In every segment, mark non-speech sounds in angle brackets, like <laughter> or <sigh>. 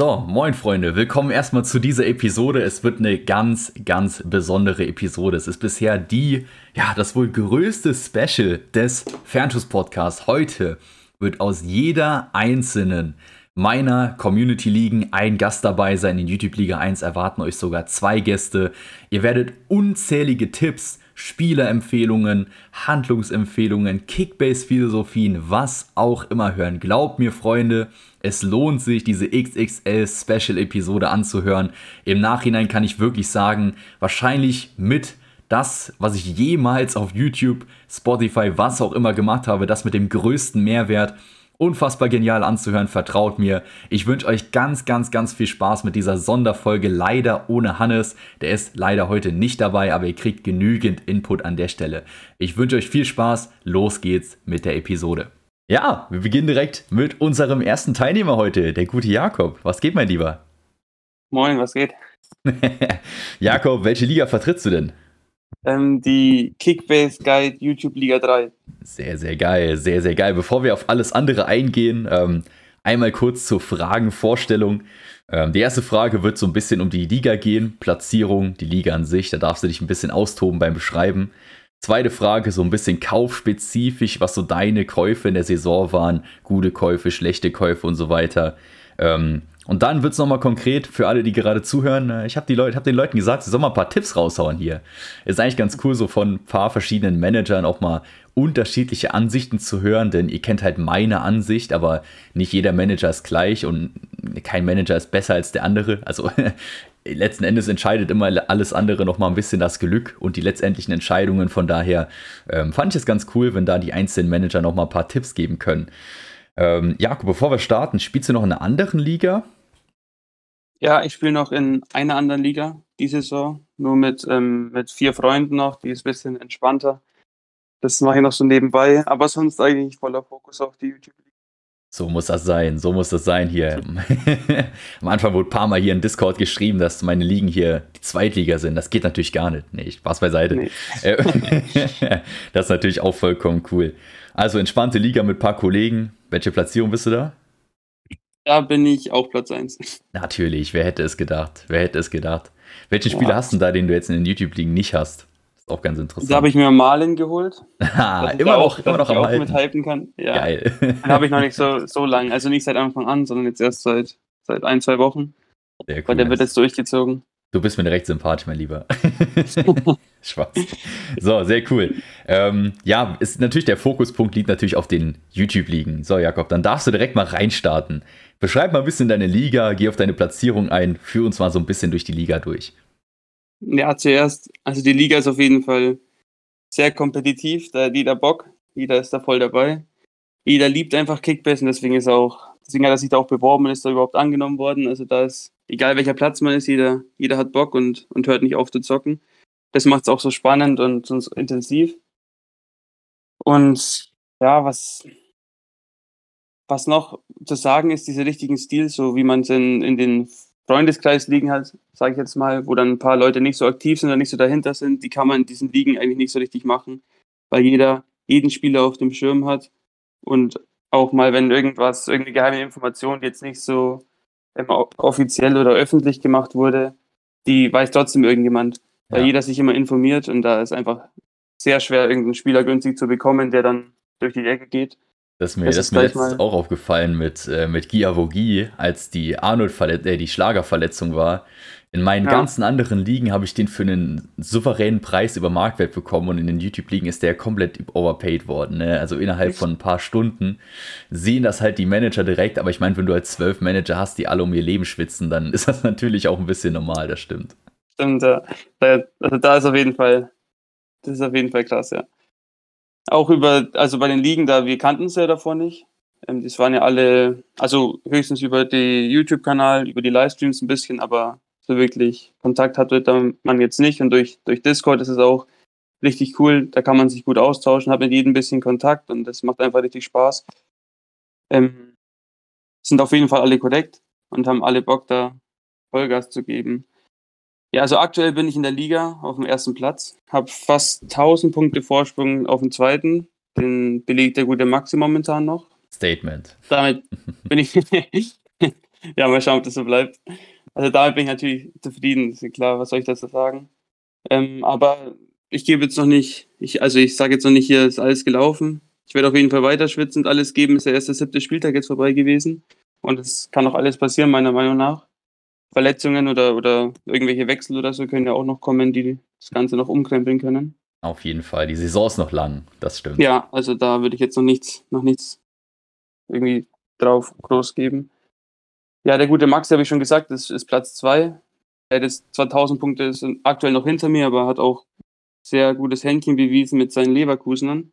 So, moin Freunde, willkommen erstmal zu dieser Episode. Es wird eine ganz, ganz besondere Episode. Es ist bisher die, ja, das wohl größte Special des Fernschuss Podcasts. Heute wird aus jeder einzelnen meiner Community Ligen ein Gast dabei sein. In YouTube Liga 1 erwarten euch sogar zwei Gäste. Ihr werdet unzählige Tipps, Spielerempfehlungen, Handlungsempfehlungen, Kickbase-Philosophien, was auch immer hören. Glaubt mir, Freunde, es lohnt sich, diese XXL Special-Episode anzuhören. Im Nachhinein kann ich wirklich sagen, wahrscheinlich mit das, was ich jemals auf YouTube, Spotify, was auch immer gemacht habe, das mit dem größten Mehrwert unfassbar genial anzuhören, vertraut mir. Ich wünsche euch ganz, ganz, ganz viel Spaß mit dieser Sonderfolge, leider ohne Hannes. Der ist leider heute nicht dabei, aber ihr kriegt genügend Input an der Stelle. Ich wünsche euch viel Spaß, los geht's mit der Episode. Ja, wir beginnen direkt mit unserem ersten Teilnehmer heute, der gute Jakob. Was geht, mein Lieber? Moin, was geht? <laughs> Jakob, welche Liga vertrittst du denn? Ähm, die Kickbase Guide YouTube Liga 3. Sehr, sehr geil, sehr, sehr geil. Bevor wir auf alles andere eingehen, ähm, einmal kurz zur Fragenvorstellung. Ähm, die erste Frage wird so ein bisschen um die Liga gehen, Platzierung, die Liga an sich. Da darfst du dich ein bisschen austoben beim Beschreiben. Zweite Frage, so ein bisschen kaufspezifisch, was so deine Käufe in der Saison waren. Gute Käufe, schlechte Käufe und so weiter. Ähm, und dann wird es nochmal konkret für alle, die gerade zuhören. Äh, ich habe hab den Leuten gesagt, sie sollen mal ein paar Tipps raushauen hier. Ist eigentlich ganz cool, so von ein paar verschiedenen Managern auch mal unterschiedliche Ansichten zu hören, denn ihr kennt halt meine Ansicht, aber nicht jeder Manager ist gleich und kein Manager ist besser als der andere. Also <laughs> letzten Endes entscheidet immer alles andere nochmal ein bisschen das Glück und die letztendlichen Entscheidungen. Von daher ähm, fand ich es ganz cool, wenn da die einzelnen Manager nochmal ein paar Tipps geben können. Ähm, Jakob, bevor wir starten, spielst du noch in einer anderen Liga? Ja, ich spiele noch in einer anderen Liga diese Saison, nur mit, ähm, mit vier Freunden noch, die ist ein bisschen entspannter. Das mache ich noch so nebenbei, aber sonst eigentlich voller Fokus auf die YouTube-Liga. So muss das sein, so muss das sein hier. <laughs> Am Anfang wurde ein paar Mal hier in Discord geschrieben, dass meine Ligen hier die Zweitliga sind. Das geht natürlich gar nicht. Nee, Spaß beiseite. Nee. <laughs> das ist natürlich auch vollkommen cool. Also entspannte Liga mit ein paar Kollegen. Welche Platzierung bist du da? Da bin ich auch Platz 1. Natürlich, wer hätte es gedacht? Wer hätte es gedacht? Welchen Spieler ja. hast du da, den du jetzt in den YouTube-Ligen nicht hast? Auch ganz interessant. Da habe ich mir Malin gehoult. <laughs> ah, immer noch, immer noch am auch hypen kann. Ja. Geil. <laughs> Den habe ich noch nicht so, so lang. Also nicht seit Anfang an, sondern jetzt erst seit, seit ein, zwei Wochen. Sehr cool. Weil der wird jetzt durchgezogen. Du bist mir recht sympathisch, mein Lieber. <laughs> Spaß. So, sehr cool. Ähm, ja, ist natürlich der Fokuspunkt liegt natürlich auf den YouTube-Ligen. So, Jakob, dann darfst du direkt mal reinstarten. Beschreib mal ein bisschen deine Liga, geh auf deine Platzierung ein, führ uns mal so ein bisschen durch die Liga durch. Ja, zuerst, also die Liga ist auf jeden Fall sehr kompetitiv, da hat jeder Bock, jeder ist da voll dabei. Jeder liebt einfach Kickbase und deswegen ist auch, deswegen hat er sich da auch beworben und ist da überhaupt angenommen worden. Also da ist egal welcher Platz man ist, jeder, jeder hat Bock und, und hört nicht auf zu zocken. Das macht es auch so spannend und, und so intensiv. Und ja, was, was noch zu sagen ist, diese richtigen Stil, so wie man es in, in den Freundeskreis liegen hat, sage ich jetzt mal, wo dann ein paar Leute nicht so aktiv sind oder nicht so dahinter sind, die kann man in diesen Ligen eigentlich nicht so richtig machen, weil jeder jeden Spieler auf dem Schirm hat und auch mal, wenn irgendwas, irgendeine geheime Information jetzt nicht so offiziell oder öffentlich gemacht wurde, die weiß trotzdem irgendjemand, weil ja. jeder sich immer informiert und da ist einfach sehr schwer, irgendeinen Spieler günstig zu bekommen, der dann durch die Ecke geht. Das ist mir, das ist mir letztens auch aufgefallen mit, äh, mit Giavogi, als die Arnold äh, die Schlagerverletzung war. In meinen ja. ganzen anderen Ligen habe ich den für einen souveränen Preis über Marktwert bekommen und in den YouTube-Ligen ist der komplett overpaid worden. Ne? Also innerhalb von ein paar Stunden sehen das halt die Manager direkt, aber ich meine, wenn du halt zwölf Manager hast, die alle um ihr Leben schwitzen, dann <laughs> ist das natürlich auch ein bisschen normal, das stimmt. Stimmt, ja. Also da ist auf jeden Fall, das ist auf jeden Fall krass, ja. Auch über, also bei den Ligen da, wir kannten es ja davor nicht. Ähm, das waren ja alle, also höchstens über den YouTube-Kanal, über die Livestreams ein bisschen, aber so wirklich Kontakt hatte man jetzt nicht. Und durch, durch Discord ist es auch richtig cool. Da kann man sich gut austauschen, hat mit jedem ein bisschen Kontakt und das macht einfach richtig Spaß. Ähm, sind auf jeden Fall alle korrekt und haben alle Bock, da Vollgas zu geben. Ja, also aktuell bin ich in der Liga auf dem ersten Platz, habe fast 1000 Punkte Vorsprung auf dem zweiten. Den belegt der gute Maxi momentan noch. Statement. Damit bin ich, <laughs> ja, mal schauen, ob das so bleibt. Also damit bin ich natürlich zufrieden, ist klar, was soll ich dazu sagen. Ähm, aber ich gebe jetzt noch nicht, ich, also ich sage jetzt noch nicht, hier ist alles gelaufen. Ich werde auf jeden Fall weiter schwitzend alles geben. Ist der erste siebte Spieltag jetzt vorbei gewesen. Und es kann noch alles passieren, meiner Meinung nach. Verletzungen oder, oder irgendwelche Wechsel oder so können ja auch noch kommen, die das Ganze noch umkrempeln können. Auf jeden Fall. Die Saison ist noch lang, das stimmt. Ja, also da würde ich jetzt noch nichts, noch nichts irgendwie drauf groß geben. Ja, der gute Max, habe ich schon gesagt, das ist Platz 2. Er hat jetzt 2000 Punkte, sind aktuell noch hinter mir, aber hat auch sehr gutes Händchen bewiesen mit seinen Leverkusenern.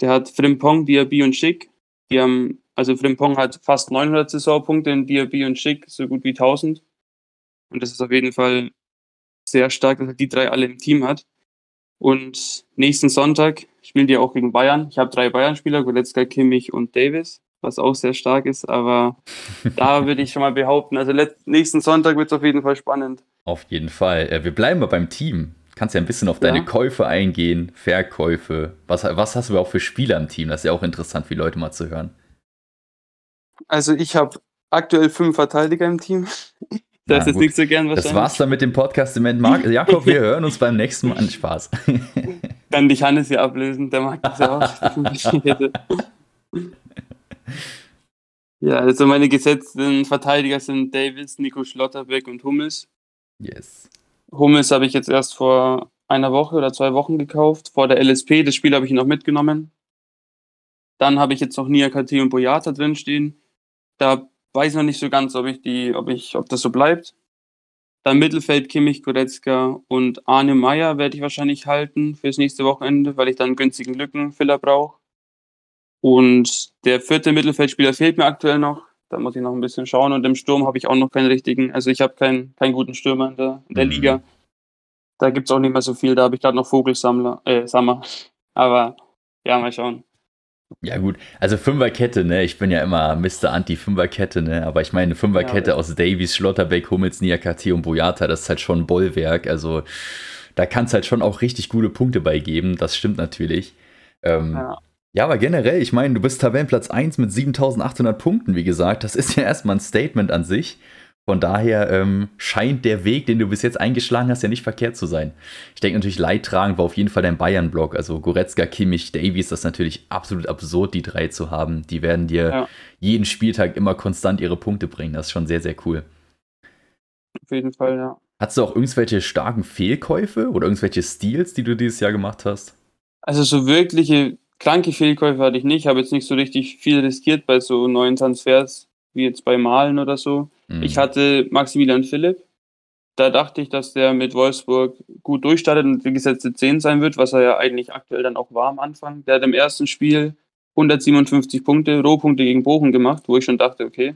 Der hat Frimpong, Diaby und Schick. Die haben, also Frimpong hat fast 900 Saisonpunkte in Diaby und Schick, so gut wie 1000. Und das ist auf jeden Fall sehr stark, dass er die drei alle im Team hat. Und nächsten Sonntag spielen die auch gegen Bayern. Ich habe drei Bayern-Spieler, Goretzka, Kimmich und Davis was auch sehr stark ist. Aber <laughs> da würde ich schon mal behaupten, also nächsten Sonntag wird es auf jeden Fall spannend. Auf jeden Fall. Äh, wir bleiben mal beim Team. Kannst ja ein bisschen auf deine ja. Käufe eingehen, Verkäufe. Was, was hast du auch für Spieler im Team? Das ist ja auch interessant für Leute mal zu hören. Also ich habe aktuell fünf Verteidiger im Team. Das ist nicht so gern wahrscheinlich. Das war's dann mit dem Podcast im Mark. Jakob, wir <laughs> hören uns beim nächsten Mal. Spaß. <laughs> Kann dich Hannes hier ablösen, der mag das ja auch. <laughs> Ja, also meine gesetzten Verteidiger sind Davis, Nico Schlotterbeck und Hummels. Yes. Hummels habe ich jetzt erst vor einer Woche oder zwei Wochen gekauft. Vor der LSP, das Spiel habe ich noch mitgenommen. Dann habe ich jetzt noch Nia KT und Boyata drinstehen. Da weiß noch nicht so ganz, ob ich die, ob ich, ob das so bleibt. Dann Mittelfeld Kimmich, Goretzka und Arne Meyer werde ich wahrscheinlich halten fürs nächste Wochenende, weil ich dann einen günstigen Lückenfiller brauche. Und der vierte Mittelfeldspieler fehlt mir aktuell noch. Da muss ich noch ein bisschen schauen. Und im Sturm habe ich auch noch keinen richtigen, also ich habe keinen, keinen guten Stürmer in der, in der mhm. Liga. Da gibt es auch nicht mehr so viel. Da habe ich gerade noch Vogelsammler, äh, Sammer. Aber ja, mal schauen. Ja, gut. Also Fünferkette, ne? Ich bin ja immer Mr. Anti-Fünferkette, ne? Aber ich meine, Fünferkette ja, aus Davies, Schlotterbeck, Hummels, Niakate und Boyata, das ist halt schon ein Bollwerk. Also da kann es halt schon auch richtig gute Punkte beigeben. Das stimmt natürlich. Ähm, ja. Ja, aber generell, ich meine, du bist Tabellenplatz 1 mit 7800 Punkten, wie gesagt. Das ist ja erstmal ein Statement an sich. Von daher ähm, scheint der Weg, den du bis jetzt eingeschlagen hast, ja nicht verkehrt zu sein. Ich denke natürlich, leidtragend war auf jeden Fall dein Bayern-Block. Also Goretzka, Kimmich, Davies, das ist natürlich absolut absurd, die drei zu haben. Die werden dir ja. jeden Spieltag immer konstant ihre Punkte bringen. Das ist schon sehr, sehr cool. Auf jeden Fall, ja. Hast du auch irgendwelche starken Fehlkäufe oder irgendwelche Steals, die du dieses Jahr gemacht hast? Also so wirkliche Kranke Fehlkäufe hatte ich nicht, habe jetzt nicht so richtig viel riskiert bei so neuen Transfers, wie jetzt bei Malen oder so. Mhm. Ich hatte Maximilian Philipp. Da dachte ich, dass der mit Wolfsburg gut durchstartet und die gesetzte 10 sein wird, was er ja eigentlich aktuell dann auch war am Anfang. Der hat im ersten Spiel 157 Punkte, Rohpunkte gegen Bochum gemacht, wo ich schon dachte, okay,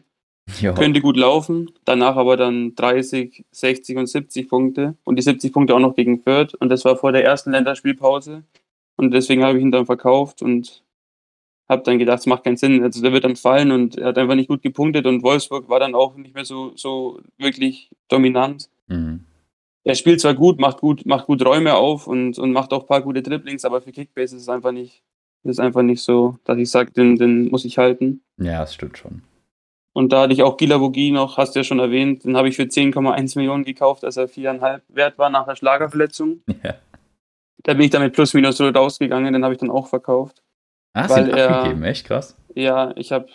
jo. könnte gut laufen. Danach aber dann 30, 60 und 70 Punkte und die 70 Punkte auch noch gegen Fürth. Und das war vor der ersten Länderspielpause. Und deswegen habe ich ihn dann verkauft und habe dann gedacht, es macht keinen Sinn. Also der wird dann fallen und er hat einfach nicht gut gepunktet und Wolfsburg war dann auch nicht mehr so, so wirklich dominant. Mhm. Er spielt zwar gut, macht gut, macht gut Räume auf und, und macht auch ein paar gute Dribblings, aber für Kickbase ist es einfach nicht, ist einfach nicht so, dass ich sage, den, den muss ich halten. Ja, das stimmt schon. Und da hatte ich auch Gila Vogie noch, hast du ja schon erwähnt, den habe ich für 10,1 Millionen gekauft, als er 4,5 wert war nach der Schlagerverletzung. <laughs> Ja. Da bin ich dann mit plus minus rausgegangen, den habe ich dann auch verkauft. Ah, hast du ihn abgegeben, echt krass. Ja, ich habe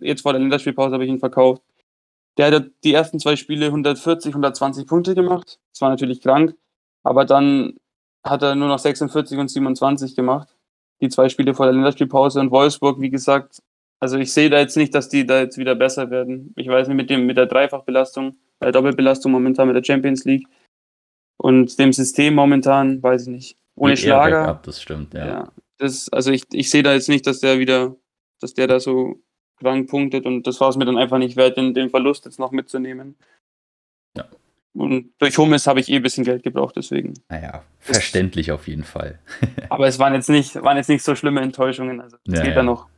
jetzt vor der Länderspielpause habe ich ihn verkauft. Der hat die ersten zwei Spiele 140, 120 Punkte gemacht. Das war natürlich krank, aber dann hat er nur noch 46 und 27 gemacht. Die zwei Spiele vor der Länderspielpause und Wolfsburg, wie gesagt, also ich sehe da jetzt nicht, dass die da jetzt wieder besser werden. Ich weiß nicht, mit dem, mit der Dreifachbelastung, der Doppelbelastung momentan mit der Champions League, und dem System momentan, weiß ich nicht. Ohne Schlager. Backup, das stimmt, ja. ja das, also ich, ich sehe da jetzt nicht, dass der wieder, dass der da so krank punktet und das war es mir dann einfach nicht wert, den, den Verlust jetzt noch mitzunehmen. Ja. Und durch Hummes habe ich eh ein bisschen Geld gebraucht, deswegen. Naja, verständlich das, auf jeden Fall. <laughs> aber es waren jetzt nicht, waren jetzt nicht so schlimme Enttäuschungen. Also es ja, geht ja. da noch.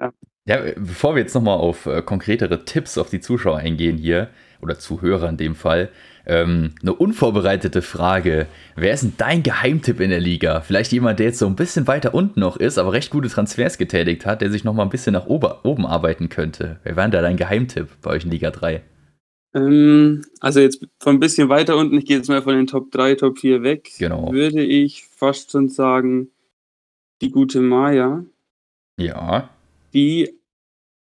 Ja. Ja, bevor wir jetzt nochmal auf äh, konkretere Tipps auf die Zuschauer eingehen hier, oder Zuhörer in dem Fall, ähm, eine unvorbereitete Frage. Wer ist denn dein Geheimtipp in der Liga? Vielleicht jemand, der jetzt so ein bisschen weiter unten noch ist, aber recht gute Transfers getätigt hat, der sich nochmal ein bisschen nach oben arbeiten könnte. Wer wäre denn da dein Geheimtipp bei euch in Liga 3? Ähm, also jetzt von ein bisschen weiter unten, ich gehe jetzt mal von den Top 3, Top 4 weg, genau. würde ich fast schon sagen, die gute Maya. Ja die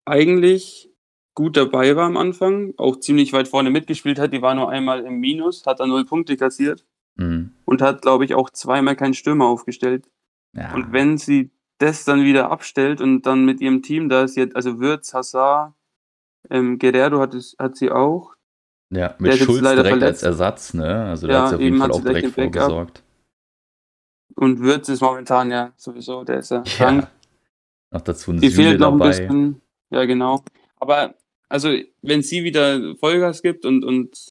eigentlich gut dabei war am Anfang, auch ziemlich weit vorne mitgespielt hat. Die war nur einmal im Minus, hat dann null Punkte kassiert mhm. und hat, glaube ich, auch zweimal keinen Stürmer aufgestellt. Ja. Und wenn sie das dann wieder abstellt und dann mit ihrem Team da ist, jetzt, also Würz, Hazard, ähm, Guerrero hat, es, hat sie auch. Ja, mit Schulz direkt verletzt. als Ersatz, ne? Also da ja, hat sie auf jeden Fall auch direkt vorgesorgt. Und Würz ist momentan ja sowieso, der ist ja, ja. krank. Noch dazu ein Die fehlt noch dabei. ein bisschen. Ja, genau. Aber also, wenn sie wieder Vollgas gibt und, und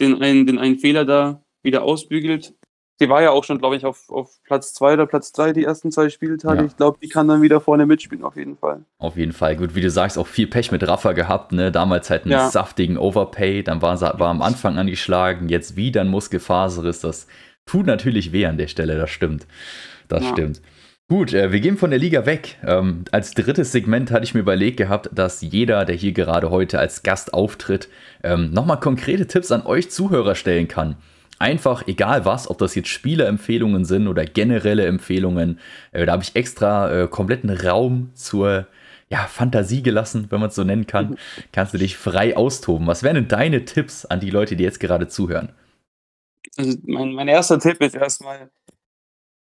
den, einen, den einen Fehler da wieder ausbügelt, sie war ja auch schon, glaube ich, auf, auf Platz 2 oder Platz 3 die ersten zwei Spieltage. Ja. Ich glaube, die kann dann wieder vorne mitspielen, auf jeden Fall. Auf jeden Fall. Gut, wie du sagst, auch viel Pech mit Rafa gehabt, ne? Damals halt einen ja. saftigen Overpay, dann war, war am Anfang angeschlagen, jetzt wieder ein Muskelfaserriss. Das tut natürlich weh an der Stelle, das stimmt. Das ja. stimmt. Gut, äh, wir gehen von der Liga weg. Ähm, als drittes Segment hatte ich mir überlegt gehabt, dass jeder, der hier gerade heute als Gast auftritt, ähm, nochmal konkrete Tipps an euch Zuhörer stellen kann. Einfach, egal was, ob das jetzt Spielerempfehlungen sind oder generelle Empfehlungen. Äh, da habe ich extra äh, kompletten Raum zur ja, Fantasie gelassen, wenn man es so nennen kann. <laughs> Kannst du dich frei austoben. Was wären denn deine Tipps an die Leute, die jetzt gerade zuhören? Also mein, mein erster Tipp ist erstmal,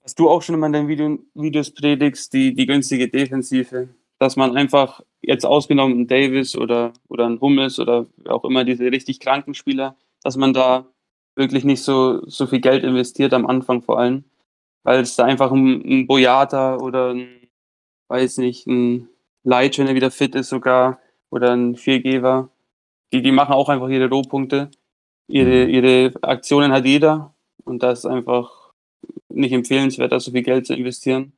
was du auch schon immer in deinen Video, Videos predigst, die, die günstige Defensive. Dass man einfach jetzt ausgenommen ein Davis oder, oder ein Hummels oder auch immer diese richtig kranken Spieler, dass man da wirklich nicht so, so viel Geld investiert am Anfang vor allem. Weil es da einfach ein, ein Boyata oder ein, weiß nicht, ein Leitch, wenn er wieder fit ist sogar, oder ein Viergeber. Die, die machen auch einfach ihre Rohpunkte. Ihre, mhm. ihre Aktionen hat jeder. Und das ist einfach nicht empfehlenswert, da so viel Geld zu investieren.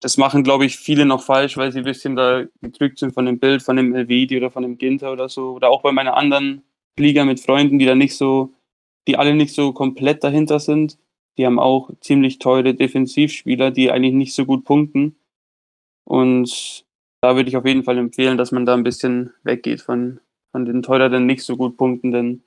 Das machen, glaube ich, viele noch falsch, weil sie ein bisschen da gedrückt sind von dem Bild, von dem Elvedi oder von dem Ginter oder so. Oder auch bei meiner anderen Liga mit Freunden, die da nicht so, die alle nicht so komplett dahinter sind. Die haben auch ziemlich teure Defensivspieler, die eigentlich nicht so gut punkten. Und da würde ich auf jeden Fall empfehlen, dass man da ein bisschen weggeht von, von den teureren, nicht so gut punktenden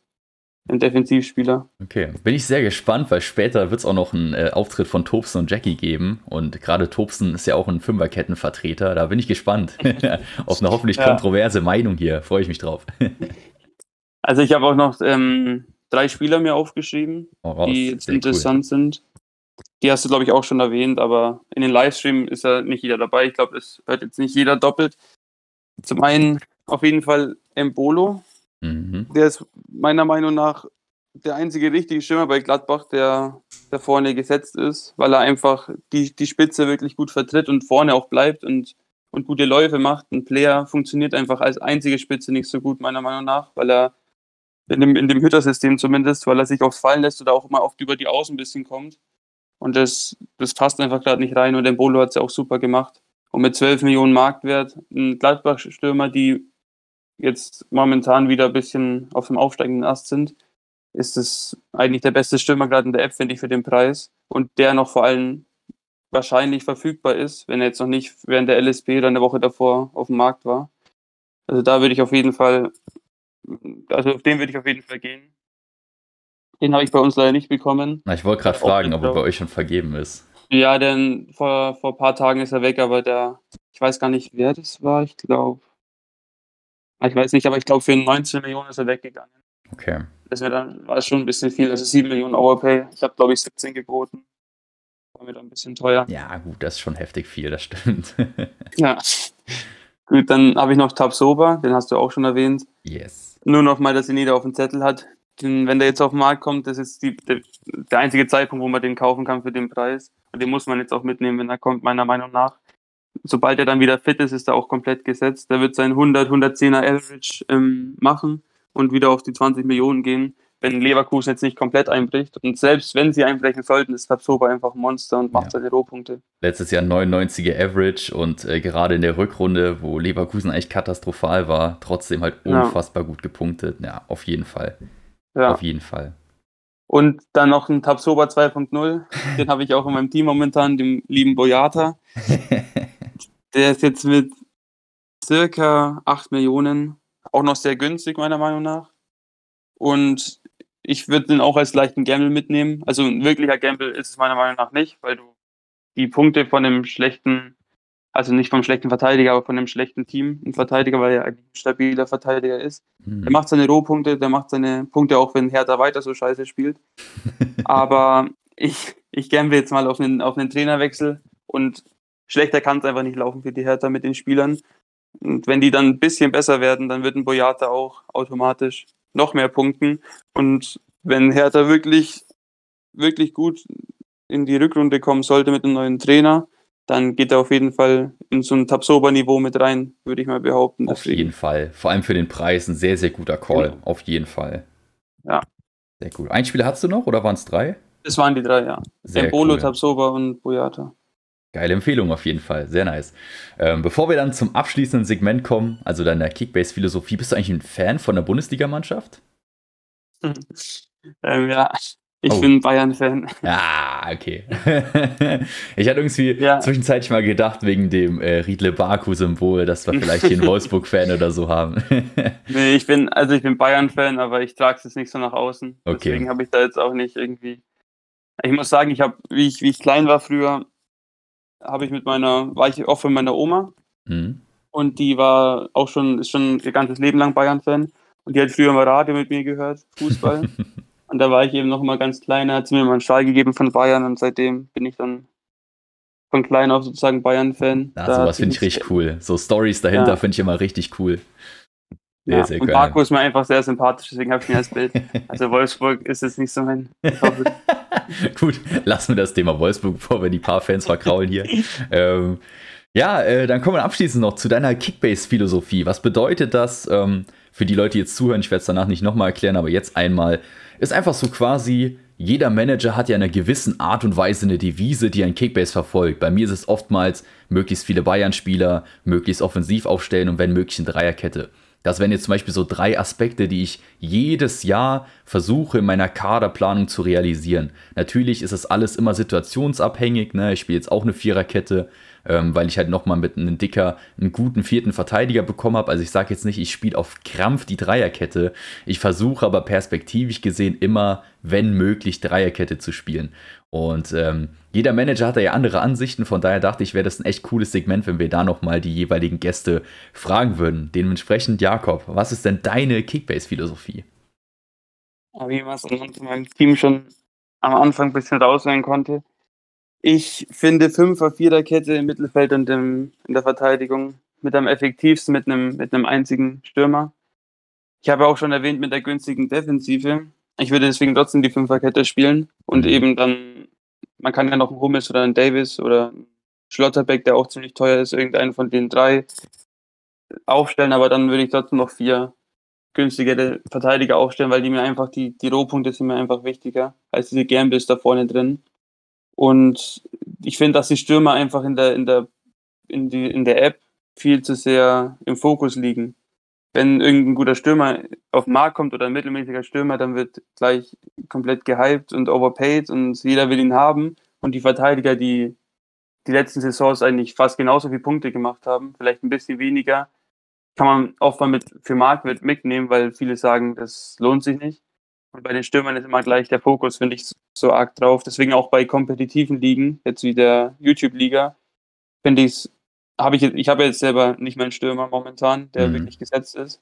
ein Defensivspieler. Okay, bin ich sehr gespannt, weil später wird es auch noch einen äh, Auftritt von Tobsen und Jackie geben. Und gerade Tobsen ist ja auch ein Fünferkettenvertreter. Da bin ich gespannt <laughs> auf eine hoffentlich ja. kontroverse Meinung hier. Freue ich mich drauf. <laughs> also ich habe auch noch ähm, drei Spieler mir aufgeschrieben, oh, die jetzt interessant cool. sind. Die hast du, glaube ich, auch schon erwähnt, aber in den Livestream ist ja nicht jeder dabei. Ich glaube, es hört jetzt nicht jeder doppelt. Zum einen auf jeden Fall Embolo, Mhm. Der ist meiner Meinung nach der einzige richtige Stürmer bei Gladbach, der da vorne gesetzt ist, weil er einfach die, die Spitze wirklich gut vertritt und vorne auch bleibt und, und gute Läufe macht. Ein Player funktioniert einfach als einzige Spitze nicht so gut, meiner Meinung nach, weil er in dem, in dem Hüttersystem zumindest, weil er sich aufs Fallen lässt oder auch immer oft über die Außen ein bisschen kommt. Und das, das passt einfach gerade nicht rein und der Bolo hat es ja auch super gemacht. Und mit 12 Millionen Marktwert, ein Gladbach-Stürmer, die jetzt momentan wieder ein bisschen auf dem aufsteigenden Ast sind, ist es eigentlich der beste Stürmer gerade in der App, finde ich, für den Preis. Und der noch vor allem wahrscheinlich verfügbar ist, wenn er jetzt noch nicht während der LSP oder eine Woche davor auf dem Markt war. Also da würde ich auf jeden Fall, also auf den würde ich auf jeden Fall gehen. Den habe ich bei uns leider nicht bekommen. Na, ich wollte gerade fragen, ob er bei euch schon vergeben ist. Ja, denn vor, vor ein paar Tagen ist er weg, aber der, ich weiß gar nicht, wer das war, ich glaube, ich weiß nicht, aber ich glaube, für 19 Millionen ist er weggegangen. Okay. Das wäre dann, war schon ein bisschen viel. Also 7 Millionen Overpay. Ich habe, glaube ich, 17 geboten. War mir dann ein bisschen teuer. Ja, gut, das ist schon heftig viel, das stimmt. <laughs> ja. Gut, dann habe ich noch Tabsoba, den hast du auch schon erwähnt. Yes. Nur noch mal, dass ihn jeder auf dem Zettel hat. Den, wenn der jetzt auf den Markt kommt, das ist die, der, der einzige Zeitpunkt, wo man den kaufen kann für den Preis. Und den muss man jetzt auch mitnehmen, wenn er kommt, meiner Meinung nach sobald er dann wieder fit ist, ist er auch komplett gesetzt. Der wird sein 100, 110er Average ähm, machen und wieder auf die 20 Millionen gehen. wenn Leverkusen jetzt nicht komplett einbricht. Und selbst wenn sie einbrechen sollten, ist Tabsoba einfach ein Monster und macht ja. seine Rohpunkte. Letztes Jahr 99er Average und äh, gerade in der Rückrunde, wo Leverkusen eigentlich katastrophal war, trotzdem halt unfassbar ja. gut gepunktet. Ja, auf jeden Fall. Ja. Auf jeden Fall. Und dann noch ein Tabsoba 2.0. Den habe ich auch in meinem Team momentan, dem lieben Boyata. <laughs> Der ist jetzt mit circa 8 Millionen auch noch sehr günstig, meiner Meinung nach. Und ich würde den auch als leichten Gamble mitnehmen. Also ein wirklicher Gamble ist es meiner Meinung nach nicht, weil du die Punkte von einem schlechten, also nicht vom schlechten Verteidiger, aber von einem schlechten Team, ein Verteidiger, weil er ein stabiler Verteidiger ist. Mhm. Der macht seine Rohpunkte, der macht seine Punkte auch, wenn Hertha weiter so scheiße spielt. <laughs> aber ich, ich gamble jetzt mal auf einen, auf einen Trainerwechsel und schlechter kann es einfach nicht laufen für die Hertha mit den Spielern. Und wenn die dann ein bisschen besser werden, dann wird ein Boyata auch automatisch noch mehr punkten. Und wenn Hertha wirklich, wirklich gut in die Rückrunde kommen sollte mit einem neuen Trainer, dann geht er auf jeden Fall in so ein Tabsoba-Niveau mit rein, würde ich mal behaupten. Auf jeden Fall. Vor allem für den Preis ein sehr, sehr guter Call. Genau. Auf jeden Fall. Ja. Sehr gut. Ein Spieler hast du noch oder waren es drei? Es waren die drei, ja. Embolo, cool. Tabsoba und Boyata. Geile Empfehlung auf jeden Fall, sehr nice. Ähm, bevor wir dann zum abschließenden Segment kommen, also deiner Kickbase-Philosophie, bist du eigentlich ein Fan von der Bundesligamannschaft? <laughs> ähm, ja, ich oh. bin Bayern-Fan. Ah, okay. <laughs> ich hatte irgendwie ja. zwischenzeitlich mal gedacht, wegen dem äh, Riedle Baku-Symbol, dass wir vielleicht hier einen <laughs> Wolfsburg-Fan oder so haben. nee, ich bin, also ich bin Bayern-Fan, aber ich trage es jetzt nicht so nach außen. Okay. Deswegen habe ich da jetzt auch nicht irgendwie. Ich muss sagen, ich habe, wie ich, wie ich klein war früher, habe ich mit meiner, war ich auch für meine Oma. Mhm. Und die war auch schon, ist schon ihr ganzes Leben lang Bayern-Fan. Und die hat früher mal Radio mit mir gehört, Fußball. <laughs> und da war ich eben noch mal ganz klein, hat sie mir mal einen Schal gegeben von Bayern und seitdem bin ich dann von klein auf sozusagen Bayern-Fan. Ja, sowas finde ich richtig cool. So Stories dahinter ja. finde ich immer richtig cool. Sehr, ja, sehr und Baku ist mir einfach sehr sympathisch, deswegen habe ich ihn als Bild. <laughs> Also Wolfsburg ist jetzt nicht so mein <laughs> Gut, lassen wir das Thema Wolfsburg, bevor wir die paar Fans verkraulen hier. <laughs> ähm, ja, äh, dann kommen wir abschließend noch zu deiner Kickbase-Philosophie. Was bedeutet das ähm, für die Leute, die jetzt zuhören? Ich werde es danach nicht nochmal erklären, aber jetzt einmal. Ist einfach so quasi, jeder Manager hat ja in einer gewissen Art und Weise eine Devise, die ein Kickbase verfolgt. Bei mir ist es oftmals möglichst viele Bayern-Spieler, möglichst offensiv aufstellen und wenn möglich eine Dreierkette. Das wären jetzt zum Beispiel so drei Aspekte, die ich jedes Jahr versuche in meiner Kaderplanung zu realisieren. Natürlich ist das alles immer situationsabhängig. Ne? Ich spiele jetzt auch eine Viererkette, ähm, weil ich halt nochmal mit einem Dicker einen guten vierten Verteidiger bekommen habe. Also ich sage jetzt nicht, ich spiele auf Krampf die Dreierkette. Ich versuche aber perspektivisch gesehen immer, wenn möglich, Dreierkette zu spielen. Und ähm, jeder Manager hat da ja andere Ansichten, von daher dachte ich, wäre das ein echt cooles Segment, wenn wir da nochmal die jeweiligen Gäste fragen würden. Dementsprechend, Jakob, was ist denn deine Kickbase-Philosophie? Wie man es in meinem Team schon am Anfang ein bisschen raushören konnte. Ich finde Fünfer, Viererkette im Mittelfeld und im, in der Verteidigung mit am effektivsten mit einem, mit einem einzigen Stürmer. Ich habe auch schon erwähnt mit der günstigen Defensive. Ich würde deswegen trotzdem die Fünferkette spielen und eben dann, man kann ja noch einen Hummels oder einen Davis oder einen Schlotterbeck, der auch ziemlich teuer ist, irgendeinen von den drei aufstellen, aber dann würde ich trotzdem noch vier günstige Verteidiger aufstellen, weil die mir einfach, die, die Rohpunkte sind mir einfach wichtiger als diese Gambles da vorne drin. Und ich finde, dass die Stürmer einfach in der, in der, in die, in der App viel zu sehr im Fokus liegen wenn irgendein guter Stürmer auf den Markt kommt oder ein mittelmäßiger Stürmer, dann wird gleich komplett gehypt und overpaid und jeder will ihn haben. Und die Verteidiger, die die letzten Saisons eigentlich fast genauso viele Punkte gemacht haben, vielleicht ein bisschen weniger, kann man oft mal mit für Marktwert mitnehmen, weil viele sagen, das lohnt sich nicht. Und bei den Stürmern ist immer gleich der Fokus, finde ich, so arg drauf. Deswegen auch bei kompetitiven Ligen, jetzt wie der YouTube-Liga, finde ich es habe ich, ich habe jetzt selber nicht meinen Stürmer momentan, der mhm. wirklich gesetzt ist,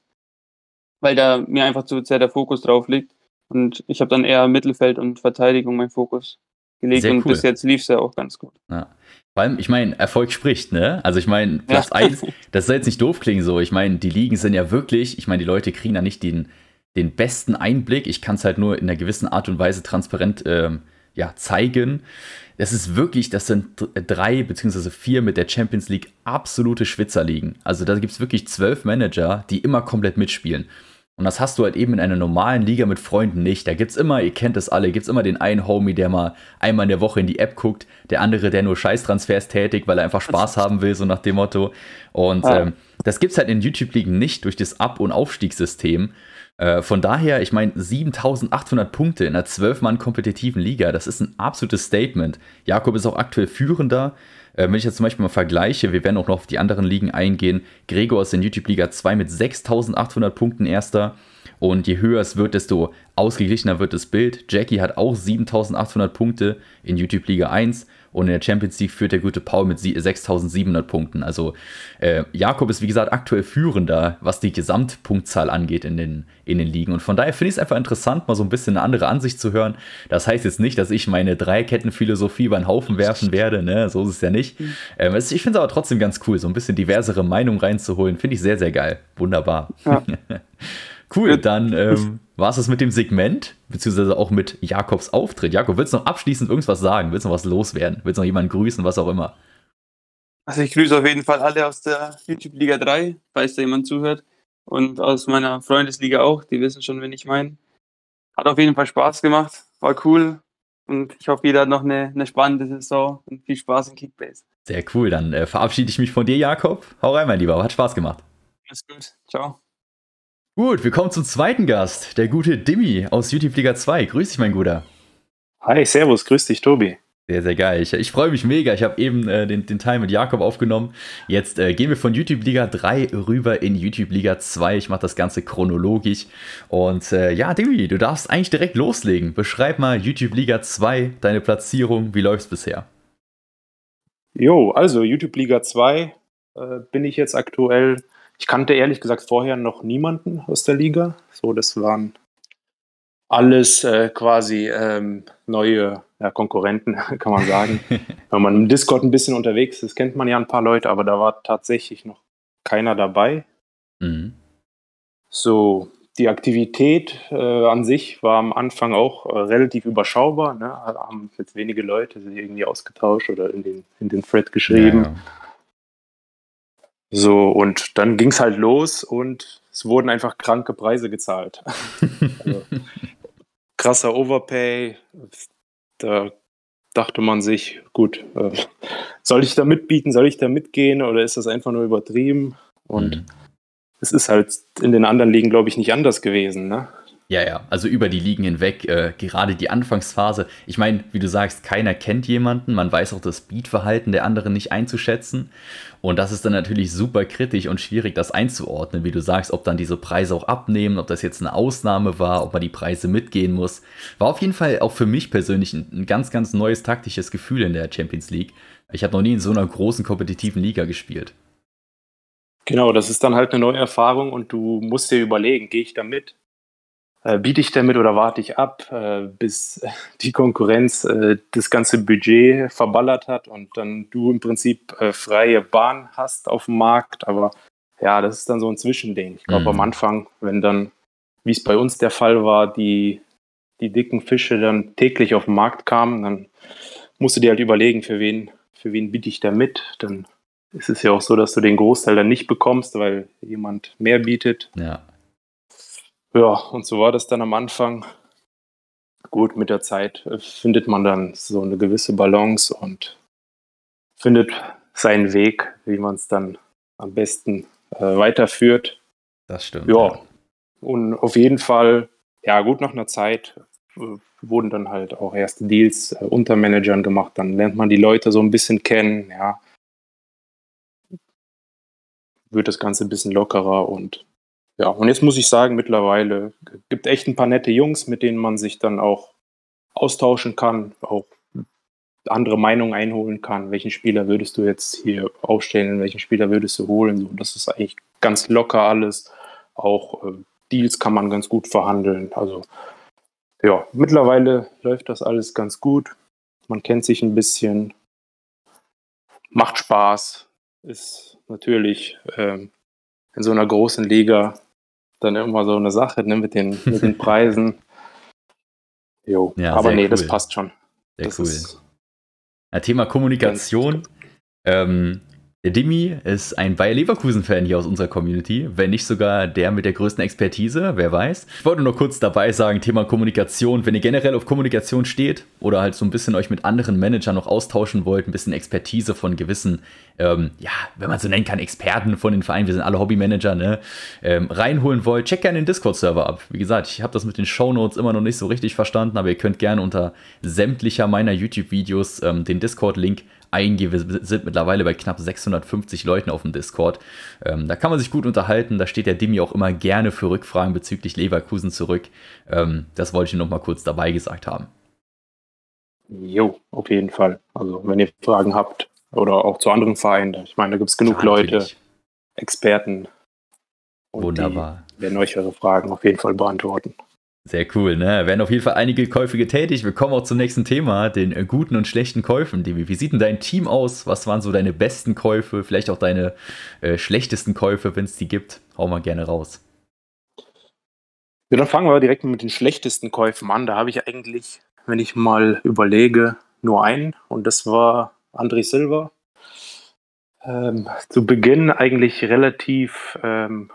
weil da mir einfach zu sehr der Fokus drauf liegt. Und ich habe dann eher Mittelfeld und Verteidigung meinen Fokus gelegt sehr und cool. bis jetzt lief es ja auch ganz gut. Ja. Vor allem, ich meine, Erfolg spricht, ne? Also ich meine, Platz ja. <laughs> 1, das soll jetzt nicht doof klingen so. Ich meine, die Ligen sind ja wirklich, ich meine, die Leute kriegen da nicht den, den besten Einblick. Ich kann es halt nur in einer gewissen Art und Weise transparent ähm, ja, zeigen. Das ist wirklich, das sind drei beziehungsweise vier mit der Champions League absolute Schwitzerligen. Also da gibt es wirklich zwölf Manager, die immer komplett mitspielen. Und das hast du halt eben in einer normalen Liga mit Freunden nicht. Da gibt es immer, ihr kennt es alle, gibt es immer den einen Homie, der mal einmal in der Woche in die App guckt, der andere, der nur Scheißtransfers tätigt, weil er einfach Spaß haben will, so nach dem Motto. Und ah. ähm, das es halt in YouTube-Ligen nicht durch das Ab- und Aufstiegssystem. Äh, von daher, ich meine, 7800 Punkte in einer 12-Mann-kompetitiven Liga, das ist ein absolutes Statement. Jakob ist auch aktuell Führender. Äh, wenn ich jetzt zum Beispiel mal vergleiche, wir werden auch noch auf die anderen Ligen eingehen. Gregor ist in YouTube Liga 2 mit 6800 Punkten erster. Und je höher es wird, desto ausgeglichener wird das Bild. Jackie hat auch 7800 Punkte in YouTube Liga 1. Und in der Champions League führt der gute Paul mit 6700 Punkten. Also äh, Jakob ist wie gesagt aktuell führender, was die Gesamtpunktzahl angeht in den, in den Ligen. Und von daher finde ich es einfach interessant, mal so ein bisschen eine andere Ansicht zu hören. Das heißt jetzt nicht, dass ich meine Dreikettenphilosophie über den Haufen werfen werde. Ne? So ist es ja nicht. Mhm. Ähm, ich finde es aber trotzdem ganz cool, so ein bisschen diversere Meinung reinzuholen. Finde ich sehr, sehr geil. Wunderbar. Ja. <laughs> Cool, dann ähm, war es das mit dem Segment, beziehungsweise auch mit Jakobs Auftritt. Jakob, willst du noch abschließend irgendwas sagen? Willst du noch was loswerden? Willst du noch jemanden grüßen, was auch immer? Also ich grüße auf jeden Fall alle aus der YouTube Liga 3, falls da jemand zuhört. Und aus meiner Freundesliga auch, die wissen schon, wen ich meine. Hat auf jeden Fall Spaß gemacht, war cool. Und ich hoffe, jeder hat noch eine, eine spannende Saison und viel Spaß in Kickbase. Sehr cool, dann äh, verabschiede ich mich von dir, Jakob. Hau rein, mein Lieber, hat Spaß gemacht. Alles gut, ciao. Gut, wir kommen zum zweiten Gast, der gute Dimmi aus YouTube Liga 2. Grüß dich, mein Guter. Hi, servus, grüß dich, Tobi. Sehr, sehr geil. Ich, ich freue mich mega. Ich habe eben äh, den, den Teil mit Jakob aufgenommen. Jetzt äh, gehen wir von YouTube Liga 3 rüber in YouTube Liga 2. Ich mache das Ganze chronologisch. Und äh, ja, Dimmi, du darfst eigentlich direkt loslegen. Beschreib mal YouTube Liga 2, deine Platzierung. Wie läuft's bisher? Jo, also YouTube Liga 2 äh, bin ich jetzt aktuell ich kannte ehrlich gesagt vorher noch niemanden aus der Liga. So, das waren alles äh, quasi ähm, neue ja, Konkurrenten, <laughs> kann man sagen. <laughs> Wenn man im Discord ein bisschen unterwegs ist, kennt man ja ein paar Leute, aber da war tatsächlich noch keiner dabei. Mhm. So, die Aktivität äh, an sich war am Anfang auch äh, relativ überschaubar. Ne? Haben jetzt wenige Leute sich irgendwie ausgetauscht oder in den, in den Thread geschrieben. Ja, ja. So, und dann ging es halt los und es wurden einfach kranke Preise gezahlt. <laughs> also, krasser Overpay. Da dachte man sich, gut, äh, soll ich da mitbieten, soll ich da mitgehen oder ist das einfach nur übertrieben? Und mhm. es ist halt in den anderen Ligen, glaube ich, nicht anders gewesen. Ne? Ja, ja, also über die Ligen hinweg, äh, gerade die Anfangsphase. Ich meine, wie du sagst, keiner kennt jemanden, man weiß auch das Beatverhalten der anderen nicht einzuschätzen. Und das ist dann natürlich super kritisch und schwierig, das einzuordnen, wie du sagst, ob dann diese Preise auch abnehmen, ob das jetzt eine Ausnahme war, ob man die Preise mitgehen muss. War auf jeden Fall auch für mich persönlich ein, ein ganz, ganz neues taktisches Gefühl in der Champions League. Ich habe noch nie in so einer großen kompetitiven Liga gespielt. Genau, das ist dann halt eine neue Erfahrung und du musst dir überlegen, gehe ich da mit? Äh, biete ich damit oder warte ich ab, äh, bis <laughs> die Konkurrenz äh, das ganze Budget verballert hat und dann du im Prinzip freie Bahn hast auf dem Markt. Aber ja, das ist dann so ein Zwischending. Ich glaube, mhm. am Anfang, wenn dann, wie es bei uns der Fall war, die, die dicken Fische dann täglich auf den Markt kamen, dann musst du dir halt überlegen, für wen, für wen biete ich da mit. Dann ist es ja auch so, dass du den Großteil dann nicht bekommst, weil jemand mehr bietet. Ja. Ja, und so war das dann am Anfang. Gut, mit der Zeit findet man dann so eine gewisse Balance und findet seinen Weg, wie man es dann am besten äh, weiterführt. Das stimmt. Ja. ja. Und auf jeden Fall, ja, gut, nach einer Zeit äh, wurden dann halt auch erste Deals äh, unter Managern gemacht. Dann lernt man die Leute so ein bisschen kennen, ja. Wird das Ganze ein bisschen lockerer und ja, und jetzt muss ich sagen, mittlerweile gibt echt ein paar nette Jungs, mit denen man sich dann auch austauschen kann, auch andere Meinungen einholen kann. Welchen Spieler würdest du jetzt hier aufstellen? Welchen Spieler würdest du holen? So, das ist eigentlich ganz locker alles. Auch äh, Deals kann man ganz gut verhandeln. Also ja, mittlerweile läuft das alles ganz gut. Man kennt sich ein bisschen, macht Spaß, ist natürlich ähm, in so einer großen Liga dann immer so eine Sache ne, mit, den, mit den <laughs> Preisen. Jo, ja, aber nee, cool. das passt schon. Sehr das cool. Ja, Thema Kommunikation. Ähm, Der Dimi ist ein Bayer Leverkusen-Fan hier aus unserer Community, wenn nicht sogar der mit der größten Expertise, wer weiß. Ich wollte nur kurz dabei sagen, Thema Kommunikation, wenn ihr generell auf Kommunikation steht oder halt so ein bisschen euch mit anderen Managern noch austauschen wollt, ein bisschen Expertise von gewissen, ähm, ja, wenn man so nennen kann, Experten von den Vereinen, wir sind alle Hobbymanager, ne, ähm, reinholen wollt, checkt gerne den Discord-Server ab. Wie gesagt, ich habe das mit den Shownotes immer noch nicht so richtig verstanden, aber ihr könnt gerne unter sämtlicher meiner YouTube-Videos ähm, den Discord-Link eingehen. Wir sind mittlerweile bei knapp 650 Leuten auf dem Discord. Ähm, da kann man sich gut unterhalten. Da steht der Dimi auch immer gerne für Rückfragen bezüglich Leverkusen zurück. Ähm, das wollte ich noch mal kurz dabei gesagt haben. Jo, auf jeden Fall. Also wenn ihr Fragen habt oder auch zu anderen Vereinen, ich meine, da gibt es genug ja, Leute, Experten. Wunderbar. Die werden euch eure Fragen auf jeden Fall beantworten. Sehr cool, ne? Werden auf jeden Fall einige Käufe getätigt. Wir kommen auch zum nächsten Thema, den äh, guten und schlechten Käufen. Wie, sieht denn dein Team aus? Was waren so deine besten Käufe? Vielleicht auch deine äh, schlechtesten Käufe, wenn es die gibt? Hau mal gerne raus. Ja, dann fangen wir direkt mit den schlechtesten Käufen an. Da habe ich eigentlich, wenn ich mal überlege, nur einen und das war André Silva. Ähm, zu Beginn eigentlich relativ ähm,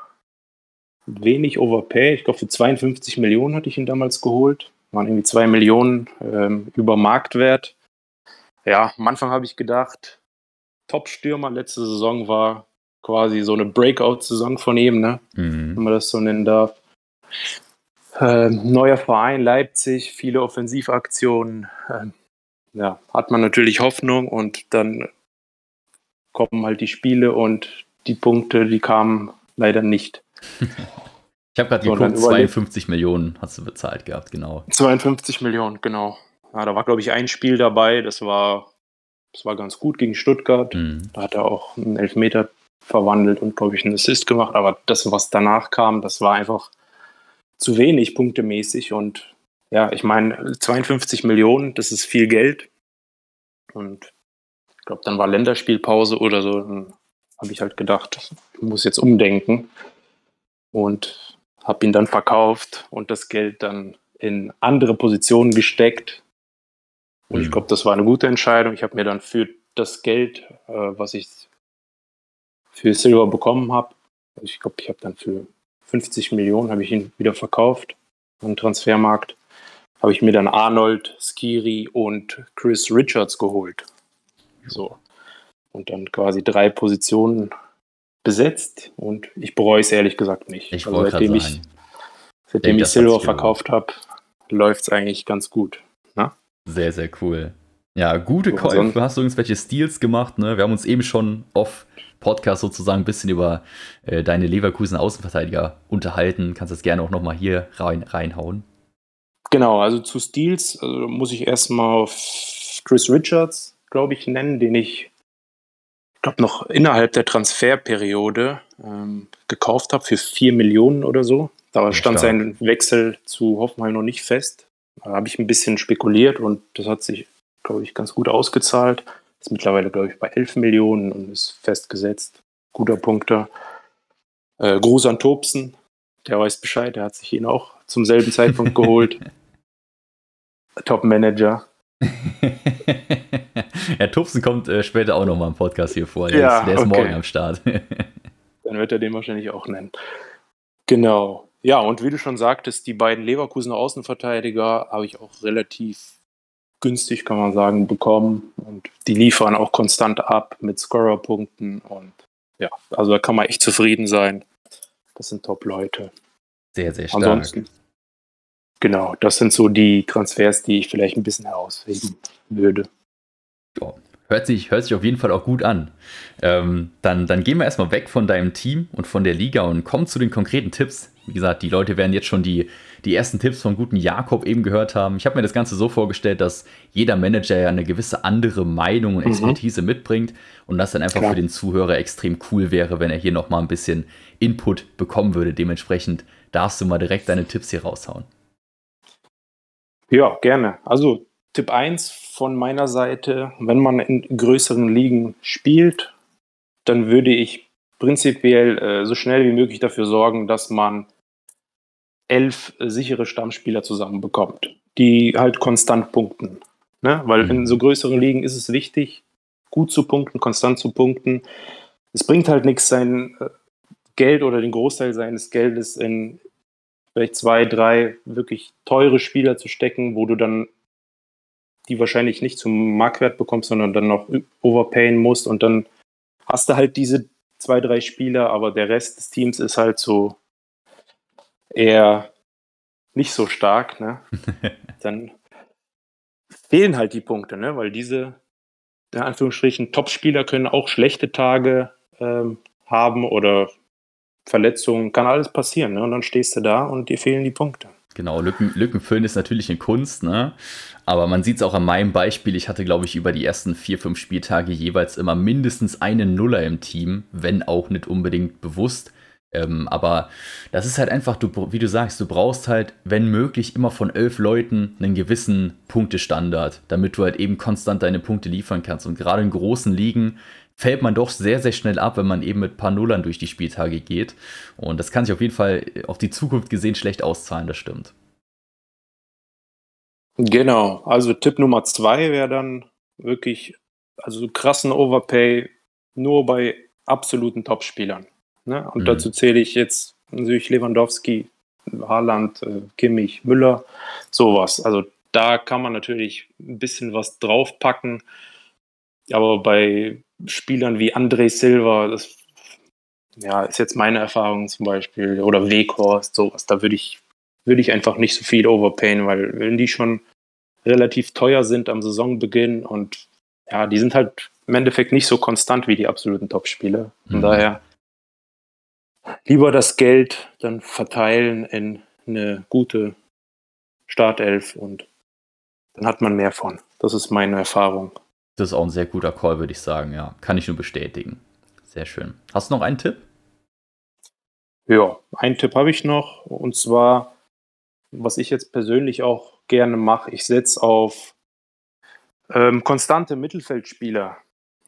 wenig Overpay. Ich glaube, für 52 Millionen hatte ich ihn damals geholt. Waren irgendwie 2 Millionen ähm, über Marktwert. Ja, am Anfang habe ich gedacht, Top-Stürmer letzte Saison war quasi so eine Breakout-Saison von ihm, ne? Mhm. wenn man das so nennen darf. Ähm, neuer Verein, Leipzig, viele Offensivaktionen. Ähm, ja, hat man natürlich Hoffnung und dann kommen halt die Spiele und die Punkte, die kamen leider nicht. Ich habe gerade geguckt, 52 Millionen hast du bezahlt gehabt, genau. 52 Millionen, genau. Ja, da war, glaube ich, ein Spiel dabei, das war, das war ganz gut gegen Stuttgart. Mhm. Da hat er auch einen Elfmeter verwandelt und, glaube ich, einen Assist gemacht. Aber das, was danach kam, das war einfach zu wenig punktemäßig. Und ja, ich meine, 52 Millionen, das ist viel Geld. Und ich glaube, dann war Länderspielpause oder so. Dann habe ich halt gedacht, ich muss jetzt umdenken und habe ihn dann verkauft und das Geld dann in andere Positionen gesteckt. Und mhm. ich glaube, das war eine gute Entscheidung. Ich habe mir dann für das Geld, äh, was ich für Silver bekommen habe, ich glaube, ich habe dann für 50 Millionen habe ich ihn wieder verkauft am Transfermarkt. Habe ich mir dann Arnold, Skiri und Chris Richards geholt. So. Und dann quasi drei Positionen besetzt und ich bereue es ehrlich gesagt nicht. Ich also seitdem ich, seitdem ich Silver verkauft habe, läuft es eigentlich ganz gut. Na? Ne? Sehr, sehr cool. Ja, gute Käufe. Hast du irgendwelche Steals gemacht? Ne? Wir haben uns eben schon off Podcast sozusagen ein bisschen über äh, deine Leverkusen Außenverteidiger unterhalten. Kannst das gerne auch nochmal hier rein, reinhauen. Genau, also zu Steals also muss ich erstmal Chris Richards, glaube ich, nennen, den ich glaube, noch innerhalb der Transferperiode ähm, gekauft habe für 4 Millionen oder so. Da stand stark. sein Wechsel zu Hoffenheim noch nicht fest. Da habe ich ein bisschen spekuliert und das hat sich, glaube ich, ganz gut ausgezahlt. Ist mittlerweile, glaube ich, bei 11 Millionen und ist festgesetzt. Guter Punkter. Äh, Gruß an Tobsen, der weiß Bescheid, der hat sich ihn auch zum selben Zeitpunkt <laughs> geholt. Top Manager. <laughs> <laughs> Herr Tupsen kommt äh, später auch nochmal im Podcast hier vor. Der, ja, ist, der ist okay. morgen am Start. <laughs> Dann wird er den wahrscheinlich auch nennen. Genau. Ja, und wie du schon sagtest, die beiden Leverkusener Außenverteidiger habe ich auch relativ günstig, kann man sagen, bekommen. Und die liefern auch konstant ab mit Scorerpunkten. Und ja, also da kann man echt zufrieden sein. Das sind Top-Leute. Sehr, sehr stark. Ansonsten Genau, das sind so die Transfers, die ich vielleicht ein bisschen herausheben würde. Ja, hört, sich, hört sich auf jeden Fall auch gut an. Ähm, dann, dann gehen wir erstmal weg von deinem Team und von der Liga und kommen zu den konkreten Tipps. Wie gesagt, die Leute werden jetzt schon die, die ersten Tipps vom guten Jakob eben gehört haben. Ich habe mir das Ganze so vorgestellt, dass jeder Manager ja eine gewisse andere Meinung und mhm. Expertise mhm. mitbringt und das dann einfach Klar. für den Zuhörer extrem cool wäre, wenn er hier nochmal ein bisschen Input bekommen würde. Dementsprechend darfst du mal direkt deine Tipps hier raushauen. Ja, gerne. Also Tipp 1 von meiner Seite, wenn man in größeren Ligen spielt, dann würde ich prinzipiell äh, so schnell wie möglich dafür sorgen, dass man elf sichere Stammspieler zusammenbekommt, die halt konstant punkten. Ne? Weil in mhm. so größeren Ligen ist es wichtig, gut zu punkten, konstant zu punkten. Es bringt halt nichts, sein äh, Geld oder den Großteil seines Geldes in vielleicht zwei, drei wirklich teure Spieler zu stecken, wo du dann die wahrscheinlich nicht zum Marktwert bekommst, sondern dann noch overpayen musst und dann hast du halt diese zwei, drei Spieler, aber der Rest des Teams ist halt so eher nicht so stark, ne? <laughs> dann fehlen halt die Punkte, ne? Weil diese, in Anführungsstrichen, Top-Spieler können auch schlechte Tage ähm, haben oder Verletzungen, kann alles passieren, ne? Und dann stehst du da und dir fehlen die Punkte. Genau, Lücken, Lücken füllen ist natürlich eine Kunst, ne? Aber man sieht es auch an meinem Beispiel. Ich hatte, glaube ich, über die ersten vier, fünf Spieltage jeweils immer mindestens einen Nuller im Team, wenn auch nicht unbedingt bewusst. Ähm, aber das ist halt einfach, du, wie du sagst, du brauchst halt, wenn möglich, immer von elf Leuten einen gewissen Punktestandard, damit du halt eben konstant deine Punkte liefern kannst. Und gerade in großen Ligen fällt man doch sehr, sehr schnell ab, wenn man eben mit ein paar Nullern durch die Spieltage geht. Und das kann sich auf jeden Fall auf die Zukunft gesehen schlecht auszahlen, das stimmt. Genau, also Tipp Nummer zwei wäre dann wirklich, also krassen Overpay nur bei absoluten Topspielern. Ne? Und mhm. dazu zähle ich jetzt natürlich Lewandowski, Haaland, äh, Kimmich, Müller, sowas. Also da kann man natürlich ein bisschen was draufpacken. Aber bei Spielern wie André Silva, das ja, ist jetzt meine Erfahrung zum Beispiel, oder Weghorst, sowas, da würde ich, würde ich einfach nicht so viel overpayen, weil wenn die schon relativ teuer sind am Saisonbeginn und ja, die sind halt im Endeffekt nicht so konstant wie die absoluten Top-Spieler. Von mhm. daher lieber das Geld dann verteilen in eine gute Startelf und dann hat man mehr von. Das ist meine Erfahrung. Das ist auch ein sehr guter Call, würde ich sagen, ja. Kann ich nur bestätigen. Sehr schön. Hast du noch einen Tipp? Ja, einen Tipp habe ich noch. Und zwar, was ich jetzt persönlich auch gerne mache, ich setze auf ähm, konstante Mittelfeldspieler.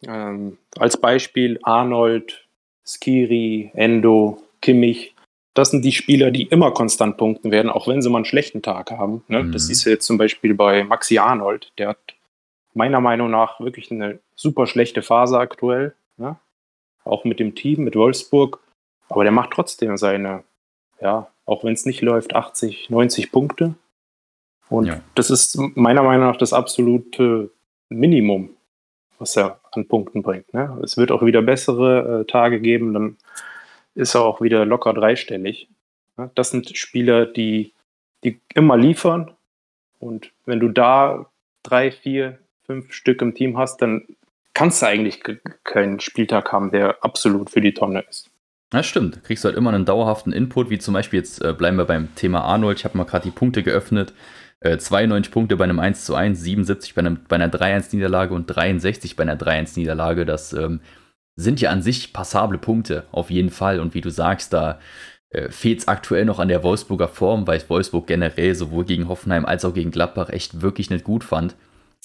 Ähm, als Beispiel Arnold, Skiri, Endo, Kimmich. Das sind die Spieler, die immer konstant punkten werden, auch wenn sie mal einen schlechten Tag haben. Ne? Mhm. Das ist jetzt zum Beispiel bei Maxi Arnold. Der hat meiner Meinung nach wirklich eine super schlechte Phase aktuell. Ne? Auch mit dem Team, mit Wolfsburg. Aber der macht trotzdem seine, ja, auch wenn es nicht läuft, 80, 90 Punkte. Und ja. das ist meiner Meinung nach das absolute Minimum, was er an Punkten bringt. Ne? Es wird auch wieder bessere äh, Tage geben, dann ist er auch wieder locker dreistellig. Ne? Das sind Spieler, die, die immer liefern. Und wenn du da drei, vier, fünf Stück im Team hast, dann kannst du eigentlich keinen Spieltag haben, der absolut für die Tonne ist. Das stimmt. Kriegst du halt immer einen dauerhaften Input, wie zum Beispiel jetzt äh, bleiben wir beim Thema Arnold. Ich habe mal gerade die Punkte geöffnet. Äh, 92 Punkte bei einem 1 zu 1, 77 bei, einem, bei einer 3-1-Niederlage und 63 bei einer 3-1-Niederlage. Das ähm, sind ja an sich passable Punkte, auf jeden Fall. Und wie du sagst, da äh, fehlt es aktuell noch an der Wolfsburger Form, weil Wolfsburg generell sowohl gegen Hoffenheim als auch gegen Gladbach echt wirklich nicht gut fand.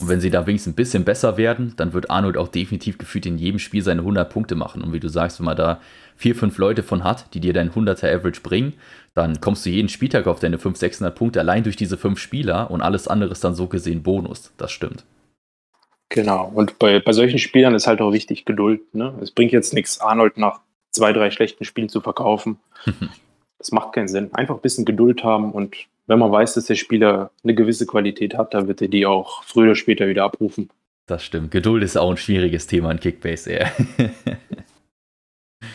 Und wenn sie da wenigstens ein bisschen besser werden, dann wird Arnold auch definitiv gefühlt in jedem Spiel seine 100 Punkte machen. Und wie du sagst, wenn man da vier, fünf Leute von hat, die dir dein 100er Average bringen, dann kommst du jeden Spieltag auf deine 500, 600 Punkte allein durch diese fünf Spieler und alles andere ist dann so gesehen Bonus. Das stimmt. Genau. Und bei, bei solchen Spielern ist halt auch wichtig Geduld. Ne? Es bringt jetzt nichts, Arnold nach zwei, drei schlechten Spielen zu verkaufen. <laughs> das macht keinen Sinn. Einfach ein bisschen Geduld haben und wenn man weiß, dass der Spieler eine gewisse Qualität hat, dann wird er die auch früher oder später wieder abrufen. Das stimmt. Geduld ist auch ein schwieriges Thema in Kickbase. Ja. <laughs>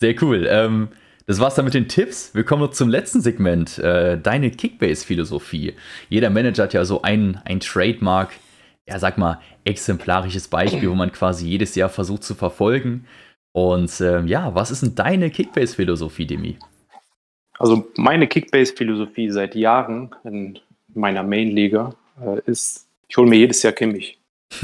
Sehr cool. Ähm, das war's dann mit den Tipps. Wir kommen noch zum letzten Segment. Äh, deine Kickbase-Philosophie. Jeder Manager hat ja so ein, ein Trademark, ja, sag mal, exemplarisches Beispiel, wo man quasi jedes Jahr versucht zu verfolgen. Und äh, ja, was ist denn deine Kickbase-Philosophie, Demi? Also meine Kickbase-Philosophie seit Jahren in meiner Main-Liga äh, ist, ich hole mir jedes Jahr Kimmich. <laughs>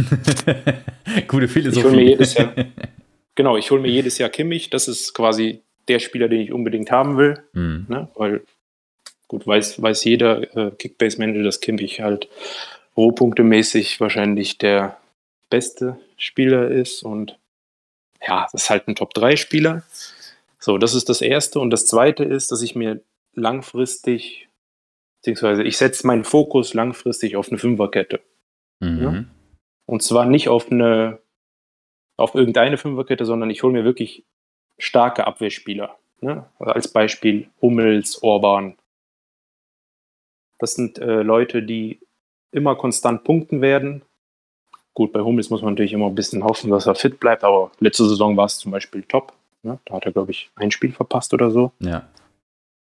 Gute Philosophie. Ich hole mir jedes Jahr, <laughs> genau, ich hole mir jedes Jahr Kimmich. Das ist quasi der Spieler, den ich unbedingt haben will. Mhm. Ne? Weil, gut, weiß, weiß jeder äh, Kickbase-Manager, dass Kimmich halt rohpunktemäßig wahrscheinlich der beste Spieler ist. Und ja, das ist halt ein Top-3-Spieler. So, das ist das Erste. Und das Zweite ist, dass ich mir langfristig, beziehungsweise ich setze meinen Fokus langfristig auf eine Fünferkette. Mhm. Ja? Und zwar nicht auf eine auf irgendeine Fünferkette, sondern ich hole mir wirklich starke Abwehrspieler. Ne? Also als Beispiel Hummels, Orban. Das sind äh, Leute, die immer konstant punkten werden. Gut, bei Hummels muss man natürlich immer ein bisschen hoffen, dass er fit bleibt, aber letzte Saison war es zum Beispiel top. Ne? Da hat er, glaube ich, ein Spiel verpasst oder so. Ja.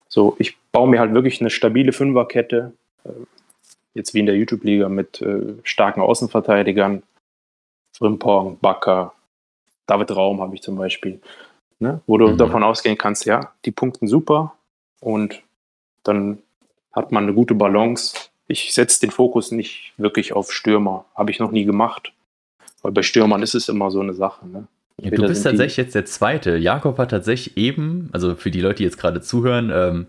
So, ich baue mir halt wirklich eine stabile Fünferkette, äh, jetzt wie in der YouTube-Liga mit äh, starken Außenverteidigern, Frimpong, Bakker, David Raum habe ich zum Beispiel, ne? wo du Mhm. davon ausgehen kannst, ja, die punkten super und dann hat man eine gute Balance. Ich setze den Fokus nicht wirklich auf Stürmer, habe ich noch nie gemacht, weil bei Stürmern ist es immer so eine Sache. Ne? Ja, du bist tatsächlich jetzt der Zweite. Jakob hat tatsächlich eben, also für die Leute, die jetzt gerade zuhören, ähm,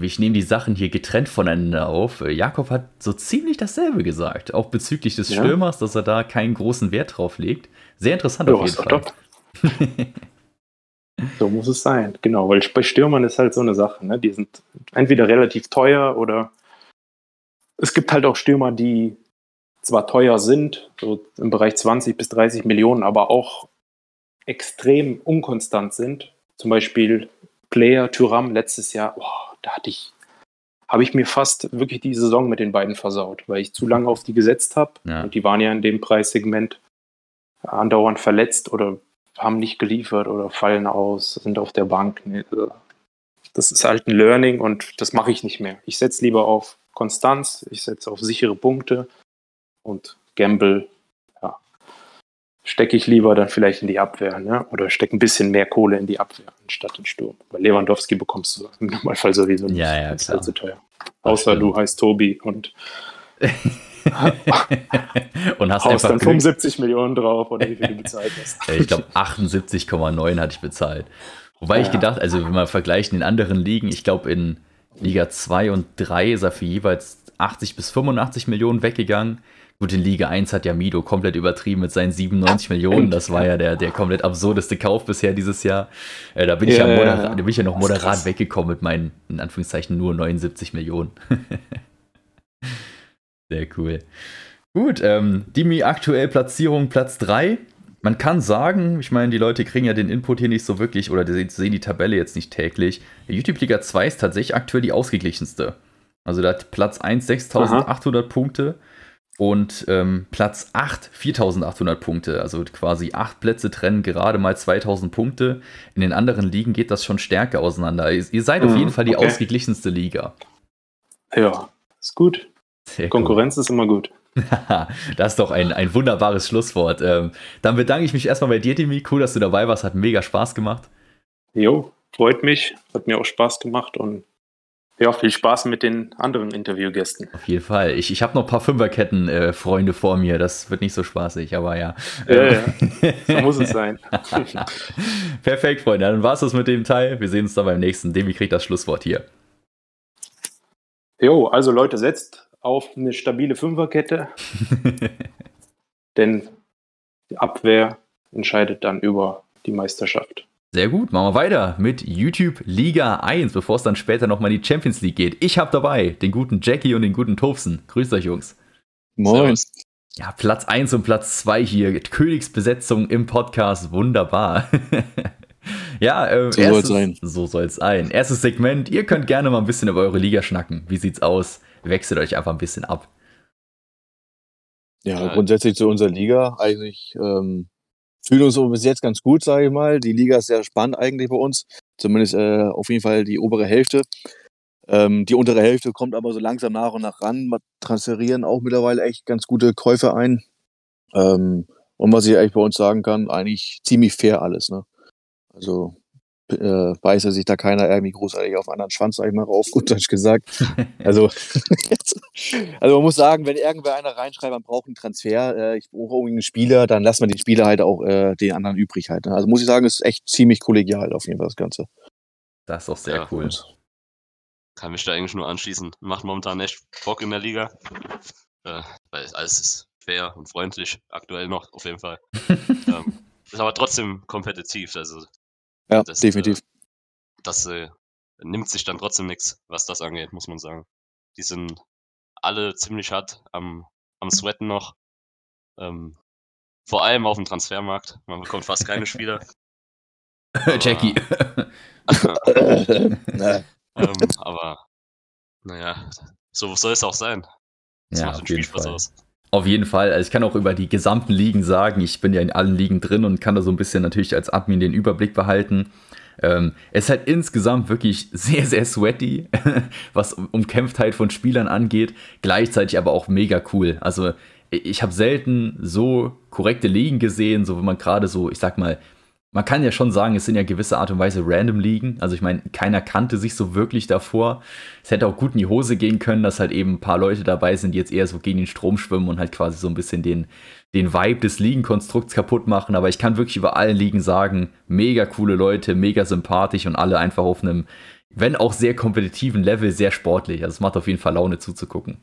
ich nehme die Sachen hier getrennt voneinander auf. Äh, Jakob hat so ziemlich dasselbe gesagt, auch bezüglich des Ja. Stürmers, dass er da keinen großen Wert drauf legt. Sehr interessant Ja, auf jeden Fall. So muss es sein, genau, weil bei Stürmern ist halt so eine Sache, ne? Die sind entweder relativ teuer oder es gibt halt auch Stürmer, die zwar teuer sind, so im Bereich 20 bis 30 Millionen, aber auch extrem unkonstant sind. Zum Beispiel Player Thuram letztes Jahr, boah, da hatte ich, habe ich mir fast wirklich die Saison mit den beiden versaut, weil ich zu lange auf die gesetzt habe. Ja. Und die waren ja in dem Preissegment andauernd verletzt oder haben nicht geliefert oder fallen aus, sind auf der Bank. Nee, also Das ist halt ein Learning und das mache ich nicht mehr. Ich setze lieber auf Konstanz, ich setze auf sichere Punkte und Gamble, stecke ich lieber dann vielleicht in die Abwehr, ne? oder stecke ein bisschen mehr Kohle in die Abwehr anstatt in Sturm. Bei Lewandowski bekommst du im Normalfall sowieso nicht. Ja, ja, ist halt zu teuer. Außer du heißt Tobi und <laughs> Und hast haust dann Glück. 75 Millionen drauf oder wie viel du bezahlt hast. <laughs> Ich glaube 78,9 hatte ich bezahlt. Wobei ich Ja. gedacht, also wenn man vergleicht in anderen Ligen, ich glaube in Liga 2 und 3 ist er für jeweils 80 bis 85 Millionen weggegangen. Gut, in Liga 1 hat ja Mido komplett übertrieben mit seinen 97 Millionen. Das war ja der, der komplett absurdeste Kauf bisher dieses Jahr. Äh, da, bin ich ja Ja, moderat, da bin ich ja noch moderat weggekommen mit meinen, in Anführungszeichen, nur 79 Millionen. <laughs> Sehr cool. Gut, ähm, Dimi aktuell Platzierung Platz 3. Man kann sagen, ich meine, die Leute kriegen ja den Input hier nicht so wirklich oder die sehen die Tabelle jetzt nicht täglich. YouTube Liga 2 ist tatsächlich aktuell die ausgeglichenste. Also da hat Platz 1 6800 Punkte und ähm, Platz 8 4800 Punkte. Also quasi acht Plätze trennen gerade mal 2000 Punkte. In den anderen Ligen geht das schon stärker auseinander. Ihr, ihr seid auf Mhm, jeden Fall die okay. ausgeglichenste Liga. Ja, ist gut. Sehr. Konkurrenz ist immer gut. <laughs> das ist doch ein, ein wunderbares Schlusswort. Ähm, dann bedanke ich mich erstmal bei dir, Dimi. Cool, dass du dabei warst. Hat mega Spaß gemacht. Jo, freut mich. Hat mir auch Spaß gemacht und ja, viel Spaß mit den anderen Interviewgästen. Auf jeden Fall. Ich, ich habe noch ein paar Fünferketten-Freunde vor mir. Das wird nicht so spaßig, aber ja. Ja, ja. <laughs> So muss es sein. <laughs> Perfekt, Freunde. Dann war es das mit dem Teil. Wir sehen uns dann beim nächsten. Demi kriegt das Schlusswort hier. Jo, also Leute, setzt auf eine stabile Fünferkette, <laughs> denn die Abwehr entscheidet dann über die Meisterschaft. Sehr gut, machen wir weiter mit YouTube Liga 1, bevor es dann später nochmal in die Champions League geht. Ich habe dabei den guten Jackie und den guten Tobsen. Grüßt euch, Jungs. Moin. Ja, Platz 1 und Platz 2 hier. Königsbesetzung im Podcast. Wunderbar. <laughs> ja, äh, So soll's erstes- sein. So soll es sein. Erstes Segment. Ihr könnt gerne mal ein bisschen über eure Liga schnacken. Wie sieht's aus? Wechselt euch einfach ein bisschen ab. Ja, Ja. grundsätzlich zu unserer Liga eigentlich ähm, fühlen uns bis jetzt ganz gut, sage ich mal. Die Liga ist sehr spannend eigentlich bei uns. Zumindest äh, auf jeden Fall die obere Hälfte. Ähm, die untere Hälfte kommt aber so langsam nach und nach ran. Wir transferieren auch mittlerweile echt ganz gute Käufe ein. Ähm, und was ich eigentlich bei uns sagen kann, eigentlich ziemlich fair alles. Ne? Also äh, beißt sich da keiner irgendwie großartig auf einen anderen Schwanz, sag ich mal, auf gut Deutsch gesagt. <laughs> Also, <laughs> also man muss sagen, wenn irgendwer einer reinschreibt, man braucht einen Transfer, äh, ich brauche irgendwie einen Spieler, dann lassen wir den Spieler halt auch äh, den anderen übrig halt. Ne? Also muss ich sagen, ist echt ziemlich kollegial auf jeden Fall das Ganze. Das ist doch sehr Ja. cool. Kann mich da eigentlich nur anschließen. Macht momentan echt Bock in der Liga. Äh, weil alles ist fair und freundlich, aktuell noch, auf jeden Fall. <laughs> ähm, ist aber trotzdem kompetitiv. Also Ja, Das, definitiv. das äh, nimmt sich dann trotzdem nichts, was das angeht, muss man sagen. Die sind alle ziemlich hart am, am Sweaten noch. Ähm, vor allem auf dem Transfermarkt. Man bekommt fast keine Spieler. <laughs> Aber- <laughs> Jackie. <laughs> Ähm, aber naja, so soll es auch sein. Das ja, macht auf den jeden Spielspaß Fall. aus. Auf jeden Fall. Also ich kann auch über die gesamten Ligen sagen, ich bin ja in allen Ligen drin und kann da so ein bisschen natürlich als Admin den Überblick behalten. Ähm, es ist halt insgesamt wirklich sehr, sehr sweaty, <laughs> was Um- Umkämpftheit von Spielern angeht, gleichzeitig aber auch mega cool. Also ich habe selten so korrekte Ligen gesehen, so wenn man gerade so, ich sag mal, man kann ja schon sagen, es sind ja gewisse Art und Weise random Ligen. Also ich meine, keiner kannte sich so wirklich davor. Es hätte auch gut in die Hose gehen können, dass halt eben ein paar Leute dabei sind, die jetzt eher so gegen den Strom schwimmen und halt quasi so ein bisschen den, den Vibe des Ligenkonstrukts kaputt machen. Aber ich kann wirklich über alle Ligen sagen, mega coole Leute, mega sympathisch und alle einfach auf einem, wenn auch sehr kompetitiven Level, sehr sportlich. Also es macht auf jeden Fall Laune zuzugucken.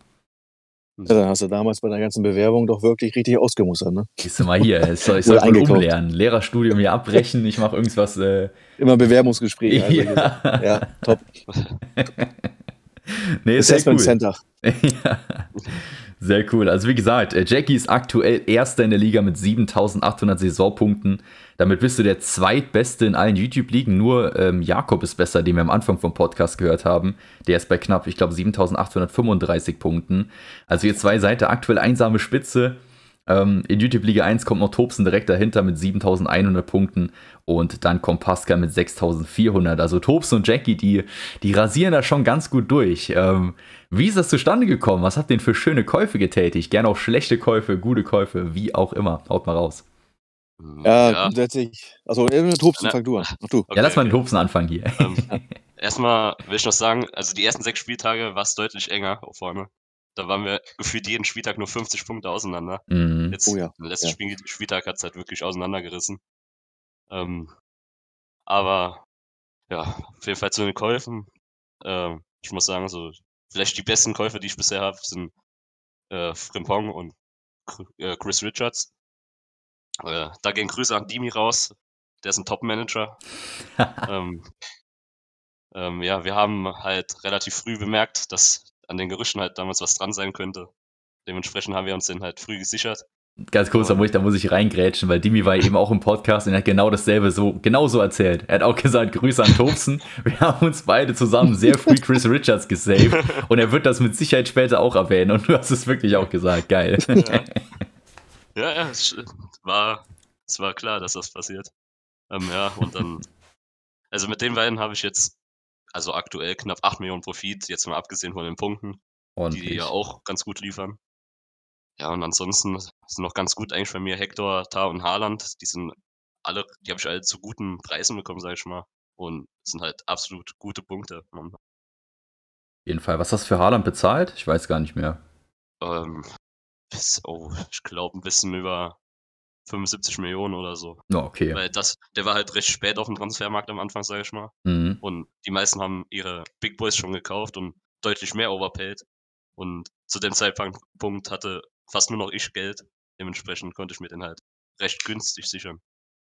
Ja, dann hast du damals bei der ganzen Bewerbung doch wirklich richtig ausgemustert, ne? Siehst du mal hier, ich soll, ich soll umlernen. Lehrerstudium hier abbrechen, ich mache irgendwas. Äh, Immer Bewerbungsgespräche. also ja. <laughs> <laughs> ja, top. nee, Assessment cool. Center. ja. Sehr cool. Also wie gesagt, äh, Jackie ist aktuell Erster in der Liga mit 7800 Saisonpunkten. Damit bist du der Zweitbeste in allen YouTube-Ligen. Nur ähm, Jakob ist besser, den wir am Anfang vom Podcast gehört haben. Der ist bei knapp, ich glaube, 7835 Punkten. Also ihr zwei seid aktuell einsame Spitze. Ähm, in YouTube Liga 1 kommt noch Tobsen direkt dahinter mit 7100 Punkten und dann kommt Pascal mit 6400. Also Tobsen und Jackie, die, die rasieren da schon ganz gut durch. Ähm, wie ist das zustande gekommen? Was habt ihr denn für schöne Käufe getätigt? Gerne auch schlechte Käufe, gute Käufe, wie auch immer. Haut mal raus. Ja, grundsätzlich. Also, äh, Tobsten, Na- fang du an. Mach du. Okay, ja, lass mal okay. den Tobsen anfangen hier. Ähm, <laughs> erstmal will ich noch sagen, also die ersten sechs Spieltage war es deutlich enger auch vorne. Da waren wir gefühlt jeden Spieltag nur 50 Punkte auseinander. Mhm. Jetzt, Oh ja, im letzten ja. Spiel, Spieltag hat es halt wirklich auseinandergerissen. Ähm, aber ja, auf jeden Fall zu den Käufen. Ähm, ich muss sagen, so vielleicht die besten Käufe, die ich bisher habe, sind äh, Frimpong und äh, Chris Richards. Äh, da gehen Grüße an Dimi raus. Der ist ein Top-Manager. <laughs> ähm, ähm, ja, wir haben halt relativ früh bemerkt, dass an den Gerüchten halt damals was dran sein könnte. Dementsprechend haben wir uns den halt früh gesichert. Ganz kurz, da muss, ich, da muss ich reingrätschen, weil Dimi war eben auch im Podcast und er hat genau dasselbe so, genau so erzählt. Er hat auch gesagt, Grüße an Tobsen. Wir haben uns beide zusammen sehr früh Chris Richards gesaved <laughs> und er wird das mit Sicherheit später auch erwähnen und du hast es wirklich auch gesagt. Geil. Ja, ja, ja es war, es war klar, dass das passiert. Ähm, ja, und dann, also mit den beiden habe ich jetzt, also aktuell knapp 8 Millionen Profit, jetzt mal abgesehen von den Punkten, die Ordentlich. ja auch ganz gut liefern. Ja, und ansonsten sind noch ganz gut eigentlich bei mir Hector, Tar und Haaland. Die sind alle, die habe ich alle zu guten Preisen bekommen, sage ich mal. Und sind halt absolut gute Punkte. Auf jeden Fall. Was hast du für Haaland bezahlt? Ich weiß gar nicht mehr. Ähm, bis, oh, ich glaube ein bisschen über 75 Millionen oder so. Okay. Weil das, der war halt recht spät auf dem Transfermarkt am Anfang, sage ich mal. Mhm. Und die meisten haben ihre Big Boys schon gekauft und deutlich mehr overpaid. Und zu dem Zeitpunkt hatte fast nur noch ich Geld. Dementsprechend konnte ich mir den halt recht günstig sichern.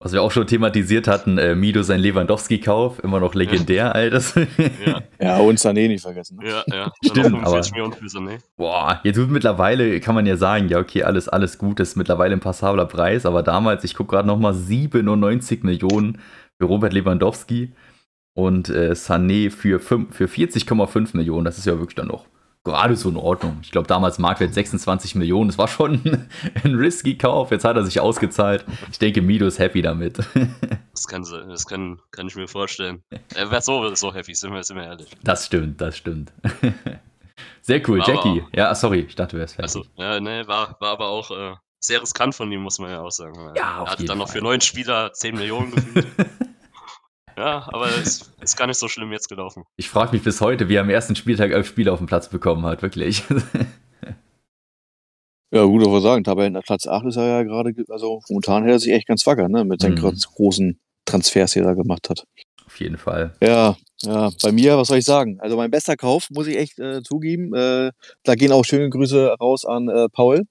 Was wir auch schon thematisiert hatten, äh, Mido sein Lewandowski-Kauf, immer noch legendär, Alter. <laughs> Ja, Ja, und Sané nicht vergessen. Ne? ja, ja. Stimmt, Dann noch 45 aber- Millionen für Sané. Boah, jetzt wird mittlerweile, kann man ja sagen, ja, okay, alles, alles gut, ist mittlerweile ein passabler Preis, aber damals, ich gucke gerade nochmal, 97 Millionen für Robert Lewandowski und äh, Sané für, fünf- für 40,5 Millionen, das ist ja wirklich dann noch gerade so in Ordnung. Ich glaube, damals Marktwert 26 Millionen, das war schon <laughs> ein risky Kauf, jetzt hat er sich ausgezahlt. Ich denke, Mido ist happy damit. <laughs> Das kann, das kann, kann ich mir vorstellen. Er wäre so, so happy, sind wir, sind wir ehrlich. Das stimmt, das stimmt. <laughs> Sehr cool, Aber Jackie. auch- Ja, sorry, ich dachte, du wärst fertig. Also, ja, ne, war, war aber auch äh, sehr riskant von ihm, muss man ja auch sagen. Ja, er hatte dann noch Fall. für neun Spieler 10 Millionen gefühlt. Ja, aber es ist gar nicht so schlimm jetzt gelaufen. Ich frage mich bis heute, wie er am ersten Spieltag elf Spiele auf dem Platz bekommen hat, wirklich. Ja, gut, aber sagen, Tabellen Platz 8 ist er ja gerade, ge- also momentan hält er sich echt ganz wacker, ne, mit seinen Mhm. großen Transfers, die er da gemacht hat. Auf jeden Fall. Ja, ja, bei mir, was soll ich sagen? Also mein bester Kauf, muss ich echt äh, zugeben. Äh, da gehen auch schöne Grüße raus an äh, Paul.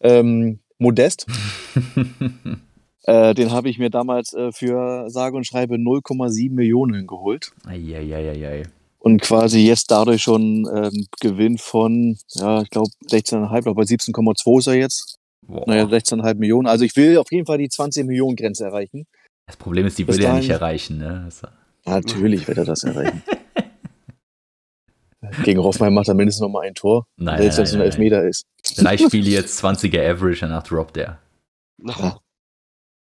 Ähm, Modest, <laughs> äh, den habe ich mir damals äh, für sage und schreibe 0,7 Millionen geholt. Eieieiei. Und quasi jetzt dadurch schon ähm, Gewinn von, ja, ich glaube 16,5, aber bei 17,2 ist er jetzt. Boah. Naja, 16,5 Millionen. Also ich will auf jeden Fall die 20 Millionen Grenze erreichen. Das Problem ist, die will er nicht erreichen. Ne? Natürlich wird er das erreichen. <laughs> Gegen Hoffenheim macht er mindestens noch mal ein Tor. Nein, selbst wenn es ein Elfmeter ist. Drei Spiele jetzt 20er Average, danach droppt er. Ja.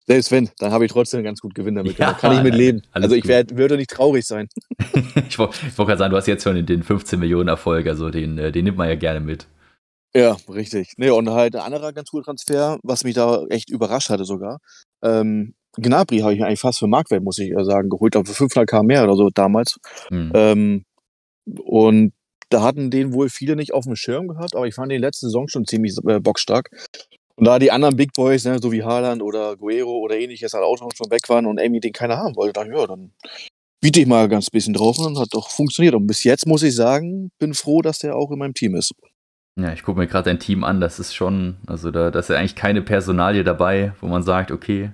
Selbst wenn, dann habe ich trotzdem einen ganz gut Gewinn damit. Ja, kann ich mit <laughs> leben. Also ich werd, würde nicht traurig sein. <laughs> ich wollte wollt gerade sagen, du hast jetzt schon den- den 15 Millionen Erfolg, also den, äh, den nimmt man ja gerne mit. Ja, richtig. Nee, und halt ein anderer ganz guter Transfer, was mich da echt überrascht hatte sogar. Ähm, Gnabry habe ich mir eigentlich fast für Marktwert, muss ich sagen, geholt, aber für 500k mehr oder so damals. Hm. Ähm, und da hatten den wohl viele nicht auf dem Schirm gehabt, aber ich fand den letzte Saison schon ziemlich äh, bockstark. Und da die anderen Big Boys, ne, so wie Haaland oder Guerrero oder ähnliches, halt auch schon weg waren und Amy den keiner haben wollte, dachte ich, ja, dann biete ich mal ganz bisschen drauf und hat doch funktioniert. Und bis jetzt muss ich sagen, bin froh, dass der auch in meinem Team ist. Ja, ich gucke mir gerade dein Team an, das ist schon, also da, da ist ja eigentlich keine Personalie dabei, wo man sagt, okay,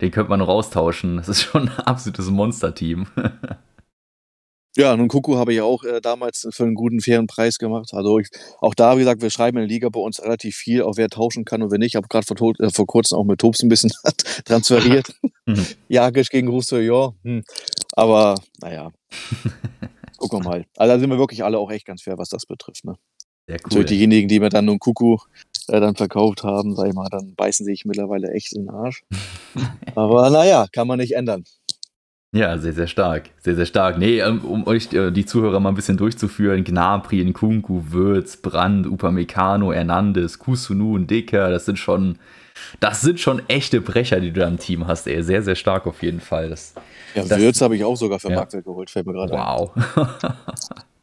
den könnte man noch austauschen. Das ist schon ein absolutes Monster-Team. <laughs> Ja, nun Kuku habe ich ja auch äh, damals für einen guten, fairen Preis gemacht. Also ich, auch da, wie gesagt, wir schreiben in der Liga bei uns relativ viel, auch wer tauschen kann und wer nicht. Ich habe gerade vor, äh, vor kurzem auch mit Tobs ein bisschen <laughs> transferiert. <laughs> Mhm. Jagisch gegen Russo, ja. Hm. Aber naja, <laughs> gucken wir mal. Also da sind wir wirklich alle auch echt ganz fair, was das betrifft. Ne? Sehr So cool. diejenigen, die mir dann nun Kuku äh, dann verkauft haben, sag ich mal, dann beißen sich mittlerweile echt in den Arsch. Aber naja, kann man nicht ändern. Ja, sehr, sehr stark. Sehr, sehr stark. Nee, ähm, um euch äh, die Zuhörer mal ein bisschen durchzuführen, Gnabry, Nkunku, Würz, Brand, Upamecano, Hernandez, Kusunu und Dicker, das sind schon, das sind schon echte Brecher, die du da im Team hast, ey. Sehr, sehr stark auf jeden Fall. Das, Ja, Würz habe ich auch sogar für Ja. Marktwert geholt, fällt mir gerade ein. wow. <laughs>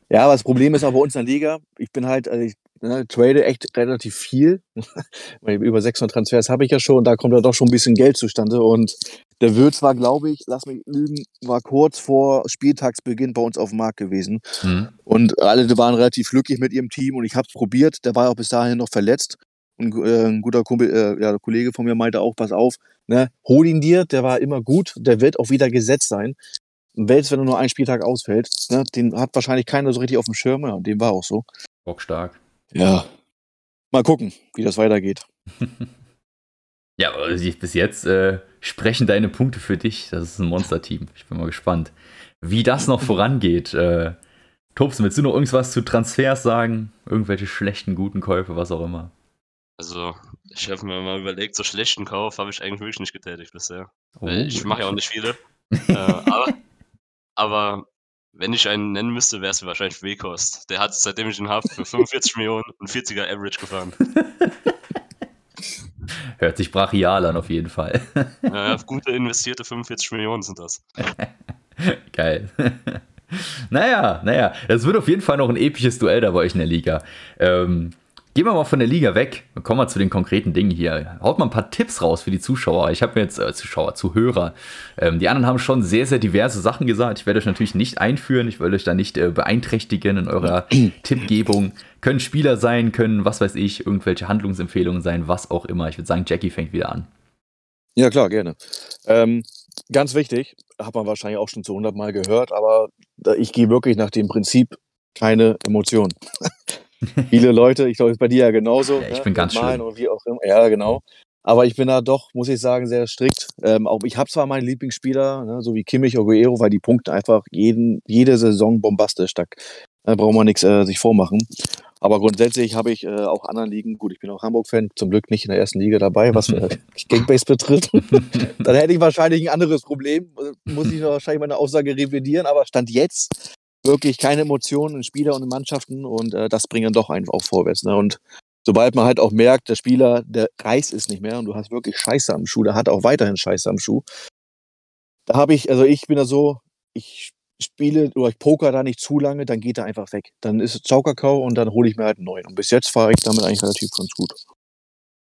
Ja, aber das Problem ist auch bei uns in der Liga, ich bin halt, also ich ne, trade echt relativ viel. <laughs> Über 600 Transfers habe ich ja schon, da kommt ja doch schon ein bisschen Geld zustande. Und der Würz war, glaube ich, lass mich lügen, war kurz vor Spieltagsbeginn bei uns auf dem Markt gewesen. Hm. Und alle waren relativ glücklich mit ihrem Team und ich habe es probiert. Der war auch bis dahin noch verletzt. Und äh, ein guter Kumpel, äh, ja, Kollege von mir meinte auch, pass auf, ne, hol ihn dir, der war immer gut, der wird auch wieder gesetzt sein. Selbst wenn er nur einen Spieltag ausfällt, ne, den hat wahrscheinlich keiner so richtig auf dem Schirm, ja, und dem war auch so. Bockstark. Ja. Mal gucken, wie das weitergeht. <laughs> Ja, bis jetzt äh, sprechen deine Punkte für dich. Das ist ein Monster-Team. Ich bin mal gespannt, wie das noch vorangeht. Äh, Tobsen, willst du noch irgendwas zu Transfers sagen? Irgendwelche schlechten, guten Käufe, was auch immer? Also, ich habe mir mal überlegt, so schlechten Kauf habe ich eigentlich wirklich nicht getätigt bisher. Oh, ich mache ja auch nicht viele. <laughs> äh, aber, aber wenn ich einen nennen müsste, wäre es wahrscheinlich Wekost. Der hat, seitdem ich ihn habe, für 45 <laughs> Millionen und 40er Average gefahren. <laughs> Hört sich brachial an, auf jeden Fall. Äh, <laughs> gute investierte 45 Millionen sind das. Geil. naja, naja, das wird auf jeden Fall noch ein episches Duell da bei euch in der Liga. Ähm, gehen wir mal von der Liga weg. Kommen wir zu den konkreten Dingen hier. Haut mal ein paar Tipps raus für die Zuschauer. Ich habe mir jetzt äh, Zuschauer, Zuhörer. Ähm, die anderen haben schon sehr, sehr diverse Sachen gesagt. Ich werde euch natürlich nicht einführen. Ich will euch da nicht äh, beeinträchtigen in eurer <clears throat> Tippgebung. Können Spieler sein, können, was weiß ich, irgendwelche Handlungsempfehlungen sein, was auch immer. Ich würde sagen, Jackie fängt wieder an. Ja, klar, gerne. Ähm, ganz wichtig, hat man wahrscheinlich auch schon zu 100 Mal gehört, aber ich gehe wirklich nach dem Prinzip keine Emotionen. <laughs> Viele Leute, ich glaube, es ist bei dir ja genauso. Ja, ich ne, bin ganz schlimm. Und wie auch immer. Ja, genau. Aber ich bin da doch, muss ich sagen, sehr strikt. Ähm, auch ich habe zwar meine Lieblingsspieler, ne, so wie Kimmich oder Guerrero, weil die Punkte einfach jeden, jede Saison bombastisch. Da äh, braucht man nichts äh, sich vormachen. Aber grundsätzlich habe ich äh, auch anderen Ligen, gut, ich bin auch Hamburg-Fan, zum Glück nicht in der ersten Liga dabei, was äh, <laughs> <laughs> Gangbase betrifft. <laughs> Dann hätte ich wahrscheinlich ein anderes Problem. Äh, Muss ich wahrscheinlich meine Aussage revidieren, aber Stand jetzt wirklich keine Emotionen in Spieler und in Mannschaften und äh, das bringt dann doch einfach auch vorwärts. Ne? Und sobald man halt auch merkt, der Spieler, der reißt es nicht mehr und du hast wirklich Scheiße am Schuh, der hat auch weiterhin Scheiße am Schuh. Da habe ich, also ich bin da so, ich spiele oder ich poker da nicht zu lange, dann geht er einfach weg. Dann ist es Zaukakao und dann hole ich mir halt einen neuen. Und bis jetzt fahre ich damit eigentlich relativ ganz gut.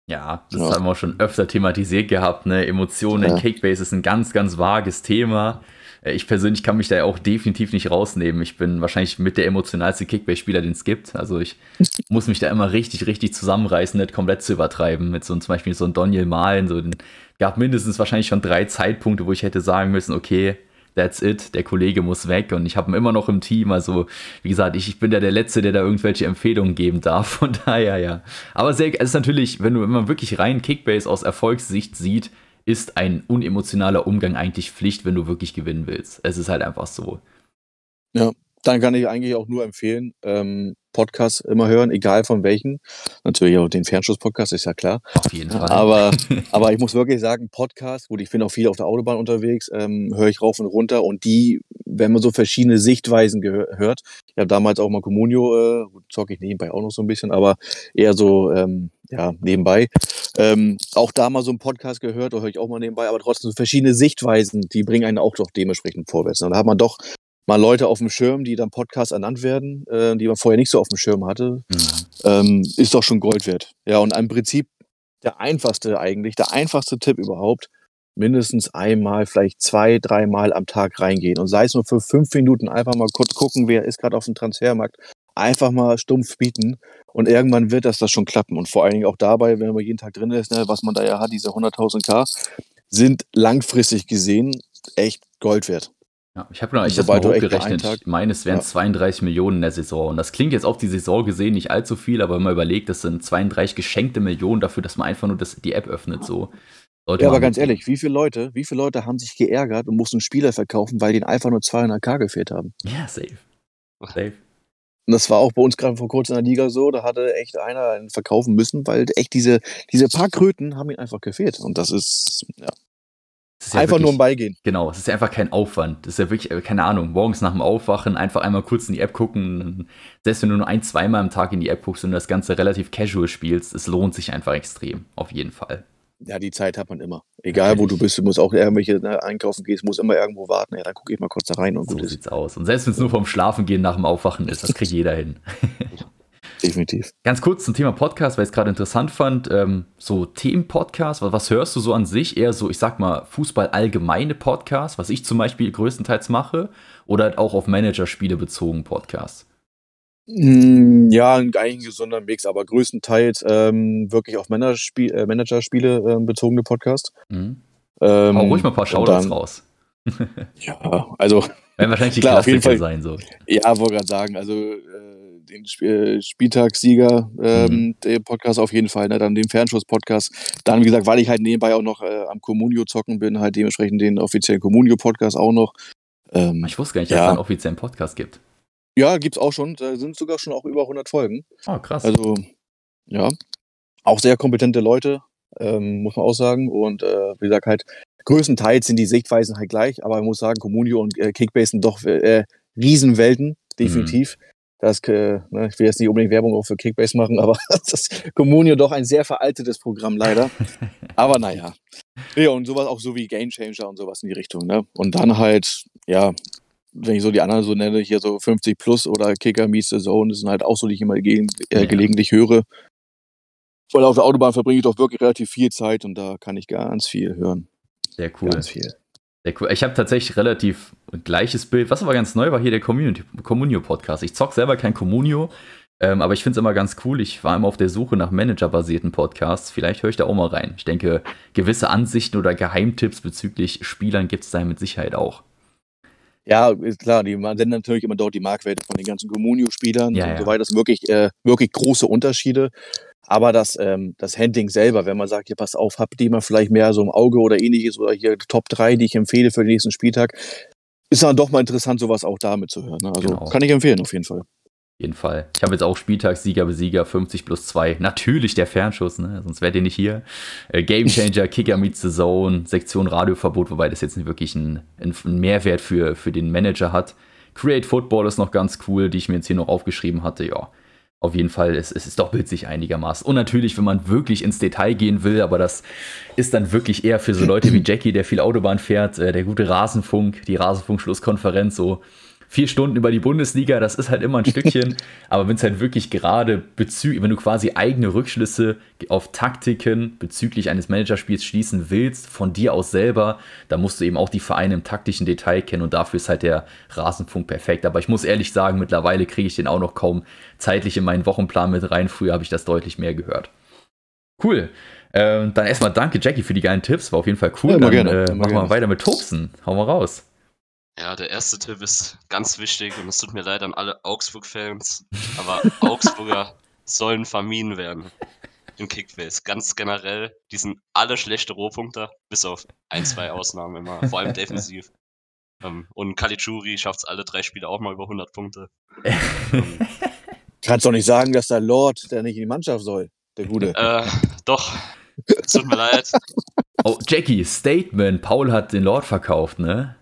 Ja, das Ja. haben wir schon öfter thematisiert gehabt. Ne? Emotionen in Ja. Cakebase ist ein ganz, ganz vages Thema. Äh, Ich persönlich kann mich da ja auch definitiv nicht rausnehmen. Ich bin wahrscheinlich mit der emotionalste Kickbase-Spieler, den es gibt. Also ich <laughs> muss mich da immer richtig, richtig zusammenreißen, nicht komplett zu übertreiben. Mit so einem, zum Beispiel so ein Daniel Malen. So, den, gab mindestens wahrscheinlich schon drei Zeitpunkte, wo ich hätte sagen müssen, okay, that's it, der Kollege muss weg und ich habe ihn immer noch im Team. Also, wie gesagt, ich, ich bin ja der Letzte, der da irgendwelche Empfehlungen geben darf. <laughs> Von daher, ja. Aber sehr, es ist natürlich, wenn, du, wenn man wirklich rein Kickbase aus Erfolgssicht sieht, ist ein unemotionaler Umgang eigentlich Pflicht, wenn du wirklich gewinnen willst. Es ist halt einfach so. Ja, dann kann ich eigentlich auch nur empfehlen, ähm, Podcasts immer hören, egal von welchen. Natürlich auch den Fernschuss-Podcast, ist ja klar. Auf jeden Fall. Aber, <laughs> aber ich muss wirklich sagen, Podcast, gut, ich bin auch viel auf der Autobahn unterwegs, ähm, höre ich rauf und runter und die, wenn man so verschiedene Sichtweisen hört, ich habe damals auch mal Communio, äh, zocke ich nebenbei auch noch so ein bisschen, aber eher so, ähm, ja, nebenbei. Ähm, auch da mal so einen Podcast gehört, da höre ich auch mal nebenbei, aber trotzdem so verschiedene Sichtweisen, die bringen einen auch doch dementsprechend vorwärts. Und da hat man doch mal Leute auf dem Schirm, die dann Podcast ernannt werden, äh, die man vorher nicht so auf dem Schirm hatte, mhm. ähm, ist doch schon Gold wert. Ja, und im Prinzip der einfachste eigentlich, der einfachste Tipp überhaupt, mindestens einmal, vielleicht zwei, dreimal am Tag reingehen. Und sei es nur für fünf Minuten, einfach mal kurz gucken, wer ist gerade auf dem Transfermarkt. Einfach mal stumpf bieten und irgendwann wird das das schon klappen. Und vor allen Dingen auch dabei, wenn man jeden Tag drin ist, ne, was man da ja hat, diese 100.000 K, sind langfristig gesehen echt Gold wert. Ja, ich habe noch ich mal hochgerechnet. Ich meine, es wären ja. 32 Millionen in der Saison. Und das klingt jetzt auf die Saison gesehen nicht allzu viel, aber wenn man überlegt, das sind 32 geschenkte Millionen dafür, dass man einfach nur das, die App öffnet. So. ja, aber ganz ehrlich, wie viele Leute, wie viele Leute haben sich geärgert und mussten Spieler verkaufen, weil denen einfach nur 200k gefehlt haben? Ja, safe. Safe. Und das war auch bei uns gerade vor kurzem in der Liga so, da hatte echt einer einen verkaufen müssen, weil echt diese, diese paar Kröten haben ihm einfach gefehlt. Und das ist, ja, ja einfach wirklich, nur ein Beigehen. Genau, es ist ja einfach kein Aufwand. Das ist ja wirklich, äh, keine Ahnung, morgens nach dem Aufwachen einfach einmal kurz in die App gucken. Selbst wenn du nur ein, zweimal am Tag in die App guckst und das Ganze relativ casual spielst, es lohnt sich einfach extrem. Auf jeden Fall. Ja, die Zeit hat man immer. Egal Natürlich. wo du bist, du musst auch irgendwelche ne, einkaufen gehst, musst immer irgendwo warten. Ja, dann gucke ich mal kurz da rein und so gut sieht's aus. Und selbst wenn es nur vom Schlafen gehen nach dem Aufwachen ist, das kriegt jeder hin. <laughs> definitiv. Ganz kurz zum Thema Podcast, weil ich es gerade interessant fand. Ähm, so Themen-Podcast, was, was, hörst du so an sich? Eher so, ich sag mal, Fußball-allgemeine Podcasts, was ich zum Beispiel größtenteils mache, oder halt auch auf Managerspiele bezogen Podcasts? Mm, ja, eigentlich ein gesunder Mix, aber größtenteils ähm, wirklich auf Managerspiel, äh, Managerspiele äh, bezogene Podcast. Mhm. Ähm, Hau ruhig mal ein paar Shoutouts raus. <laughs> ja, also. Werden wahrscheinlich die klar, Klassiker auf jeden Fall, sein, so. Ja, wollte gerade sagen, also äh, den Sp äh, Spieltagssieger, ähm, mhm. den Podcast auf jeden Fall, ne? dann den Fernschuss-Podcast. Dann, wie gesagt, weil ich halt nebenbei auch noch äh, am Communio zocken bin, halt dementsprechend den offiziellen Communio-Podcast auch noch. Ähm, ich wusste gar nicht, dass es einen offiziellen Podcast gibt. Ja, gibt es auch schon. Da sind sogar schon auch über 100 Folgen. Oh, krass. Also, ja. Auch sehr kompetente Leute, ähm, muss man auch sagen. Und äh, wie gesagt, halt, größtenteils sind die Sichtweisen halt gleich, aber ich muss sagen, Communio und äh, Kickbase sind doch äh, Riesenwelten, definitiv. Mhm. Das, äh, ne, ich will jetzt nicht unbedingt Werbung auch für Kickbase machen, aber <laughs> das Communio doch ein sehr veraltetes Programm leider. <laughs> aber naja. Ja, und sowas auch so wie Game Changer und sowas in die Richtung. Ne? Und dann halt, ja, wenn ich so die anderen so nenne, hier so 50 plus oder Kicker Meets the Zone, das sind halt auch so, die ich immer ge äh, gelegentlich höre. Weil auf der Autobahn verbringe ich doch wirklich relativ viel Zeit und da kann ich ganz viel hören. Sehr cool. Ganz viel. Sehr cool. Ich habe tatsächlich relativ gleiches Bild. Was aber ganz neu war hier der Communio-Podcast. Ich zock selber kein Communio, ähm, aber ich finde es immer ganz cool. Ich war immer auf der Suche nach managerbasierten Podcasts. Vielleicht höre ich da auch mal rein. Ich denke, gewisse Ansichten oder Geheimtipps bezüglich Spielern gibt es da mit Sicherheit auch. Ja, ist klar, die senden natürlich immer dort die Marktwerte von den ganzen Communio-Spielern ja, und ja. so weiter. Das sind wirklich, äh, wirklich große Unterschiede. Aber das, ähm, das Handling selber, wenn man sagt, hier pass auf, habt ihr mal vielleicht mehr so im Auge oder ähnliches oder hier Top 3, die ich empfehle für den nächsten Spieltag, ist dann doch mal interessant, sowas auch damit zu hören. Ne? Also genau. kann ich empfehlen, auf jeden Fall. Jeden Fall. Ich habe jetzt auch Spieltagssieger, Besieger, 50 plus 2. Natürlich der Fernschuss, ne? sonst wärt ihr nicht hier. Äh, Gamechanger, Kicker meets the Zone, Sektion Radioverbot, wobei das jetzt nicht wirklich einen, einen Mehrwert für, für den Manager hat. Create Football ist noch ganz cool, die ich mir jetzt hier noch aufgeschrieben hatte. Ja, auf jeden Fall, es, es doppelt sich einigermaßen. Und natürlich, wenn man wirklich ins Detail gehen will, aber das ist dann wirklich eher für so Leute wie Jackie, der viel Autobahn fährt, äh, der gute Rasenfunk, die Rasenfunk-Schlusskonferenz, so vier Stunden über die Bundesliga, das ist halt immer ein Stückchen. <laughs> aber wenn es halt wirklich gerade bezüglich, wenn du quasi eigene Rückschlüsse auf Taktiken bezüglich eines Managerspiels schließen willst, von dir aus selber, dann musst du eben auch die Vereine im taktischen Detail kennen und dafür ist halt der Rasenfunk perfekt. Aber ich muss ehrlich sagen, mittlerweile kriege ich den auch noch kaum zeitlich in meinen Wochenplan mit rein. Früher habe ich das deutlich mehr gehört. Cool. Ähm, dann erstmal danke, Jackie, für die geilen Tipps. War auf jeden Fall cool. Ja, dann gerne, äh, machen wir weiter mit Tobsen. Hau mal raus. Ja, der erste Tipp ist ganz wichtig und es tut mir leid an alle Augsburg-Fans, <laughs> aber Augsburger sollen vermieden werden im Kickbase. Ganz generell, die sind alle schlechte Rohpunkter, bis auf ein, zwei Ausnahmen immer, vor allem defensiv. Ähm, und Kalichuri schafft es alle drei Spiele auch mal über 100 Punkte. Ähm, Kannst doch nicht sagen, dass der Lord, der nicht in die Mannschaft soll, der Gute. äh, doch, es tut mir leid. Oh, Jackie, Statement. Paul hat den Lord verkauft, ne?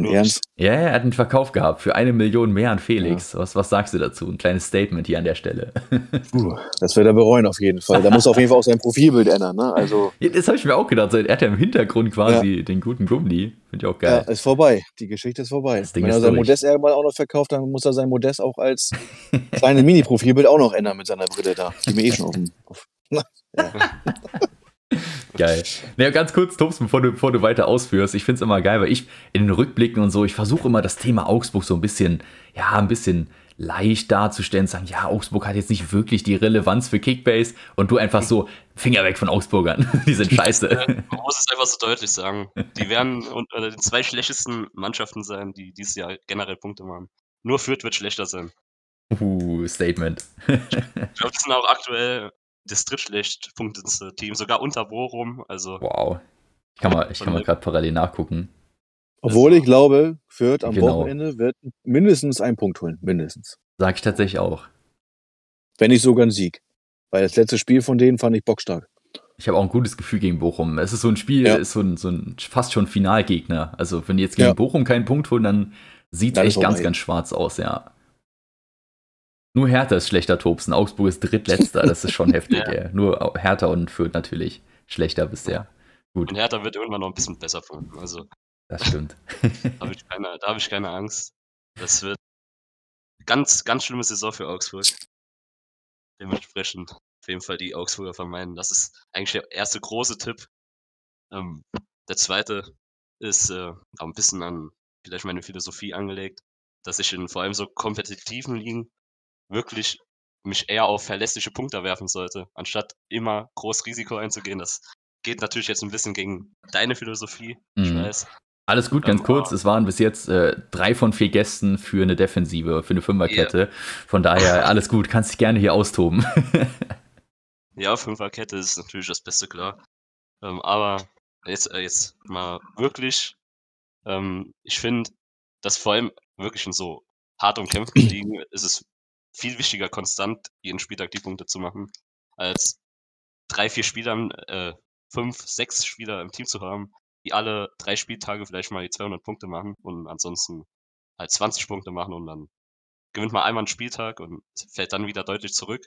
Nur- Ernst? Ja, er hat einen Verkauf gehabt für eine Million mehr an Felix. Was, was sagst du dazu? Ein kleines Statement hier an der Stelle. <laughs> Puh, das wird er bereuen auf jeden Fall. Da muss er auf jeden Fall auch sein Profilbild ändern. Ne? Also, Ja, das habe ich mir auch gedacht. Er hat ja im Hintergrund quasi den guten Gummi. Finde ich auch ja, geil. ist vorbei. Die Geschichte ist vorbei. Das Ding Wenn er sein. Modest irgendwann auch noch verkauft, dann muss er sein Modest auch als <laughs> kleines Mini-Profilbild auch noch ändern mit seiner Brille da. Die mir eh schon auf dem. <laughs> Auf, <laughs> Geil. Naja, ganz kurz, Tops, bevor du, bevor du weiter ausführst. Ich finde es immer geil, weil ich in den Rückblicken und so, ich versuche immer das Thema Augsburg so ein bisschen, ja, ein bisschen leicht darzustellen, sagen, ja, Augsburg hat jetzt nicht wirklich die Relevanz für Kickbase und du einfach so, Finger weg von Augsburgern. <laughs> Die sind scheiße. Man muss es einfach so deutlich sagen. Die werden unter den zwei schlechtesten Mannschaften sein, die dieses Jahr generell Punkte machen. Nur Fürth wird schlechter sein. uh, Statement. Ich glaube, das sind auch aktuell das drittschlecht punktendste Team, sogar unter Bochum. Also Wow. Ich kann mal, ich kann mal gerade parallel nachgucken. obwohl ich glaube, Fürth am Genau. Wochenende wird mindestens einen Punkt holen. Mindestens. Sag ich tatsächlich auch. Wenn nicht sogar einen Sieg. Weil das letzte Spiel von denen fand ich bockstark. Ich habe auch ein gutes Gefühl gegen Bochum. Es ist so ein Spiel, Ja. ist so ein, so ein fast schon Finalgegner. Also, wenn die jetzt gegen Ja. Bochum keinen Punkt holen, dann sieht es echt ganz, ganz schwarz aus, ja. Nur Hertha ist schlechter Tobsen. Augsburg ist drittletzter. Das ist schon <laughs> heftig, Ja. Nur Hertha und Fürth natürlich schlechter bisher. und Hertha wird irgendwann noch ein bisschen besser von. Also Das stimmt. <laughs> da habe ich, keine- da hab ich keine Angst. Das wird ganz, ganz schlimme Saison für Augsburg. Dementsprechend auf jeden Fall die Augsburger vermeiden. Das ist eigentlich der erste große Tipp. Ähm, der zweite ist äh, auch ein bisschen an vielleicht meine Philosophie angelegt, dass ich in vor allem so kompetitiven Ligen wirklich mich eher auf verlässliche Punkte werfen sollte, anstatt immer groß Risiko einzugehen. Das geht natürlich jetzt ein bisschen gegen deine Philosophie, ich Mhm. weiß. Alles gut, ganz kurz. Es waren bis jetzt äh, drei von vier Gästen für eine Defensive, für eine Fünferkette. Von daher <laughs> alles gut, kannst dich gerne hier austoben. <laughs> Ja, Fünferkette ist natürlich das Beste, klar. Ähm, aber jetzt, äh, jetzt mal wirklich, ähm, ich finde, dass vor allem wirklich in so hart umkämpften <clears throat> Ligen ist es viel wichtiger, konstant jeden Spieltag die Punkte zu machen, als drei, vier Spieler, äh, fünf, sechs Spieler im Team zu haben, die alle drei Spieltage vielleicht mal die 200 Punkte machen und ansonsten halt 20 Punkte machen und dann gewinnt man einmal einen Spieltag und fällt dann wieder deutlich zurück.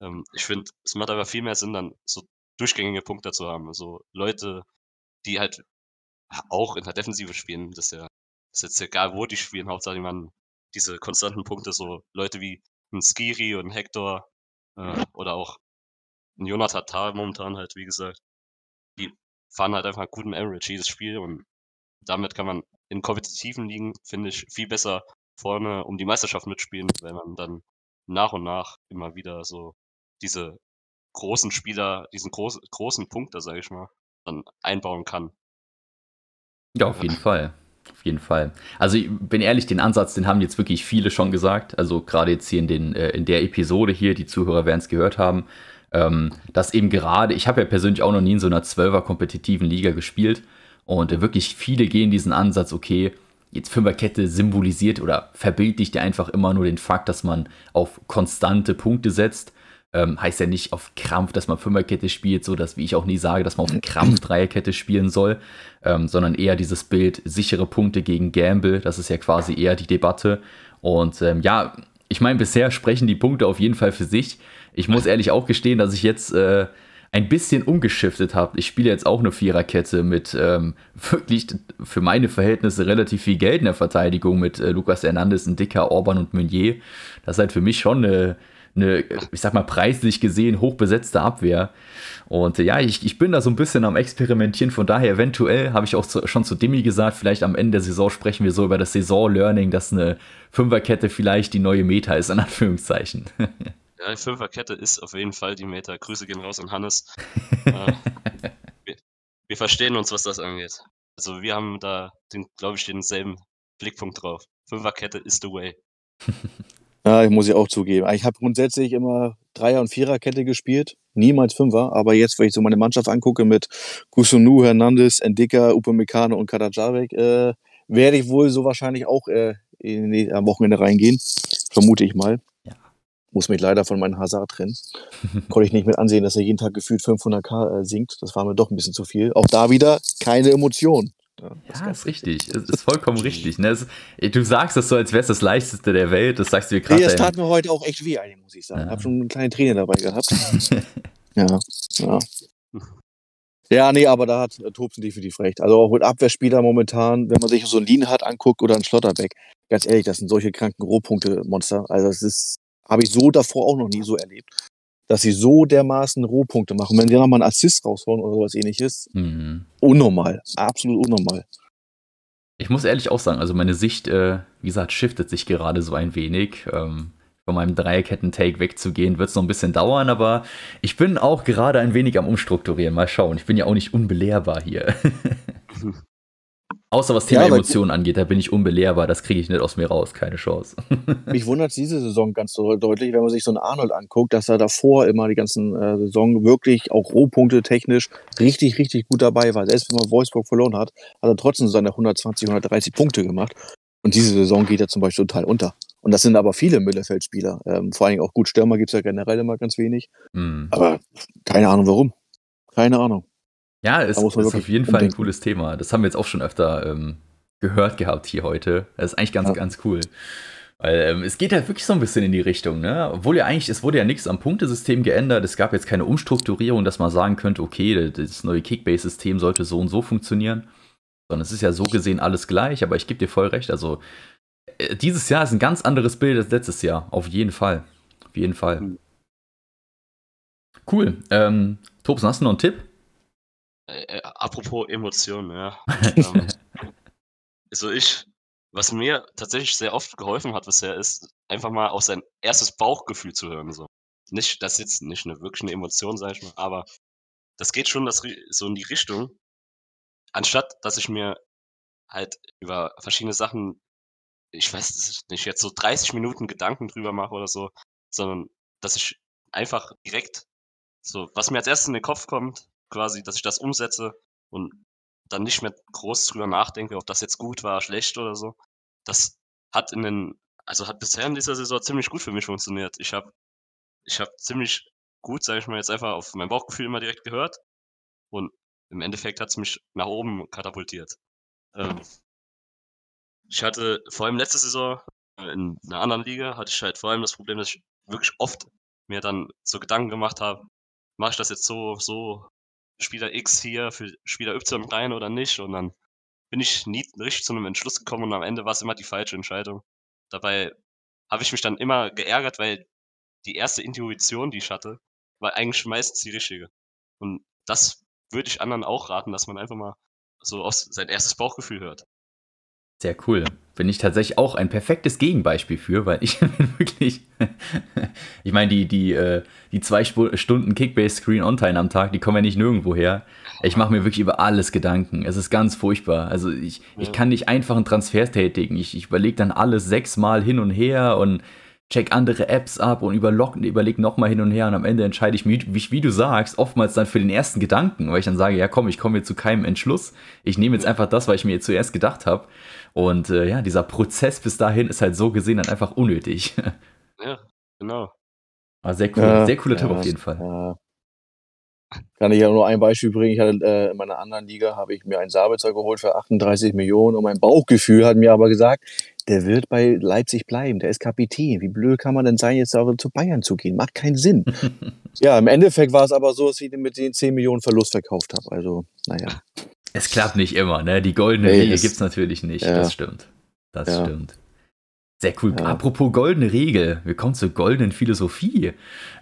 Ähm, ich finde, es macht aber viel mehr Sinn, dann so durchgängige Punkte zu haben. Also Leute, die halt auch in der Defensive spielen, das ist ja, das ist jetzt egal, wo die spielen, Hauptsache die man diese konstanten Punkte, so Leute wie ein Skiri und ein Hector äh, oder auch ein Jonathan Tah momentan halt, wie gesagt, die fahren halt einfach guten Average jedes Spiel und damit kann man in kompetitiven Ligen, finde ich, viel besser vorne um die Meisterschaft mitspielen, weil man dann nach und nach immer wieder so diese großen Spieler, diesen groß, großen Punkte, sage ich mal, dann einbauen kann. Ja, auf jeden <laughs> Fall. Auf jeden Fall. Also, ich bin ehrlich, den Ansatz, den haben jetzt wirklich viele schon gesagt. Also, gerade jetzt hier in, den, äh, in der Episode hier, die Zuhörer werden es gehört haben, ähm, dass eben gerade, ich habe ja persönlich auch noch nie in so einer 12er kompetitiven Liga gespielt und äh, wirklich viele gehen diesen Ansatz, okay, jetzt Fünferkette symbolisiert oder verbildlicht ja einfach immer nur den Fakt, dass man auf konstante Punkte setzt. Ähm, heißt ja nicht auf Krampf, dass man Fünferkette spielt, so dass, wie ich auch nie sage, dass man auf Krampf <clears throat> Dreierkette spielen soll, ähm, sondern eher dieses Bild sichere Punkte gegen Gamble. Das ist ja quasi eher die Debatte. Und ähm, ja, ich meine, bisher sprechen die Punkte auf jeden Fall für sich. Ich muss ehrlich auch gestehen, dass ich jetzt äh, ein bisschen umgeschiftet habe. Ich spiele jetzt auch eine Viererkette mit ähm, wirklich für meine Verhältnisse relativ viel Geld in der Verteidigung mit äh, Lukas Hernandez, Dicker, Orban und Meunier. Das ist halt für mich schon eine, eine, ich sag mal, preislich gesehen hochbesetzte Abwehr. Und äh, ja, ich, ich bin da so ein bisschen am Experimentieren. Von daher, eventuell habe ich auch zu, schon zu Demi gesagt, vielleicht am Ende der Saison sprechen wir so über das Saison-Learning, dass eine Fünferkette vielleicht die neue Meta ist, in Anführungszeichen. <laughs> Ja, die Fünferkette ist auf jeden Fall die Meta. Grüße gehen raus an Hannes. <laughs> äh, wir, wir verstehen uns, was das angeht. Also wir haben da, glaube ich, denselben Blickpunkt drauf. Fünferkette is the way. <laughs> Ja, ich muss ich auch zugeben. Ich habe grundsätzlich immer Dreier- und Viererkette gespielt, niemals Fünfer. Aber jetzt, wenn ich so meine Mannschaft angucke mit Kusunu, Hernandez, Endika, Upamecano und Kadajavek, äh, werde ich wohl so wahrscheinlich auch äh, in die, am Wochenende reingehen. Vermute ich mal. Ja. Muss mich leider von meinem Hazard trennen. Konnte ich nicht mit ansehen, dass er jeden Tag gefühlt 500k äh, singt. Das war mir doch ein bisschen zu viel. Auch da wieder keine Emotion. Ja, das ja, ist richtig. Es ist vollkommen richtig. Ne? Es, du sagst das so, als wäre es das leichteste der Welt. Das sagst du dir gerade. Nee, das tat mir heute auch echt weh, muss ich sagen. Ja. Ich habe schon eine kleine Träne dabei gehabt. <laughs> ja, ja. Ja, nee, aber da hat Tobsen definitiv recht. Also auch mit Abwehrspieler momentan, wenn man sich so einen Lienhardt anguckt oder einen Schlotterbeck, ganz ehrlich, das sind solche kranken Rohpunkte-Monster. Also das ist, habe ich so davor auch noch nie so erlebt, dass sie so dermaßen Rohpunkte machen. Wenn sie nochmal einen Assist raushauen oder sowas ähnliches, mhm. unnormal, absolut unnormal. Ich muss ehrlich auch sagen, also meine Sicht, äh, wie gesagt, shiftet sich gerade so ein wenig. Ähm, von meinem Dreierketten-Take wegzugehen, wird es noch ein bisschen dauern, aber ich bin auch gerade ein wenig am Umstrukturieren. Mal schauen. Ich bin ja auch nicht unbelehrbar hier. <laughs> Außer was Thema ja, Emotionen angeht, da bin ich unbelehrbar. Das kriege ich nicht aus mir raus. Keine Chance. <laughs> Mich wundert es diese Saison ganz so deutlich, wenn man sich so einen Arnold anguckt, dass er davor immer die ganzen äh, Saison wirklich auch Rohpunkte technisch richtig, richtig gut dabei war. Selbst wenn man Wolfsburg verloren hat, hat er trotzdem seine 120, 130 Punkte gemacht. Und diese Saison geht er zum Beispiel total unter. Und das sind aber viele Mittelfeldspieler. Ähm, vor allem auch gut Stürmer gibt es ja generell immer ganz wenig. Mhm. Aber keine Ahnung warum. Keine Ahnung. Ja, es ist auf jeden Fall ein cooles Thema. Das haben wir jetzt auch schon öfter ähm, gehört gehabt hier heute. Das ist eigentlich ganz, ja. ganz cool. Weil ähm, es geht halt wirklich so ein bisschen in die Richtung, ne? Obwohl ja eigentlich, es wurde ja nichts am Punktesystem geändert. Es gab jetzt keine Umstrukturierung, dass man sagen könnte, okay, das neue Kickbase-System sollte so und so funktionieren. Sondern es ist ja so gesehen alles gleich, aber ich gebe dir voll recht. Also äh, dieses Jahr ist ein ganz anderes Bild als letztes Jahr. Auf jeden Fall. Auf jeden Fall. Hm. Cool. Ähm, Tobsen, hast du noch einen Tipp? Äh, äh, apropos Emotionen, ja. <laughs> ähm, also ich, was mir tatsächlich sehr oft geholfen hat bisher, ist einfach mal auf sein erstes Bauchgefühl zu hören. So. Nicht, das ist jetzt nicht eine wirklich eine Emotion, sag ich mal, aber das geht schon das, so in die Richtung, anstatt dass ich mir halt über verschiedene Sachen ich weiß nicht, jetzt so 30 Minuten Gedanken drüber mache oder so, sondern dass ich einfach direkt so, was mir als erstes in den Kopf kommt, quasi, dass ich das umsetze und dann nicht mehr groß drüber nachdenke, ob das jetzt gut war, schlecht oder so. Das hat in den, also hat bisher in dieser Saison ziemlich gut für mich funktioniert. Ich habe ich hab ziemlich gut, sage ich mal, jetzt einfach auf mein Bauchgefühl immer direkt gehört und im Endeffekt hat es mich nach oben katapultiert. Ähm, ich hatte vor allem letzte Saison äh, in einer anderen Liga hatte ich halt vor allem das Problem, dass ich wirklich oft mir dann so Gedanken gemacht habe, mache ich das jetzt so, so Spieler X hier für Spieler Y rein oder nicht? Und dann bin ich nie richtig zu einem Entschluss gekommen und am Ende war es immer die falsche Entscheidung. Dabei habe ich mich dann immer geärgert, weil die erste Intuition, die ich hatte, war eigentlich meistens die richtige. Und das würde ich anderen auch raten, dass man einfach mal so auf sein erstes Bauchgefühl hört. Sehr cool. Bin ich tatsächlich auch ein perfektes Gegenbeispiel für, weil ich <laughs> bin wirklich. <laughs> ich meine, die, die, äh, die zwei Stunden Kickbase-Screen-On-Time am Tag, die kommen ja nicht nirgendwo her. Ich mache mir wirklich über alles Gedanken. Es ist ganz furchtbar. Also ich, ja. ich kann nicht einfach einen Transfer tätigen. Ich, ich überlege dann alles sechsmal hin und her und check andere Apps ab und überlege nochmal hin und her und am Ende entscheide ich mich, wie, wie, du sagst, oftmals dann für den ersten Gedanken, weil ich dann sage, ja komm, ich komme jetzt zu keinem Entschluss. Ich nehme jetzt einfach das, was ich mir jetzt zuerst gedacht habe. Und äh, ja, dieser Prozess bis dahin ist halt so gesehen dann einfach unnötig. Ja, genau. Aber sehr cool, ja, sehr cooler ja, Tipp auf jeden Fall. Ja. Kann ich ja nur ein Beispiel bringen. Ich hatte, äh, in meiner anderen Liga habe ich mir einen Sabitzer geholt für 38 Millionen und mein Bauchgefühl hat mir aber gesagt, der wird bei Leipzig bleiben, der ist Kapitän. Wie blöd kann man denn sein, jetzt aber zu Bayern zu gehen? Macht keinen Sinn. <laughs> ja, im Endeffekt war es aber so, dass ich den mit den 10 Millionen Verlust verkauft habe. Also, naja. Es klappt nicht immer, ne? Die goldene nee, Regel gibt es natürlich nicht. Ja. Das stimmt. Das ja. stimmt. Sehr cool. Ja. Apropos goldene Regel, wir kommen zur goldenen Philosophie.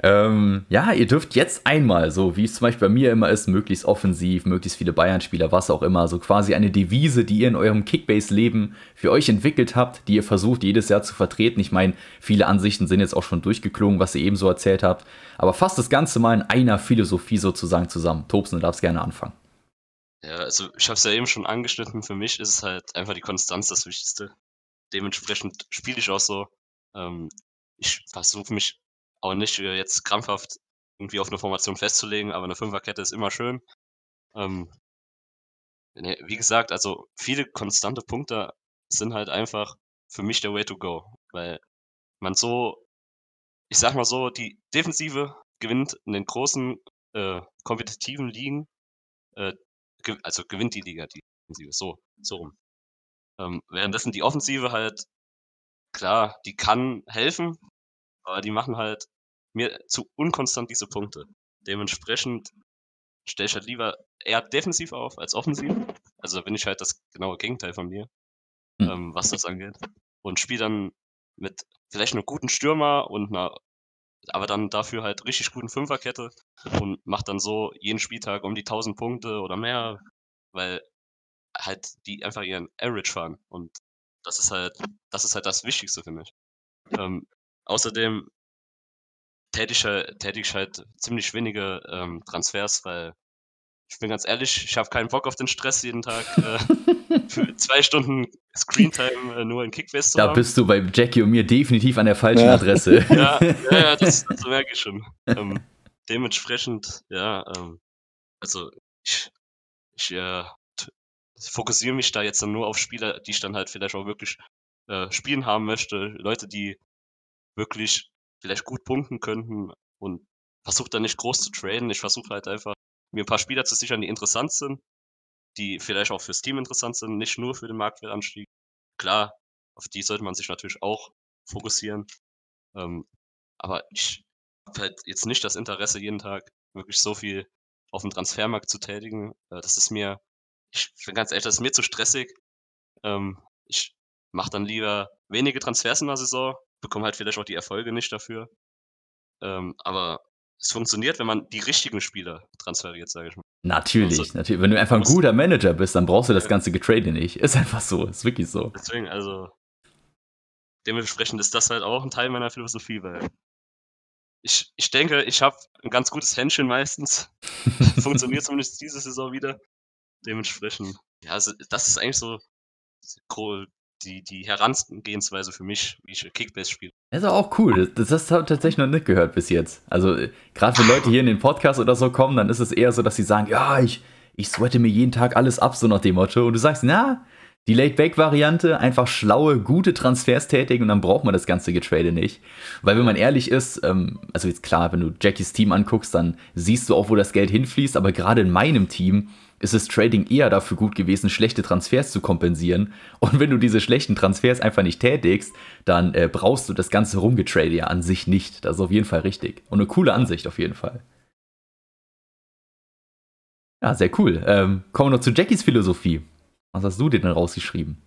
Ähm, ja, ihr dürft jetzt einmal, so wie es zum Beispiel bei mir immer ist, möglichst offensiv, möglichst viele Bayern-Spieler, was auch immer, so quasi eine Devise, die ihr in eurem Kickbase-Leben für euch entwickelt habt, die ihr versucht jedes Jahr zu vertreten. Ich meine, viele Ansichten sind jetzt auch schon durchgeklungen, was ihr eben so erzählt habt, aber fasst das Ganze mal in einer Philosophie sozusagen zusammen. Tobsen, du darfst gerne anfangen. Ja, also ich habe es ja eben schon angeschnitten. Für mich ist es halt einfach die Konstanz das Wichtigste. Dementsprechend spiele ich auch so. Ähm, ich versuche mich auch nicht äh, jetzt krampfhaft irgendwie auf eine Formation festzulegen, aber eine Fünferkette ist immer schön. Ähm, wie gesagt, also viele konstante Punkte sind halt einfach für mich der Way to go, weil man so, ich sag mal so, die Defensive gewinnt in den großen äh, kompetitiven Ligen, äh, also gewinnt die Liga, die Defensive, so, so rum. Ähm, währenddessen die Offensive halt, klar, die kann helfen, aber die machen halt mir zu unkonstant diese Punkte. Dementsprechend stelle ich halt lieber eher defensiv auf als offensiv. Also da bin ich halt das genaue Gegenteil von mir, Hm. ähm, was das angeht. Und spiele dann mit vielleicht einem guten Stürmer und einer, aber dann dafür halt richtig guten Fünferkette und mache dann so jeden Spieltag um die 1000 Punkte oder mehr, weil halt die einfach ihren Average fahren. Und das ist halt, das ist halt das Wichtigste für mich. Ähm, außerdem tätig, halt- tätig halt ziemlich wenige ähm, Transfers, weil ich bin ganz ehrlich, ich habe keinen Bock auf den Stress jeden Tag äh, <laughs> für zwei Stunden Screentime äh, nur in Kickfest zu Da haben. bist du bei Jackie und mir definitiv an der falschen Ja. Adresse. <laughs> Ja, ja, ja das, <laughs> das merke ich schon. Ähm, dementsprechend, ja, ähm, also ich, ich äh, fokussiere mich da jetzt dann nur auf Spieler, die ich dann halt vielleicht auch wirklich äh, spielen haben möchte. Leute, die wirklich vielleicht gut punkten könnten und versuche dann nicht groß zu traden. Ich versuche halt einfach, mir ein paar Spieler zu sichern, die interessant sind, die vielleicht auch fürs Team interessant sind, nicht nur für den Marktwertanstieg. Klar, auf die sollte man sich natürlich auch fokussieren. Ähm, aber ich habe halt jetzt nicht das Interesse, jeden Tag wirklich so viel auf dem Transfermarkt zu tätigen. Äh, das ist mir, ich bin ganz ehrlich, das ist mir zu stressig. Ähm, ich mache dann lieber wenige Transfers in der Saison, bekomme halt vielleicht auch die Erfolge nicht dafür. Ähm, aber es funktioniert, wenn man die richtigen Spieler transferiert, sage ich mal. Natürlich, Also, natürlich. Wenn du einfach ein guter Manager bist, dann brauchst du das ganze Getrade nicht. Ist einfach so, ist wirklich so. Deswegen, also dementsprechend ist das halt auch ein Teil meiner Philosophie, weil ich, ich denke, ich habe ein ganz gutes Händchen meistens. <laughs> Funktioniert zumindest diese Saison wieder. Dementsprechend, ja, also das ist eigentlich so die, die Herangehensweise für mich, wie ich Kickbase spiele. Das ist auch cool. Das, das habe ich tatsächlich noch nicht gehört bis jetzt. Also, äh, gerade wenn Leute hier in den Podcast oder so kommen, dann ist es eher so, dass sie sagen, ja, ich, ich sweate mir jeden Tag alles ab, so nach dem Motto. Und du sagst, na, die Laid-Back-Variante, einfach schlaue, gute Transfers tätigen und dann braucht man das ganze Getrade nicht. Weil wenn man ehrlich ist, ähm, also jetzt klar, wenn du Jackies Team anguckst, dann siehst du auch, wo das Geld hinfließt, aber gerade in meinem Team ist das Trading eher dafür gut gewesen, schlechte Transfers zu kompensieren. Und wenn du diese schlechten Transfers einfach nicht tätigst, dann äh, brauchst du das ganze Rumgetrade ja an sich nicht. Das ist auf jeden Fall richtig. Und eine coole Ansicht auf jeden Fall. Ja, sehr cool. Ähm, kommen wir noch zu Jackies Philosophie. Was hast du dir denn rausgeschrieben?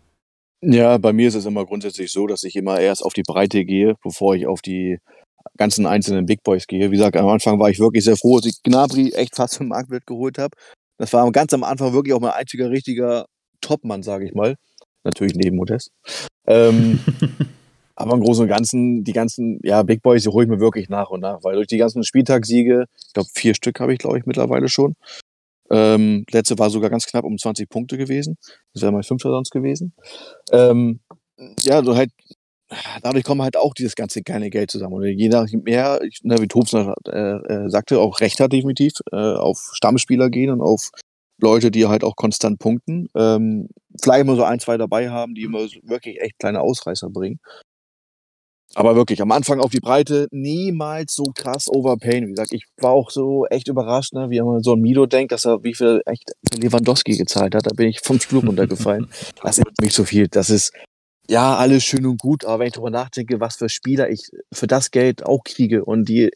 Ja, bei mir ist es immer grundsätzlich so, dass ich immer erst auf die Breite gehe, bevor ich auf die ganzen einzelnen Big Boys gehe. Wie gesagt, am Anfang war ich wirklich sehr froh, dass ich Gnabry echt fast vom Marktwert geholt habe. Das war ganz am Anfang wirklich auch mein einziger richtiger Topmann, sage ich mal. Natürlich neben Modest. Ähm, <laughs> aber im Großen und Ganzen, die ganzen ja, Big Boys, die hole ich mir wirklich nach und nach, weil durch die ganzen Spieltagssiege, ich glaube vier Stück habe ich, glaube ich, mittlerweile schon. Ähm, letzte war sogar ganz knapp um 20 Punkte gewesen. Das wäre mein fünfter sonst gewesen. Ähm, ja, so halt, dadurch kommt halt auch dieses ganze kleine Geld zusammen. Und je nach mehr, ne, wie Tobsner äh, äh, sagte, auch recht hat definitiv, äh, auf Stammspieler gehen und auf Leute, die halt auch konstant punkten. Ähm, vielleicht immer so ein, zwei dabei haben, die immer so wirklich echt kleine Ausreißer bringen. Aber wirklich, am Anfang auf die Breite niemals so krass overpayen. Wie gesagt, ich war auch so echt überrascht, ne, wie man so an Mido denkt, dass er wie viel echt Lewandowski gezahlt hat. Da bin ich vom Stuhl runtergefallen. <laughs> Das ist nicht so viel. Das ist ja alles schön und gut, aber wenn ich darüber nachdenke, was für Spieler ich für das Geld auch kriege und die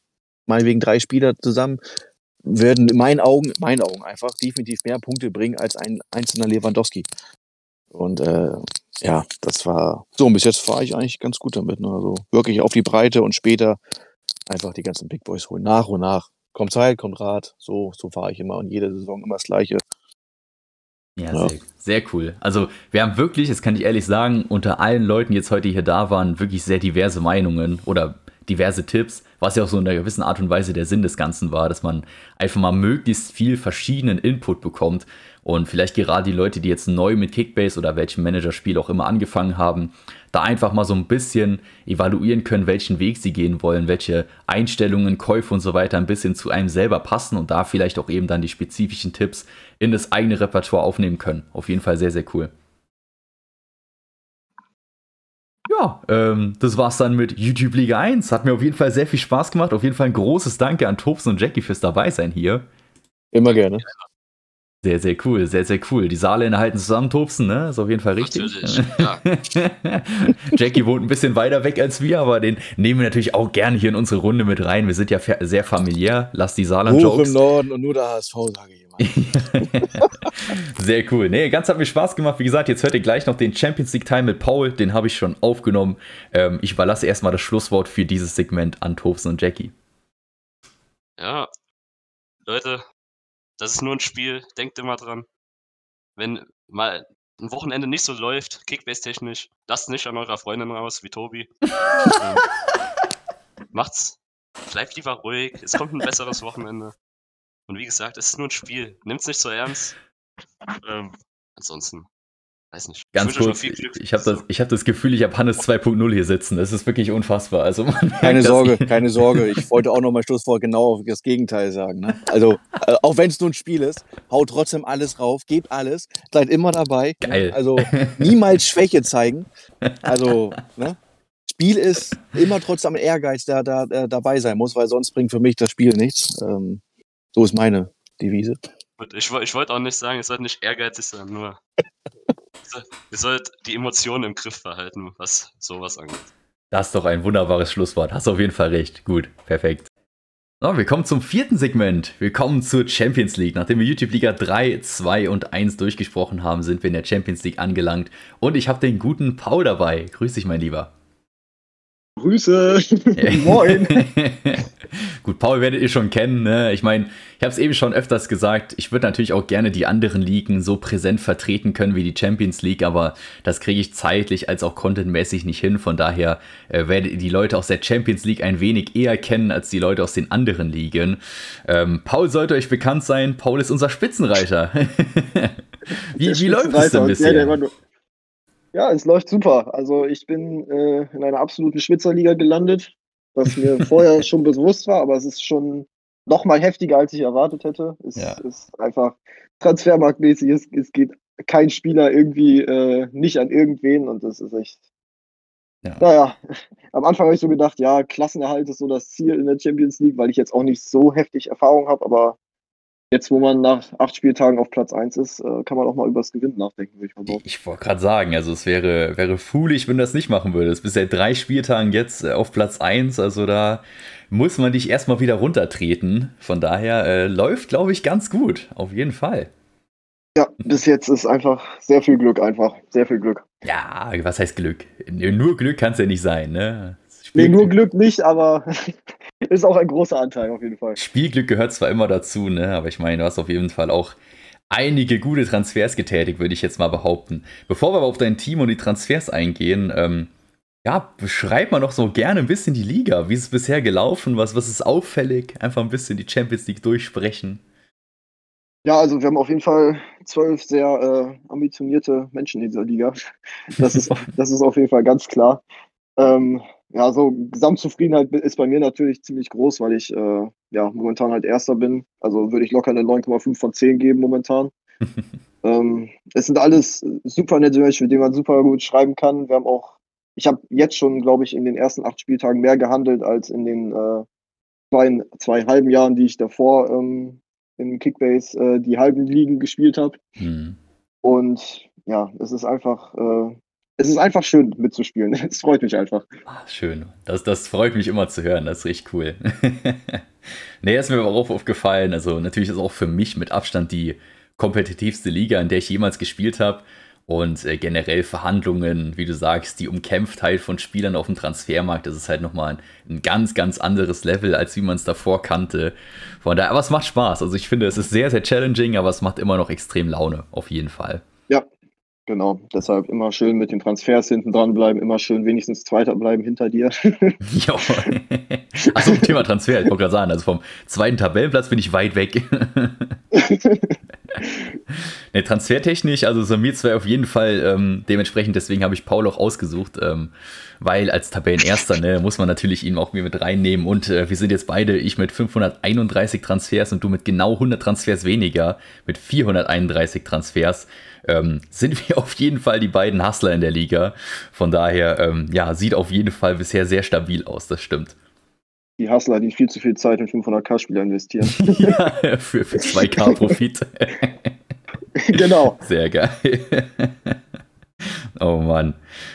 meinetwegen drei Spieler zusammen werden in meinen Augen, in meinen Augen einfach definitiv mehr Punkte bringen als ein einzelner Lewandowski. Und äh, ja, das war so. Und bis jetzt fahre ich eigentlich ganz gut damit. Ne? Also wirklich auf die Breite und später einfach die ganzen Big Boys holen. Nach und nach. Kommt Zeit, kommt Rat. So, so fahre ich immer und jede Saison immer das Gleiche. Ja, Ja. Sehr, sehr cool. Also wir haben wirklich, das kann ich ehrlich sagen, unter allen Leuten, die jetzt heute hier da waren, wirklich sehr diverse Meinungen oder diverse Tipps. was ja auch so in einer gewissen Art und Weise der Sinn des Ganzen war, dass man einfach mal möglichst viel verschiedenen Input bekommt und vielleicht gerade die Leute, die jetzt neu mit Kickbase oder welchem Managerspiel auch immer angefangen haben, da einfach mal so ein bisschen evaluieren können, welchen Weg sie gehen wollen, welche Einstellungen, Käufe und so weiter ein bisschen zu einem selber passen und da vielleicht auch eben dann die spezifischen Tipps in das eigene Repertoire aufnehmen können. Auf jeden Fall sehr, sehr cool. Ja, ähm, das war's dann mit YouTube Liga 1. Hat mir auf jeden Fall sehr viel Spaß gemacht. Auf jeden Fall ein großes Danke an Tobsen und Jackie fürs Dabeisein hier. Immer gerne. Sehr, sehr cool, sehr, sehr cool. Die Saarländer halten zusammen, Tobsen, ne? Ist auf jeden Fall richtig. Natürlich, ja. <laughs> Jackie wohnt ein bisschen weiter weg als wir, aber den nehmen wir natürlich auch gerne hier in unsere Runde mit rein. Wir sind ja sehr familiär. Lass die Hoch im Saarland-Jokes. Norden und nur der HSV, sage ich immer. <laughs> Sehr cool. Nee, ganz hat mir Spaß gemacht. Wie gesagt, jetzt hört ihr gleich noch den Champions League Time mit Paul. Den habe ich schon aufgenommen. Ähm, ich überlasse erstmal das Schlusswort für dieses Segment an Tobsen und Jackie. Ja, Leute, das ist nur ein Spiel. Denkt immer dran. Wenn mal ein Wochenende nicht so läuft, Kickbase-technisch, lasst nicht an eurer Freundin raus, wie Tobi. <laughs> ähm, macht's. Bleibt lieber ruhig. Es kommt ein besseres Wochenende. Und wie gesagt, es ist nur ein Spiel. Nimmt's nicht so ernst. Ähm, ansonsten, weiß nicht. Ganz euch kurz, ich habe das, ich hab das Gefühl, ich habe Hannes 2.0 hier sitzen. Das ist wirklich unfassbar. Also Keine Sorge, ich- keine Sorge. Ich wollte auch noch mal Schlusswort genau auf das Gegenteil sagen. Ne? Also, äh, auch wenn es nur ein Spiel ist, haut trotzdem alles rauf, gebt alles, seid immer dabei. Geil. Ne? Also, niemals Schwäche zeigen. Also, ne? Spiel ist immer trotzdem ein Ehrgeiz, der da dabei sein muss, weil sonst bringt für mich das Spiel nichts. Ähm, so ist meine Devise. Ich, ich wollte auch nicht sagen, ihr sollt nicht ehrgeizig sein, nur ihr sollt- die Emotionen im Griff behalten, was sowas angeht. Das ist doch ein wunderbares Schlusswort. Hast auf jeden Fall recht. Gut, perfekt. So, wir kommen zum vierten Segment. Wir kommen zur Champions League. Nachdem wir YouTube Liga 3, 2 und 1 durchgesprochen haben, sind wir in der Champions League angelangt. Und ich habe den guten Paul dabei. Grüß dich, mein Lieber. Grüße. <laughs> Moin. <laughs> Gut, Paul werdet ihr schon kennen. Ne? Ich meine, ich habe es eben schon öfters gesagt, ich würde natürlich auch gerne die anderen Ligen so präsent vertreten können wie die Champions League, aber das kriege ich zeitlich als auch contentmäßig nicht hin. Von daher äh, werdet ihr die Leute aus der Champions League ein wenig eher kennen als die Leute aus den anderen Ligen. Ähm, Paul sollte euch bekannt sein. Paul ist unser Spitzenreiter. <laughs> wie wie läuft es denn Der, der bisher? immer nur- ja, es läuft super. Also ich bin äh, in einer absoluten Schwitzerliga gelandet, was mir <laughs> vorher schon bewusst war, aber es ist schon noch mal heftiger, als ich erwartet hätte. Es Ja. ist einfach transfermarktmäßig. Es, es geht kein Spieler irgendwie äh, nicht an irgendwen und das ist echt. Ja. Naja, am Anfang habe ich so gedacht, ja, Klassenerhalt ist so das Ziel in der Champions League, weil ich jetzt auch nicht so heftig Erfahrung habe, aber jetzt, wo man nach acht Spieltagen auf Platz 1 ist, äh, kann man auch mal über das Gewinn nachdenken, würde ich mal behaupten. Ich wollte gerade sagen, also es wäre, wäre foolish, wenn du das nicht machen würdest. Bis seit drei Spieltagen jetzt äh, auf Platz 1, also da muss man dich erstmal wieder runtertreten. Von daher äh, läuft, glaube ich, ganz gut. Auf jeden Fall. Ja, bis jetzt ist einfach sehr viel Glück einfach. Sehr viel Glück. Ja, was heißt Glück? Nur Glück kann es ja nicht sein, ne? Nee, nur Glück nicht, aber <laughs> <laughs> ist auch ein großer Anteil auf jeden Fall. Spielglück gehört zwar immer dazu, ne? Aber ich meine, du hast auf jeden Fall auch einige gute Transfers getätigt, würde ich jetzt mal behaupten. Bevor wir aber auf dein Team und die Transfers eingehen, ähm, ja, beschreib mal noch so gerne ein bisschen die Liga. Wie ist es bisher gelaufen? Was, was ist auffällig? Einfach ein bisschen die Champions League durchsprechen. Ja, also wir haben auf jeden Fall zwölf sehr äh, ambitionierte Menschen in dieser Liga. Das ist, auf- <laughs> das ist auf jeden Fall ganz klar. Ähm, ja, so Gesamtzufriedenheit ist bei mir natürlich ziemlich groß, weil ich äh, ja momentan halt Erster bin. Also würde ich locker eine 9,5 von 10 geben momentan. <laughs> ähm, es sind alles super nette Menschen, mit denen man super gut schreiben kann. Wir haben auch, ich habe jetzt schon, glaube ich, in den ersten acht Spieltagen mehr gehandelt als in den äh, zwei, zwei halben Jahren, die ich davor ähm, in Kickbase äh, die halben Ligen gespielt habe. Hm. Und ja, es ist einfach, äh, es ist einfach schön mitzuspielen. <laughs> Es freut mich einfach. Ah, schön. Das, das freut mich immer zu hören. Das ist richtig cool. <laughs> nee, ist mir aber auch aufgefallen. Also, natürlich ist auch für mich mit Abstand die kompetitivste Liga, in der ich jemals gespielt habe. Und äh, generell Verhandlungen, wie du sagst, die Umkämpftheit von Spielern auf dem Transfermarkt, das ist halt nochmal ein, ein ganz, ganz anderes Level, als wie man es davor kannte. Von daher, aber es macht Spaß. Also ich finde, es ist sehr, sehr challenging, aber es macht immer noch extrem Laune, auf jeden Fall. Ja, Genau, deshalb immer schön mit den Transfers hinten dran bleiben, immer schön wenigstens Zweiter bleiben hinter dir. <laughs> Jo. Achso, Thema Transfer, ich wollte gerade sagen, also vom zweiten Tabellenplatz bin ich weit weg. <laughs> ne, transfertechnisch, also wir zwei auf jeden Fall ähm, dementsprechend, deswegen habe ich Paul auch ausgesucht, ähm, weil als Tabellenerster ne, muss man natürlich ihn auch mit reinnehmen und äh, wir sind jetzt beide, ich mit 531 Transfers und du mit genau 100 Transfers weniger, mit 431 Transfers, ähm, sind wir auf jeden Fall die beiden Hustler in der Liga. Von daher, ähm, ja, sieht auf jeden Fall bisher sehr stabil aus, das stimmt. Die Hustler, die viel zu viel Zeit in 500k-Spieler investieren. <laughs> ja, für, für 2k <laughs> Profit. <laughs> genau. Sehr geil. Oh Mann.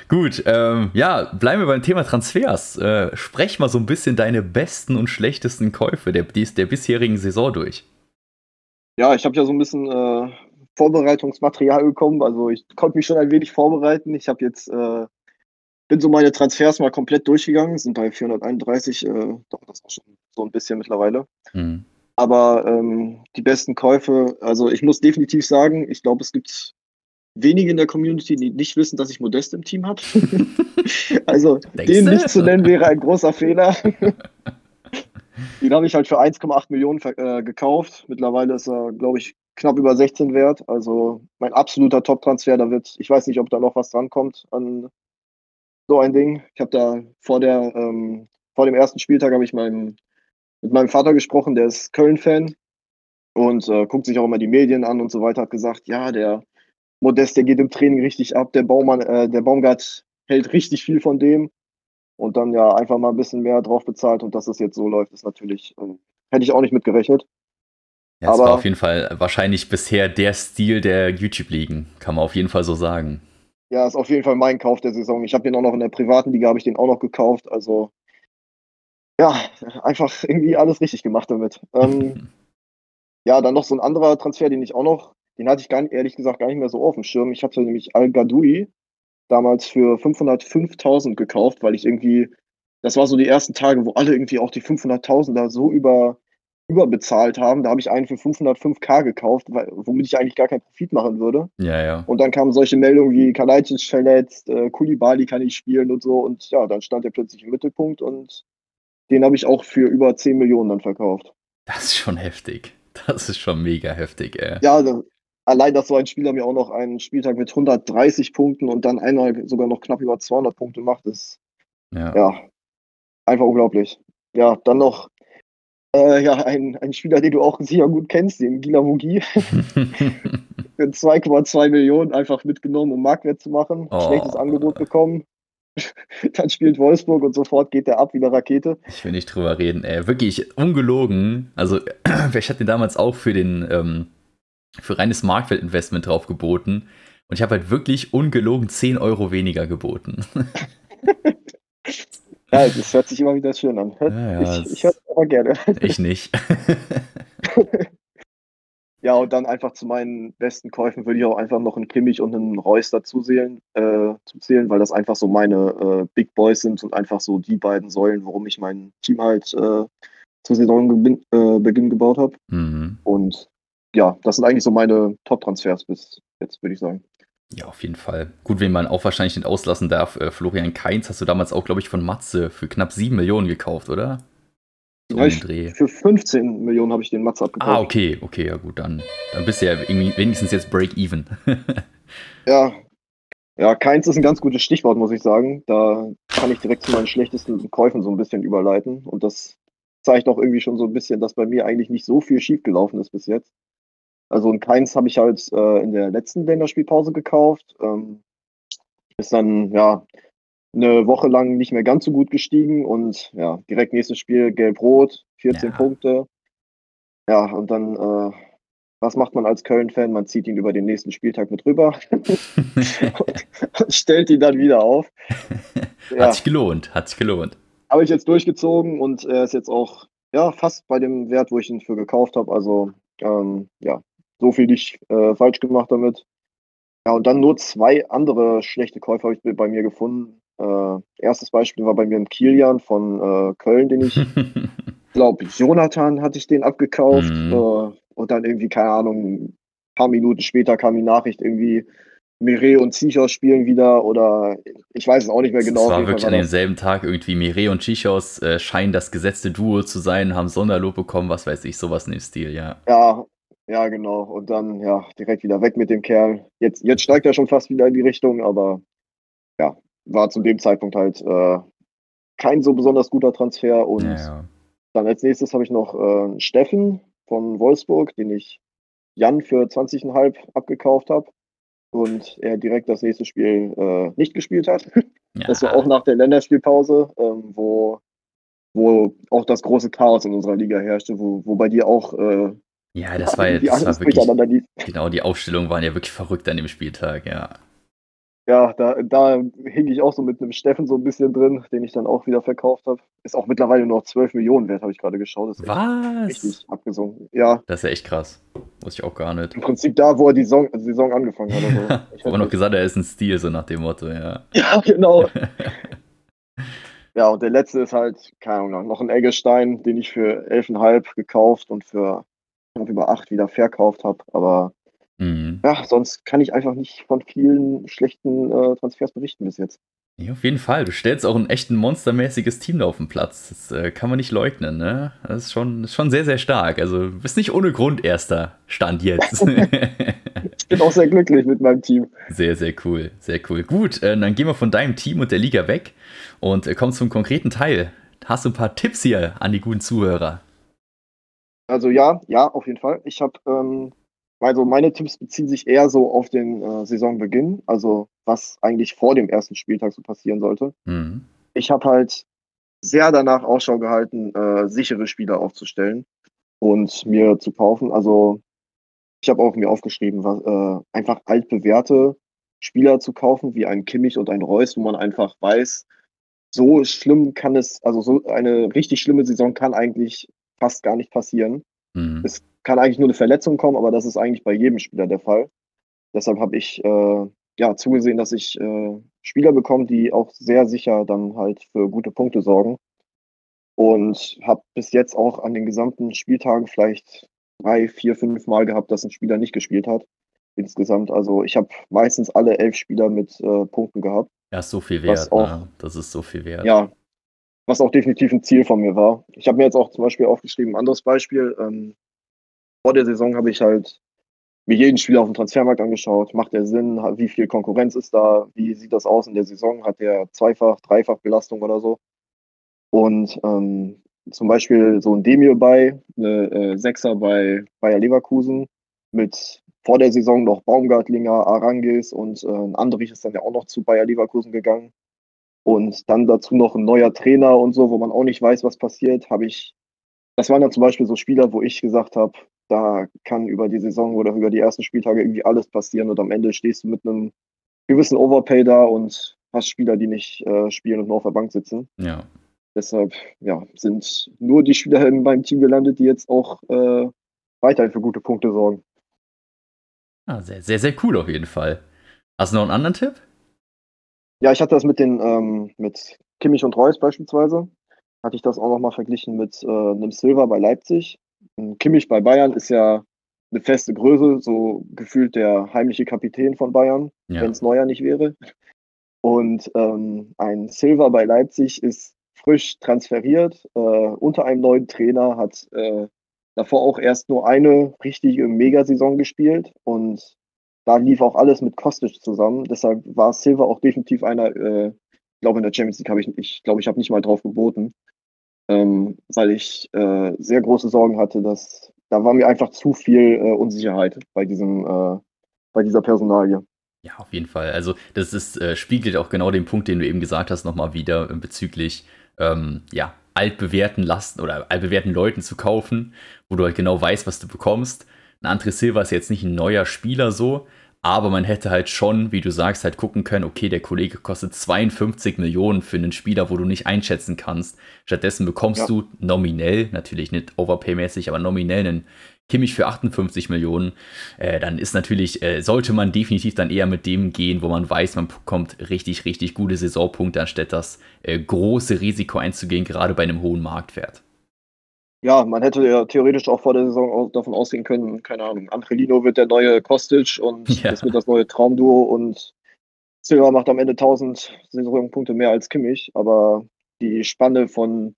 Gut, ähm, ja, bleiben wir beim Thema Transfers. Äh, sprech mal so ein bisschen deine besten und schlechtesten Käufe der, der bisherigen Saison durch. Ja, ich habe ja so ein bisschen äh, Vorbereitungsmaterial bekommen. Also ich konnte mich schon ein wenig vorbereiten. Ich habe jetzt äh, bin so meine Transfers mal komplett durchgegangen, sind bei 431, äh, doch, das war schon so ein bisschen mittlerweile. Mhm. Aber ähm, die besten Käufe, also ich muss definitiv sagen, ich glaube, es gibt wenige in der Community, die nicht wissen, dass ich Modest im Team habe. <laughs> also den nicht zu nennen wäre ein großer Fehler. <laughs> den habe ich halt für 1,8 Millionen äh, gekauft. Mittlerweile ist er, glaube ich, knapp über 16 wert. Also mein absoluter Top-Transfer. Da wird, ich weiß nicht, ob da noch was drankommt an so ein Ding. Ich habe da vor der, ähm, vor dem ersten Spieltag habe ich meinem, mit meinem Vater gesprochen, der ist Köln-Fan und äh, guckt sich auch immer die Medien an und so weiter, hat gesagt, ja, der Modest, der geht im Training richtig ab, der Baumann, äh, der Baumgart hält richtig viel von dem und dann ja einfach mal ein bisschen mehr drauf bezahlt und dass es jetzt so läuft, ist natürlich, äh, hätte ich auch nicht mitgerechnet. Ja, es war auf jeden Fall wahrscheinlich bisher der Stil der YouTube-Ligen, kann man auf jeden Fall so sagen. Ja, ist auf jeden Fall mein Kauf der Saison. Ich habe den auch noch in der privaten Liga, habe ich den auch noch gekauft. Also ja, einfach irgendwie alles richtig gemacht damit. Ähm, <laughs> ja, dann noch so ein anderer Transfer, den ich auch noch, den hatte ich gar, ehrlich gesagt gar nicht mehr so auf dem Schirm. Ich hatte nämlich Al Gadoui damals für 505.000 gekauft, weil ich irgendwie, das war so die ersten Tage, wo alle irgendwie auch die 500.000 da so über, überbezahlt haben. Da habe ich einen für 505k gekauft, weil, womit ich eigentlich gar keinen Profit machen würde. Ja, ja. Und dann kamen solche Meldungen wie Kalajdzic verletzt, äh, Kulibali kann nicht spielen und so. Und ja, dann stand er plötzlich im Mittelpunkt und den habe ich auch für über 10 Millionen dann verkauft. Das ist schon heftig. Das ist schon mega heftig, ey. Ja, also, allein, dass so ein Spieler mir auch noch einen Spieltag mit 130 Punkten und dann einmal sogar noch knapp über 200 Punkte macht, ist ja, ja einfach unglaublich. Ja, dann noch äh, ja, ein, ein Spieler, den du auch sicher gut kennst, den Gila Mugi. <laughs> Für 2,2 Millionen einfach mitgenommen, um Marktwert zu machen. Oh. Schlechtes Angebot bekommen. <laughs> Dann spielt Wolfsburg und sofort geht der ab wie eine Rakete. Ich will nicht drüber reden, ey. Wirklich ungelogen. Also, <clears throat> ich hatte den damals auch für den, ähm, für reines Marktwertinvestment drauf geboten. Und ich habe halt wirklich ungelogen 10 Euro weniger geboten. <laughs> Ja, das hört sich immer wieder schön an. Ja, ja, ich ich höre es aber gerne. Ich nicht. <laughs> ja, und dann einfach zu meinen besten Käufen würde ich auch einfach noch einen Kimmich und einen Reus dazu zählen, äh, zählen, weil das einfach so meine äh, Big Boys sind und einfach so die beiden Säulen, warum ich mein Team halt äh, zur Saisonbeginn äh, gebaut habe. Mhm. Und ja, das sind eigentlich so meine Top-Transfers bis jetzt, würde ich sagen. Ja, auf jeden Fall. Gut, wen man auch wahrscheinlich nicht auslassen darf, äh, Florian Kainz hast du damals auch, glaube ich, von Matze für knapp 7 Millionen gekauft, oder? So ja, für 15 Millionen habe ich den Matze abgekauft. Ah, okay, okay, ja gut, dann, dann bist du ja wenigstens jetzt Break-Even. <laughs> ja. Ja, Keins ist ein ganz gutes Stichwort, muss ich sagen. Da kann ich direkt zu meinen schlechtesten Käufen so ein bisschen überleiten. Und das zeigt auch irgendwie schon so ein bisschen, dass bei mir eigentlich nicht so viel schiefgelaufen ist bis jetzt. Also ein Keins habe ich halt äh, in der letzten Länderspielpause gekauft. Ähm, ist dann ja eine Woche lang nicht mehr ganz so gut gestiegen und ja, direkt nächstes Spiel Gelb-Rot, 14 ja. Punkte. Ja, und dann, äh, was macht man als Köln-Fan? Man zieht ihn über den nächsten Spieltag mit rüber und, und <laughs> stellt ihn dann wieder auf. Ja. Hat sich gelohnt, hat sich gelohnt. Habe ich jetzt durchgezogen und er ist jetzt auch ja, fast bei dem Wert, wo ich ihn für gekauft habe. Also ähm, ja, so viel nicht äh, falsch gemacht damit. Ja, und dann nur zwei andere schlechte Käufe habe ich bei mir gefunden. Äh, erstes Beispiel war bei mir ein Kilian von äh, Köln, den ich <laughs> glaube, Jonathan hatte ich den abgekauft. Mhm. Äh, und dann irgendwie, keine Ahnung, ein paar Minuten später kam die Nachricht irgendwie, Mire und Zichos spielen wieder oder ich weiß es auch nicht mehr genau. Es war wirklich an demselben Tag irgendwie Mire und Chichos äh, scheinen das gesetzte Duo zu sein, haben Sonderlob bekommen, was weiß ich, sowas in dem Stil, ja. Ja, ja, genau. Und dann ja direkt wieder weg mit dem Kerl. Jetzt, jetzt steigt er schon fast wieder in die Richtung, aber ja, war zu dem Zeitpunkt halt äh, kein so besonders guter Transfer. Und ja, ja. dann als nächstes habe ich noch äh, Steffen von Wolfsburg, den ich Jan für 20,5 abgekauft habe. Und er direkt das nächste Spiel äh, nicht gespielt hat. <laughs> ja. Das war auch nach der Länderspielpause, ähm, wo, wo auch das große Chaos in unserer Liga herrschte, wo, wo bei dir auch äh, ja, das war, die das war wirklich, genau, die Aufstellungen waren ja wirklich verrückt an dem Spieltag, ja. Ja, da, da hing ich auch so mit einem Steffen so ein bisschen drin, den ich dann auch wieder verkauft habe. Ist auch mittlerweile nur noch 12 Millionen wert, habe ich gerade geschaut. Das ist Was? richtig abgesunken. Ja, Das ist ja echt krass. Wusste ich auch gar nicht. im Prinzip da, wo er die Saison, die Saison angefangen hat. Also, <laughs> ich weiß noch gesagt, er ist ein Stil, so nach dem Motto, ja. <laughs> ja, genau. <laughs> Ja, und der letzte ist halt, keine Ahnung, noch ein Eggestein, den ich für 11,5 gekauft und für knapp über 8 wieder verkauft habe. Aber Mhm. ja, sonst kann ich einfach nicht von vielen schlechten äh, Transfers berichten bis jetzt. Ja, auf jeden Fall. Du stellst auch ein echt ein monstermäßiges Team da auf den Platz. Das äh, kann man nicht leugnen, ne? Das ist schon, ist schon sehr, sehr stark. Also, bist nicht ohne Grund erster Stand jetzt. <laughs> Ich bin auch <laughs> sehr glücklich mit meinem Team. sehr, sehr cool. Sehr cool. Gut, äh, dann gehen wir von deinem Team und der Liga weg und äh, kommen zum konkreten Teil. Hast du ein paar Tipps hier an die guten Zuhörer? Also ja, ja, auf jeden Fall. Ich habe, ähm, also meine Tipps beziehen sich eher so auf den äh, Saisonbeginn, also was eigentlich vor dem ersten Spieltag so passieren sollte. Mhm. Ich habe halt sehr danach Ausschau gehalten, äh, sichere Spieler aufzustellen und mir zu kaufen. Also ich habe auch mir aufgeschrieben, was, äh, einfach altbewährte Spieler zu kaufen, wie ein Kimmich und ein Reus, wo man einfach weiß, so schlimm kann es, also so eine richtig schlimme Saison kann eigentlich fast gar nicht passieren. Mhm. Es kann eigentlich nur eine Verletzung kommen, aber das ist eigentlich bei jedem Spieler der Fall. Deshalb habe ich äh, ja zugesehen, dass ich äh, Spieler bekomme, die auch sehr sicher dann halt für gute Punkte sorgen. Und habe bis jetzt auch an den gesamten Spieltagen vielleicht drei, vier, fünf Mal gehabt, dass ein Spieler nicht gespielt hat. Insgesamt. Also ich habe meistens alle elf Spieler mit äh, Punkten gehabt. Ja, ist so viel wert. auch- Ne? Das ist so viel wert. Ja, was auch definitiv ein Ziel von mir war. Ich habe mir jetzt auch zum Beispiel aufgeschrieben, ein anderes Beispiel. Ähm, vor der Saison habe ich halt mir jeden Spieler auf dem Transfermarkt angeschaut. Macht der Sinn? Wie viel Konkurrenz ist da? Wie sieht das aus in der Saison? Hat der zweifach, dreifach Belastung oder so? Und ähm, zum Beispiel so ein Demir bei, eine äh, Sechser bei Bayer Leverkusen mit vor der Saison noch Baumgartlinger, Arangis und äh, Andrich ist dann ja auch noch zu Bayer Leverkusen gegangen. Und dann dazu noch ein neuer Trainer und so, wo man auch nicht weiß, was passiert, habe ich, das waren dann zum Beispiel so Spieler, wo ich gesagt habe, da kann über die Saison oder über die ersten Spieltage irgendwie alles passieren und am Ende stehst du mit einem gewissen Overpay da und hast Spieler, die nicht äh, spielen und nur auf der Bank sitzen. Ja. Deshalb ja, sind nur die Spieler in meinem Team gelandet, die jetzt auch äh, weiterhin für gute Punkte sorgen. Ah, sehr, sehr, sehr cool auf jeden Fall. Hast du noch einen anderen Tipp? Ja, ich hatte das mit den ähm, mit Kimmich und Reus beispielsweise. Hatte ich das auch nochmal verglichen mit äh, einem Silver bei Leipzig. Ein Kimmich bei Bayern ist ja eine feste Größe, so gefühlt der heimliche Kapitän von Bayern, Ja. wenn es Neuer nicht wäre. Und ähm, ein Silver bei Leipzig ist frisch transferiert, äh, unter einem neuen Trainer, hat äh, davor auch erst nur eine richtige Megasaison gespielt und da lief auch alles mit Kostic zusammen. Deshalb war Silva auch definitiv einer, äh, ich glaube in der Champions League habe ich, ich glaube, ich habe nicht mal drauf geboten, ähm, weil ich äh, sehr große Sorgen hatte, dass da war mir einfach zu viel äh, Unsicherheit bei diesem, äh, bei dieser Personalie. Ja, auf jeden Fall. Also das ist, äh, spiegelt auch genau den Punkt, den du eben gesagt hast, nochmal wieder äh, bezüglich ähm, ja, altbewährten Lasten oder altbewährten Leuten zu kaufen, wo du halt genau weißt, was du bekommst. Ein André Silva ist jetzt nicht ein neuer Spieler so, aber man hätte halt schon, wie du sagst, halt gucken können, okay, der Kollege kostet 52 Millionen für einen Spieler, wo du nicht einschätzen kannst. Stattdessen bekommst Ja. du nominell, natürlich nicht overpay-mäßig, aber nominell einen Kimmich für 58 Millionen, äh, dann ist natürlich, äh, sollte man definitiv dann eher mit dem gehen, wo man weiß, man bekommt richtig, richtig gute Saisonpunkte, anstatt das äh, große Risiko einzugehen, gerade bei einem hohen Marktwert. Ja, man hätte ja theoretisch auch vor der Saison auch davon ausgehen können, keine Ahnung, Angelino wird der neue Kostic und Ja. das wird das neue Traumduo und Silva macht am Ende 1000 Saisonpunkte mehr als Kimmich, aber die Spanne von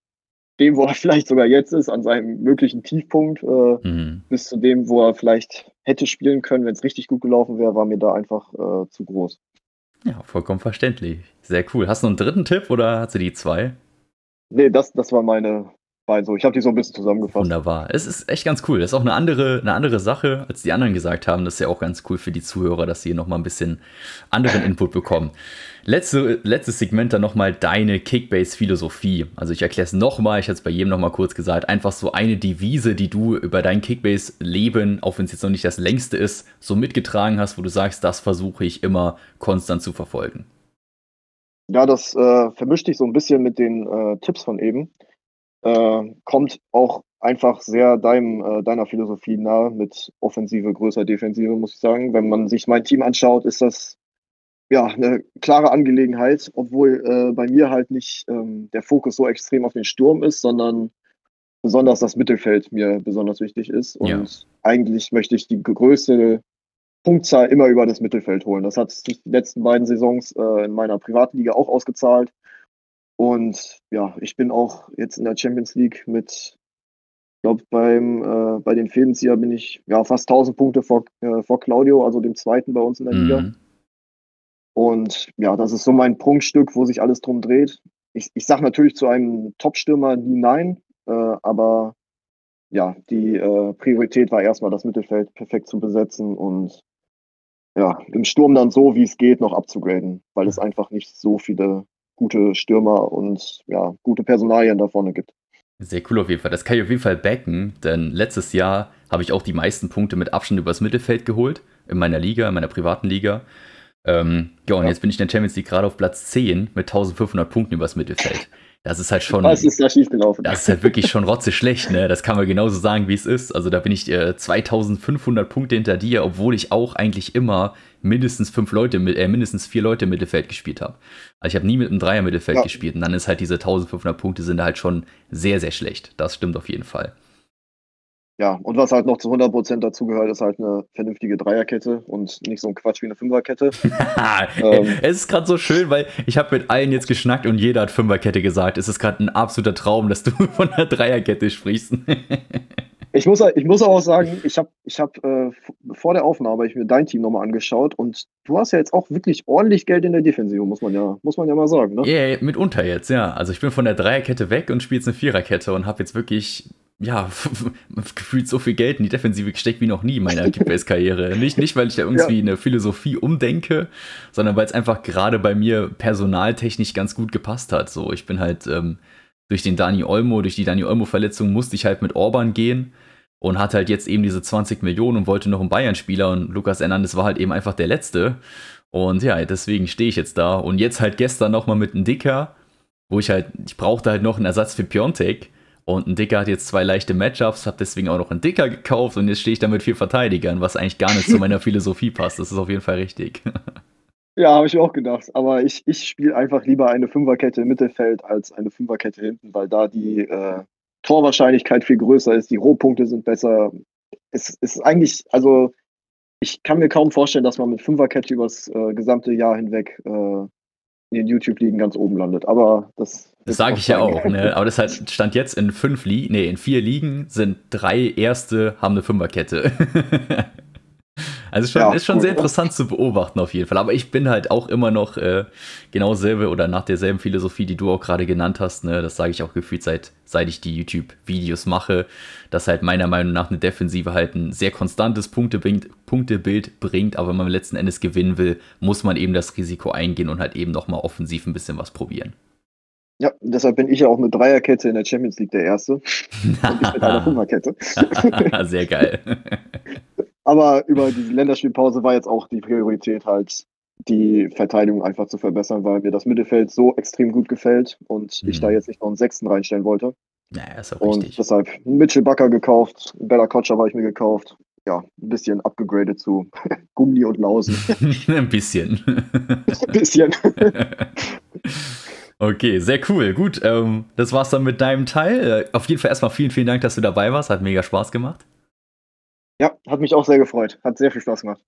dem, wo er <laughs> vielleicht sogar jetzt ist, an seinem möglichen Tiefpunkt, äh, Mhm. bis zu dem, wo er vielleicht hätte spielen können, wenn es richtig gut gelaufen wäre, war mir da einfach äh, zu groß. Ja, vollkommen verständlich. Sehr cool. Hast du einen dritten Tipp oder hast du die zwei? Nee, das, das war meine beiden so. Ich habe die so ein bisschen zusammengefasst. Wunderbar. Es ist echt ganz cool. Das ist auch eine andere, eine andere Sache, als die anderen gesagt haben. Das ist ja auch ganz cool für die Zuhörer, dass sie nochmal ein bisschen anderen Input bekommen. Letzte, letztes Segment dann nochmal deine Kickbase-Philosophie. Also ich erkläre es nochmal, ich hatte es bei jedem nochmal kurz gesagt. Einfach so eine Devise, die du über dein Kickbase-Leben, auch wenn es jetzt noch nicht das längste ist, so mitgetragen hast, wo du sagst, das versuche ich immer konstant zu verfolgen. Ja, das äh, vermischt sich so ein bisschen mit den äh, Tipps von eben. Äh, kommt auch einfach sehr deinem, äh, deiner Philosophie nahe mit Offensive größer Defensive, muss ich sagen. Wenn man sich mein Team anschaut, ist das ja eine klare Angelegenheit, obwohl äh, bei mir halt nicht ähm, der Fokus so extrem auf den Sturm ist, sondern besonders das Mittelfeld mir besonders wichtig ist. Und Ja. eigentlich möchte ich die größte Punktzahl immer über das Mittelfeld holen. Das hat sich die letzten beiden Saisons äh, in meiner Privatliga auch ausgezahlt. Und ja, ich bin auch jetzt in der Champions League mit, ich glaube, beim äh, bei den Fädenzieher bin ich ja fast 1000 Punkte vor, äh, vor Claudio, also dem zweiten bei uns in der Liga. Mhm. Und ja, das ist so mein Prunkstück, wo sich alles drum dreht. Ich, ich sage natürlich zu einem Top-Stürmer nie nein, äh, aber ja, die äh, Priorität war erstmal das Mittelfeld perfekt zu besetzen und ja, im Sturm dann so, wie es geht, noch abzugraden, weil es einfach nicht so viele gute Stürmer und ja, gute Personalien da vorne gibt. Sehr cool auf jeden Fall. Das kann ich auf jeden Fall backen, denn letztes Jahr habe ich auch die meisten Punkte mit Abstand übers Mittelfeld geholt. In meiner Liga, in meiner privaten Liga. Ähm, ja, und Ja. jetzt bin ich in der Champions League gerade auf Platz 10 mit 1500 Punkten übers Mittelfeld. Das ist halt schon. Was ist da schiefgelaufen? Das ist halt wirklich schon rotze schlecht, ne? Das kann man genauso sagen, wie es ist. Also da bin ich äh, 2500 Punkte hinter dir, obwohl ich auch eigentlich immer mindestens fünf Leute, äh, mindestens vier Leute im Mittelfeld gespielt habe. Also ich habe nie mit einem Dreier Mittelfeld Ja. gespielt und dann ist halt diese 1500 Punkte sind halt schon sehr, sehr schlecht. Das stimmt auf jeden Fall. Ja, und was halt noch zu 100% dazugehört, ist halt eine vernünftige Dreierkette und nicht so ein Quatsch wie eine Fünferkette. <laughs> Ähm. <laughs> es ist gerade so schön, weil ich habe mit allen jetzt geschnackt und jeder hat Fünferkette gesagt. Es ist gerade ein absoluter Traum, dass du <laughs> von der Dreierkette sprichst. Ich muss, ich muss auch sagen, ich habe ich hab, äh, vor der Aufnahme ich mir dein Team nochmal angeschaut und du hast ja jetzt auch wirklich ordentlich Geld in der Defensive, muss man ja, muss man ja mal sagen. Ne? Ja, yeah, mitunter jetzt, ja. Also ich bin von der Dreierkette weg und spiele jetzt eine Viererkette und habe jetzt wirklich, ja, <laughs> gefühlt so viel Geld in die Defensive gesteckt wie noch nie in meiner Kickbase-Karriere. Nicht, nicht, weil ich da <laughs> irgendwie eine Philosophie umdenke, sondern weil es einfach gerade bei mir personaltechnisch ganz gut gepasst hat. So, ich bin halt ähm, durch den Dani Olmo, durch die Dani Olmo-Verletzung musste ich halt mit Orban gehen und hatte halt jetzt eben diese 20 Millionen und wollte noch einen Bayern-Spieler und Lukas Hernandez war halt eben einfach der Letzte. Und ja, deswegen stehe ich jetzt da. Und jetzt halt gestern nochmal mit einem Dicker, wo ich halt, ich brauchte halt noch einen Ersatz für Piontek. Und ein Dicker hat jetzt zwei leichte Matchups, habe deswegen auch noch einen Dicker gekauft und jetzt stehe ich da mit vier Verteidigern, was eigentlich gar nicht zu meiner Philosophie passt. Das ist auf jeden Fall richtig. <laughs> Ja, habe ich mir auch gedacht. Aber ich, ich spiele einfach lieber eine Fünferkette im Mittelfeld als eine Fünferkette hinten, weil da die äh, Torwahrscheinlichkeit viel größer ist, die Rohpunkte sind besser. Es, es ist eigentlich, also ich kann mir kaum vorstellen, dass man mit Fünferkette übers äh, gesamte Jahr hinweg äh, in den YouTube-Ligen ganz oben landet. Aber das. Das sage ich ja auch, ne? Aber das halt stand jetzt in fünf Ligen, nee, in vier Ligen sind drei erste haben eine Fünferkette. <laughs> Also schon, Ja, ist schon cool. sehr interessant zu beobachten auf jeden Fall. Aber ich bin halt auch immer noch äh, genau selbe oder nach derselben Philosophie, die du auch gerade genannt hast. Ne? Das sage ich auch gefühlt seit, seit ich die YouTube-Videos mache, dass halt meiner Meinung nach eine Defensive halt ein sehr konstantes Punkte bringt, Punktebild bringt. Aber wenn man letzten Endes gewinnen will, muss man eben das Risiko eingehen und halt eben nochmal offensiv ein bisschen was probieren. Ja, deshalb bin ich ja auch mit Dreierkette in der Champions League der Erste. <laughs> Und ich mit einer Fünferkette. <laughs> sehr geil. <laughs> Aber über die Länderspielpause war jetzt auch die Priorität halt, die Verteidigung einfach zu verbessern, weil mir das Mittelfeld so extrem gut gefällt und ich Mhm. da jetzt nicht noch einen Sechsten reinstellen wollte. Naja, ist auch Und richtig. deshalb Mitchell Bakker gekauft, Bella Kotscher habe ich mir gekauft. Ja, ein bisschen abgegradet zu Gummi und Lausen. ein bisschen. ein bisschen. Okay, sehr cool. Gut, ähm, das war's dann mit deinem Teil. Äh, auf jeden Fall erstmal vielen, vielen Dank, dass du dabei warst. Hat mega Spaß gemacht. Ja, hat mich auch sehr gefreut. Hat sehr viel Spaß gemacht.